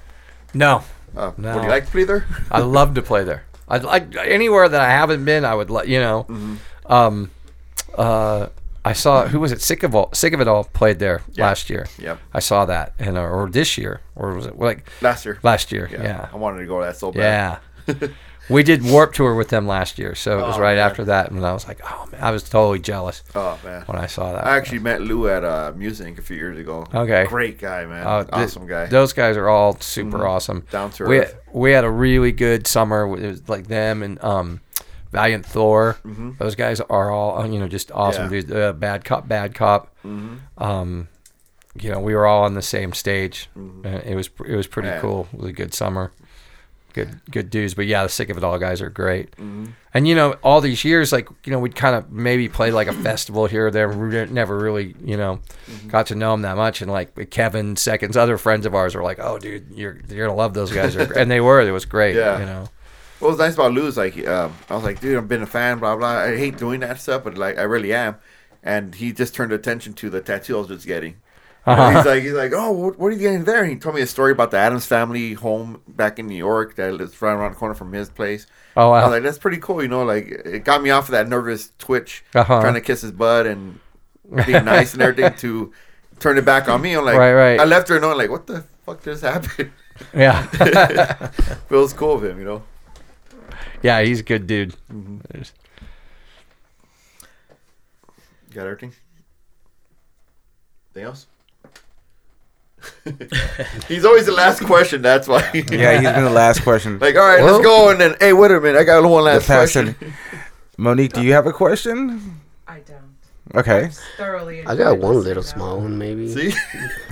No, Uh, No. Would you like to play there? I love to play there. I'd like anywhere that I haven't been. I would let you know. Um, uh, I saw who was it? Sick of all, sick of it all played there Yeah. last year. Yep. I saw that, and uh, or this year, or was it like Last year. last year? Yeah. Yeah, I wanted to go to that so bad. yeah. we did Warped Tour with them last year, so it was Oh, right man. after that, and I was like, oh man, I was totally jealous Oh man. when I saw that. I actually met Lou at uh, Musink a few years ago. Okay. Great guy, man. Oh, th- awesome guy. Those guys are all super awesome. Down to we, earth. we had a really good summer. It was like them and um, Valiant Thor. Those guys are all uh, you know just awesome Mm-hmm. Yeah. dudes. Uh, bad cop, bad cop. Um, you know, we were all on the same stage. Uh, it was it was pretty Mm-hmm. Cool. It was a good summer. Good good dudes. But yeah, the sick of it all guys are great. Mm-hmm. And you know, all these years, like you know, we'd kind of maybe play like a festival here or there. We never really, you know, Mm-hmm. got to know them that much. And like Kevin, seconds, other friends of ours were like, "Oh, dude, you're you're gonna love those guys." And they were. It was great. Yeah. You know. What was nice about Lou is like, um, I was like, dude, I've been a fan, blah blah. I hate doing that stuff, but like, I really am. And he just turned attention to the tattoo I was just getting. And He's like, he's like, oh, what, what are you getting there? And he told me a story about the Addams family home back in New York that lives right around the corner from his place. Oh I wow. was like, that's pretty cool, you know. Like, it got me off of that nervous twitch, Uh-huh. trying to kiss his butt and being nice and everything to turn it back on me. I'm like, Right, right. I left her and knowing like, what the fuck just happened? yeah. It cool of him, you know. yeah, he's a good dude. Mm-hmm. Got everything? Anything else? He's always the last question. That's why. Yeah, he's been the last question. like, all right, Well- let's go. And then, hey, wait a minute. I got one last question. Monique, do you have a question? I don't. Okay. Thoroughly. I got one little small one, maybe. See,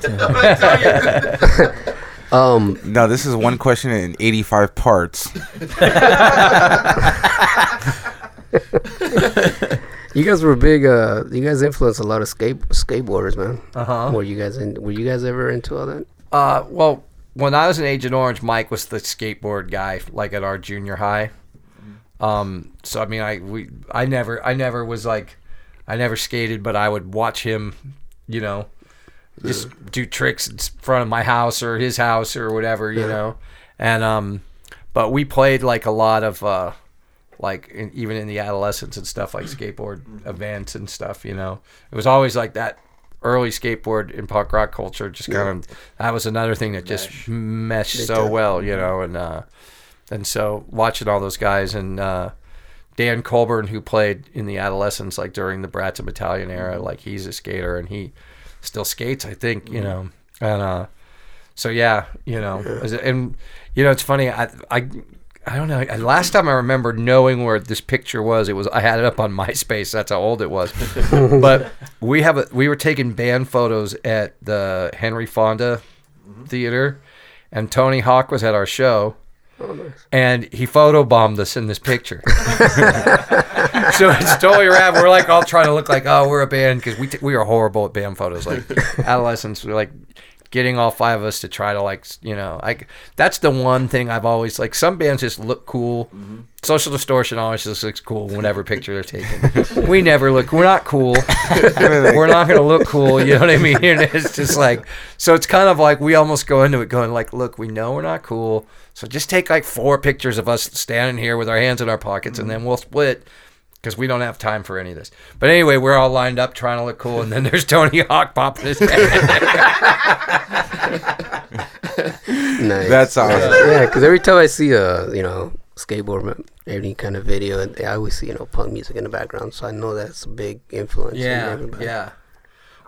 Um, No, this is one question in 85 parts. You guys were big. Uh, you guys influenced a lot of skate skateboarders, man. Uh huh. Were you guys in? Were you guys ever into all that? Uh, well, when I was in Agent Orange, Mike was the skateboard guy, like at our junior high. Um, so I mean, I we I never I never was like, I never skated, but I would watch him, you know, just do tricks in front of my house or his house or whatever, you know, and um, but we played like a lot of uh, like in, even in the adolescents and stuff like skateboard events and stuff, you know, it was always like that early skateboard in punk rock culture just kind of that was another thing that just meshed so well you know? And uh and so watching all those guys and uh Dan Colburn who played in the adolescents like during the Brats and Battalion era like he's a skater and he still skates I think you know? And uh so yeah you know and you know it's funny I I I don't know. Last time I remember knowing where this picture was, it was I had it up on MySpace. That's how old it was. but we have a, we were taking band photos at the Henry Fonda mm-hmm. Theater, and Tony Hawk was at our show, oh, and he photobombed us in this picture. so it's totally rad. We're like all trying to look like oh we're a band because we t- we are horrible at band photos. Like adolescents, we're like getting all five of us to try to like you know like that's the one thing I've always like some bands just look cool. Mm-hmm. Social Distortion always just looks cool whenever picture they're taken. we never look. We're not cool. we're not gonna look cool. You know what I mean? And it's just like so. It's kind of like we almost go into it going like, look, we know we're not cool. So just take like four pictures of us standing here with our hands in our pockets, and mm-hmm. then we'll split because we don't have time for any of this. But anyway, we're all lined up trying to look cool, and then there's Tony Hawk popping his head. Nice. That's awesome. yeah, because every time I see a you know skateboard any kind of video, I always see you know punk music in the background, so I know that's a big influence. in yeah, everybody. yeah.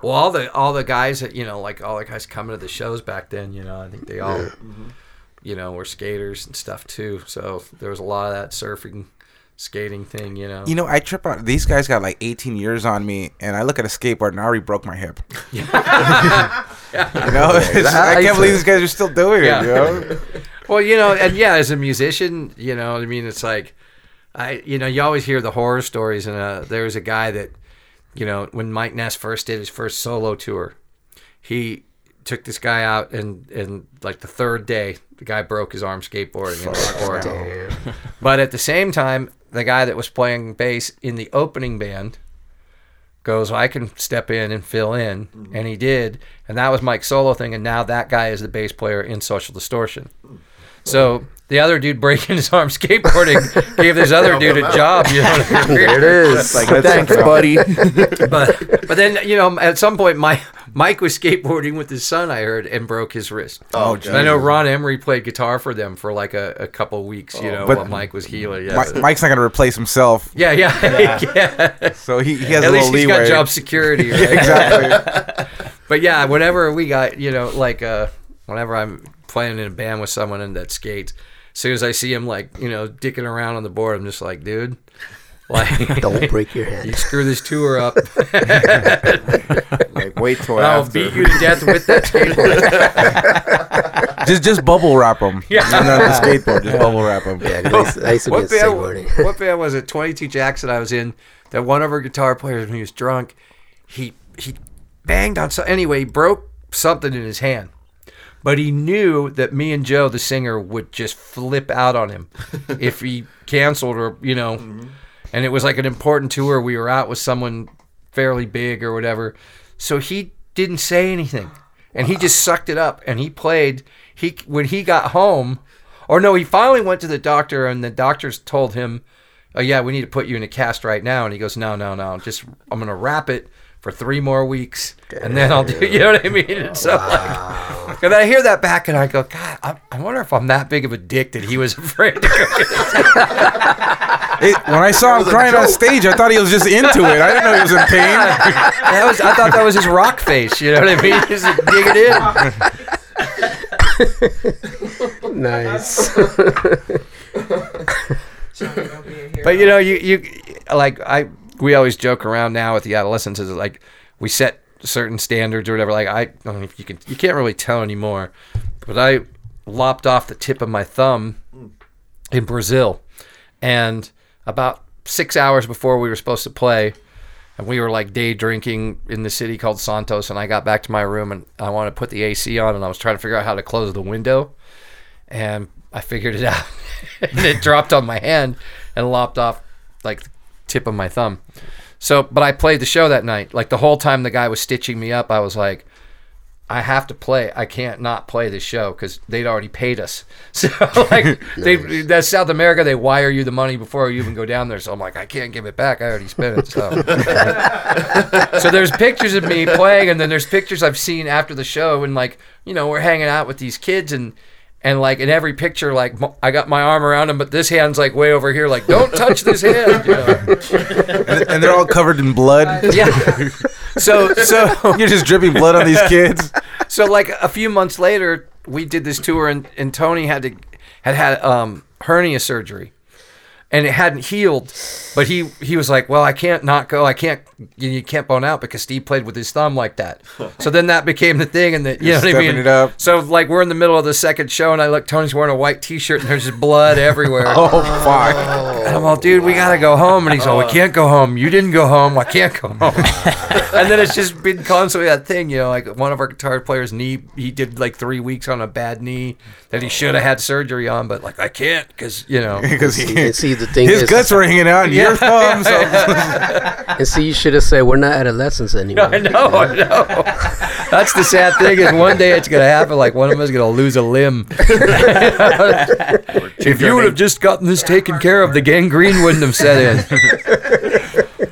Well, all the all the guys that you know, like all the guys coming to the shows back then, you know, I think they all, you know, were skaters and stuff too. So there was a lot of that surfing, skating thing, you know. You know, I trip out. These guys got like 18 years on me, and I look at a skateboard and I already broke my hip. You know, It's- I can't believe these guys are still doing Yeah. it. You know, Well, you know, and yeah, as a musician, you know, I mean, it's like, I, you know, you always hear the horror stories, and uh, there was a guy that, you know, when Mike Ness first did his first solo tour, he took this guy out, and and like the third day, the guy broke his arm skateboarding. And it. But at the same time, the guy that was playing bass in the opening band goes, I can step in and fill in. And he did. And that was Mike's solo thing. And now that guy is the bass player in Social Distortion. So the other dude breaking his arm skateboarding gave this other dude a job. You know what I mean? There it is. like thanks, buddy. but but then you know at some point Mike Mike was skateboarding with his son I heard and broke his wrist. Oh, And I know Ron Emory played guitar for them for like a, a couple weeks. You know But- while Mike was healing. Yeah, Mi- Mike's not gonna replace himself, yeah, yeah, yeah. so he, he has At a least little he's leeway. got job security. Right? exactly. But yeah, whenever we got, you know, like uh, whenever I'm playing in a band with someone and that skates, as soon as I see him like, you know, dicking around on the board, I'm just like, dude, like, Don't break your head. you screw this tour up. like wait till I'll after. beat you to death with that skateboard. just just bubble wrap them. Yeah. on the skateboard. Just bubble wrap them. Yeah, 'cause I used, I used to what get band, skateboarding. what band was it? 22 Jacks I was in. That one of our guitar players, when he was drunk, he he banged on so anyway, he broke something in his hand. But he knew that me and Joe, the singer, would just flip out on him if he canceled or you know. Mm-hmm. And it was like an important tour. We were out with someone fairly big or whatever. So he didn't say anything. And he just sucked it up and he played he when he got home or no, he finally went to the doctor and the doctors told him, "Oh yeah, we need to put you in a cast right now." And he goes, "No, no, no. Just I'm to wrap it for 3 more weeks and then I'll do you know what I mean?" And so like and I hear that back and I go, "God, I, I wonder if I'm that big of a dick that he was afraid to It, when I saw him crying on stage, I thought he was just into it. I didn't know he was in pain. That was I thought that was his rock face, you know what I mean? Just dig it in. nice. Johnny, don't be a hero. But you know, you you like I we always joke around now with the adolescents is like we set certain standards or whatever. Like I, I don't know if you can, you can't really tell anymore, but I lopped off the tip of my thumb in Brazil, and about six hours before we were supposed to play, and we were like day drinking in the city called Santos, and I got back to my room and I wanted to put the AC on, and I was trying to figure out how to close the window, and I figured it out, and it dropped on my hand and lopped off like the tip of my thumb. So, but I played the show that night. Like the whole time the guy was stitching me up, I was like, I have to play. I can't not play this show because they'd already paid us. So, like, they that's South America. They wire you the money before you even go down there. So I'm like, I can't give it back. I already spent it. So, so there's pictures of me playing, and then there's pictures I've seen after the show, and like, you know, we're hanging out with these kids, and and like in every picture, like I got my arm around him, but this hand's like way over here. Like, don't touch this hand. You know? and, and they're all covered in blood. Yeah. So so You're just dripping blood on these kids. so like a few months later, we did this tour, and, and Tony had to had had um, hernia surgery, and it hadn't healed. But he he was like, "Well, I can't not go. I can't. You, you can't bone out because Steve played with his thumb like that." So then that became the thing, and the, you know what I mean. it up. So like we're in the middle of the second show, and I look, Tony's wearing a white T-shirt, and there's just blood everywhere. Oh fuck! And I'm all, dude, we gotta go home. And he's all, we can't go home. You didn't go home. I can't go home. and then it's just been constantly that thing, you know, like one of our guitar players' knee, he did like three weeks on a bad knee that he should have had surgery on, but like, I can't because, you know. Because And see, the thing his is, guts were hanging out, and your thumbs. and see, you should have said we're not adolescents anymore. I know, I know. That's the sad thing is one day it's gonna happen. Like one of us is gonna lose a limb. if you would have just gotten this taken care of, the gangrene wouldn't have set in.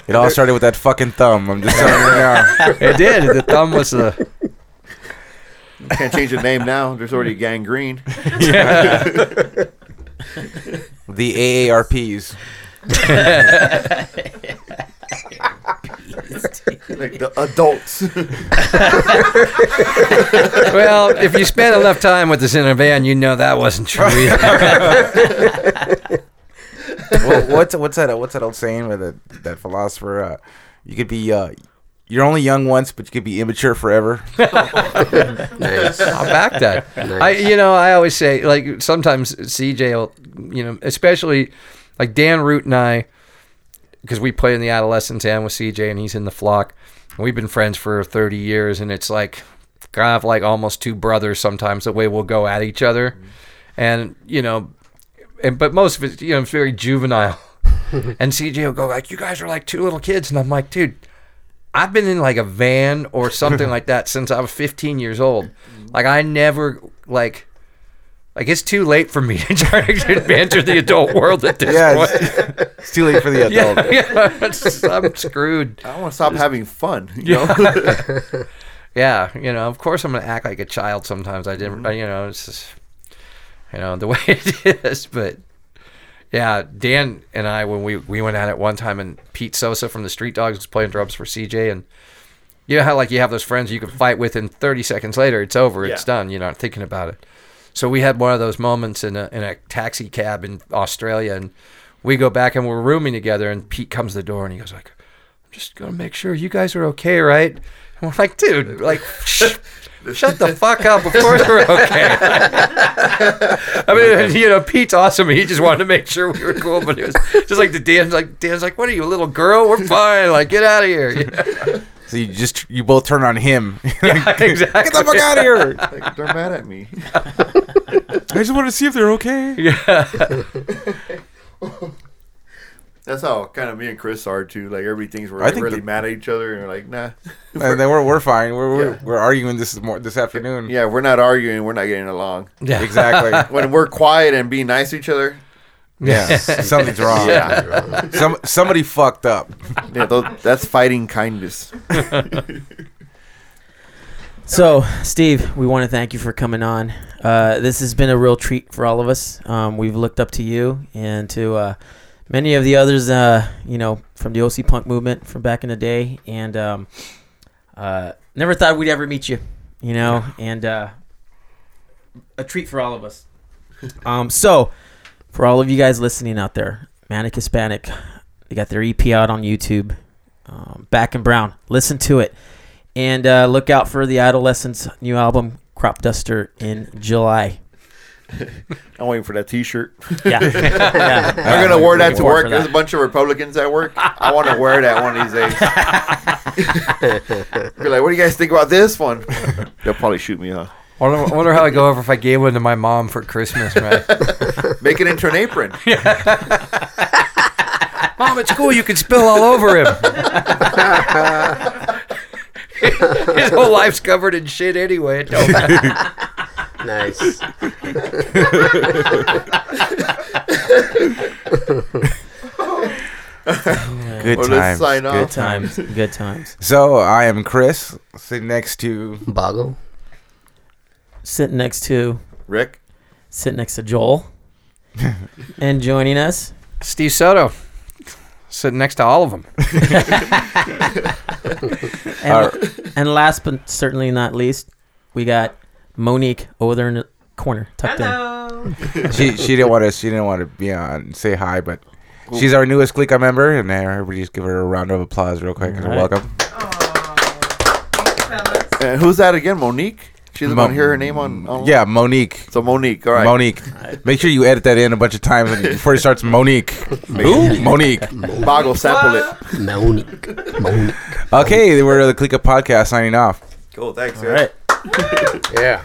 It all started with that fucking thumb. I'm just telling you now. It did. The thumb was the. Can't change the name now. There's already gangrene. The AARPs. like the adults. Well, if you spent enough time with us in a van, you know that wasn't true. Well, what's what's that? What's that old saying with that that philosopher? Uh, you could be uh, you're only young once, but you could be immature forever. Nice. I'll back that. I, you know, I always say like sometimes CJ will, you know, especially like Dan Root and I, because we play in the adolescents and with CJ, and he's in the flock. And we've been friends for 30 years, and it's like kind of like almost two brothers sometimes the way we'll go at each other, mm-hmm. and you know, and but most of it, you know, it's very juvenile. and CJ will go like, "You guys are like two little kids," and I'm like, "Dude." I've been in like a van or something like that since I was 15 years old. Like I never like like it's too late for me to try to enter the adult world at this Yeah, point. it's, it's too late for the adult. Yeah, yeah, it's- I'm screwed. I want to stop having fun. You know? Yeah, you know, of course I'm gonna act like a child sometimes. I didn't, mm-hmm. you know, it's just, you know, the way it is. But yeah, Dan and I, when we we went at it one time, and Pete Sosa from the Street Dogs was playing drums for CJ, and you know how like you have those friends you can fight with, and 30 seconds later it's over, it's done. You're not thinking about it. So we had one of those moments in a in a taxi cab in Australia, and we go back and we're rooming together, and Pete comes to the door and he goes like, "I'm just gonna make sure you guys are okay, right?" And we're like, "Dude, like." Shh. Shut the fuck up. Of course we're okay. I mean, you know, Pete's awesome. He just wanted to make sure we were cool, but it was just like the Dan's like Dan's like, "What are you, a little girl? We're fine. Like, get out of here." Yeah, So you just you both turn on him. exactly. Get the fuck out of here! like, they're mad at me. I just want to see if they're okay. That's how kind of me and Chris are too. Like everybody thinks we're like, really the- mad at each other, and we're like, nah. And then we're we're fine. We're we're, Yeah. we're arguing this more this afternoon. yeah, we're not arguing. We're not getting along. Yeah. Exactly. When we're quiet and being nice to each other, Yeah. Something's wrong. Yeah. Some somebody fucked up. yeah, tho- that's fighting kindness. So, Steve, we want to thank you for coming on. Uh, this has been a real treat for all of us. Um, we've looked up to you and to uh, many of the others, uh, you know, from the OC Punk movement from back in the day, and um, uh, never thought we'd ever meet you, you know, and uh, a treat for all of us. Um, so, for all of you guys listening out there, Manic Hispanic, They got their EP out on YouTube. Um, Back and Brown. Listen to it. And uh, look out for the Adolescents' new album, Cropduster, in July. I'm waiting for that T-shirt. Yeah. yeah. I'm gonna wear that to work. for There's a bunch of Republicans at work. I want to wear that one of these days. Be like, what do you guys think about this one? They'll probably shoot me, huh? Wonder, wonder how I go over if I gave one to my mom for Christmas, man. Make it into an apron. mom, it's cool. You can spill all over him. His whole life's covered in shit anyway. It don't matter. Nice. Good Well, let's times. sign Good off. times. Good times. So I am Chris, sitting next to Boggle. Sitting next to Rick. sitting next to Joel. and joining us, Steve Soto, sitting next to all of them. and, and last but certainly not least, we got Monique over there in the corner, tucked in. Hello. she she didn't want to she didn't want to be on say hi, but she's our newest Clika member, and uh, everybody just give her a round of applause real quick. and All right. Welcome. Thanks, fellas. Uh, who's that again? Monique. She doesn't Mo- want to hear her name on. on Yeah, Monique. So Monique. All right. Monique. Make sure you edit that in a bunch of times before it starts. Monique. Who? Monique. Boggle sample it. Monique. Monique. Okay, we're the Clika podcast signing off. Cool. Thanks. All right. Yeah.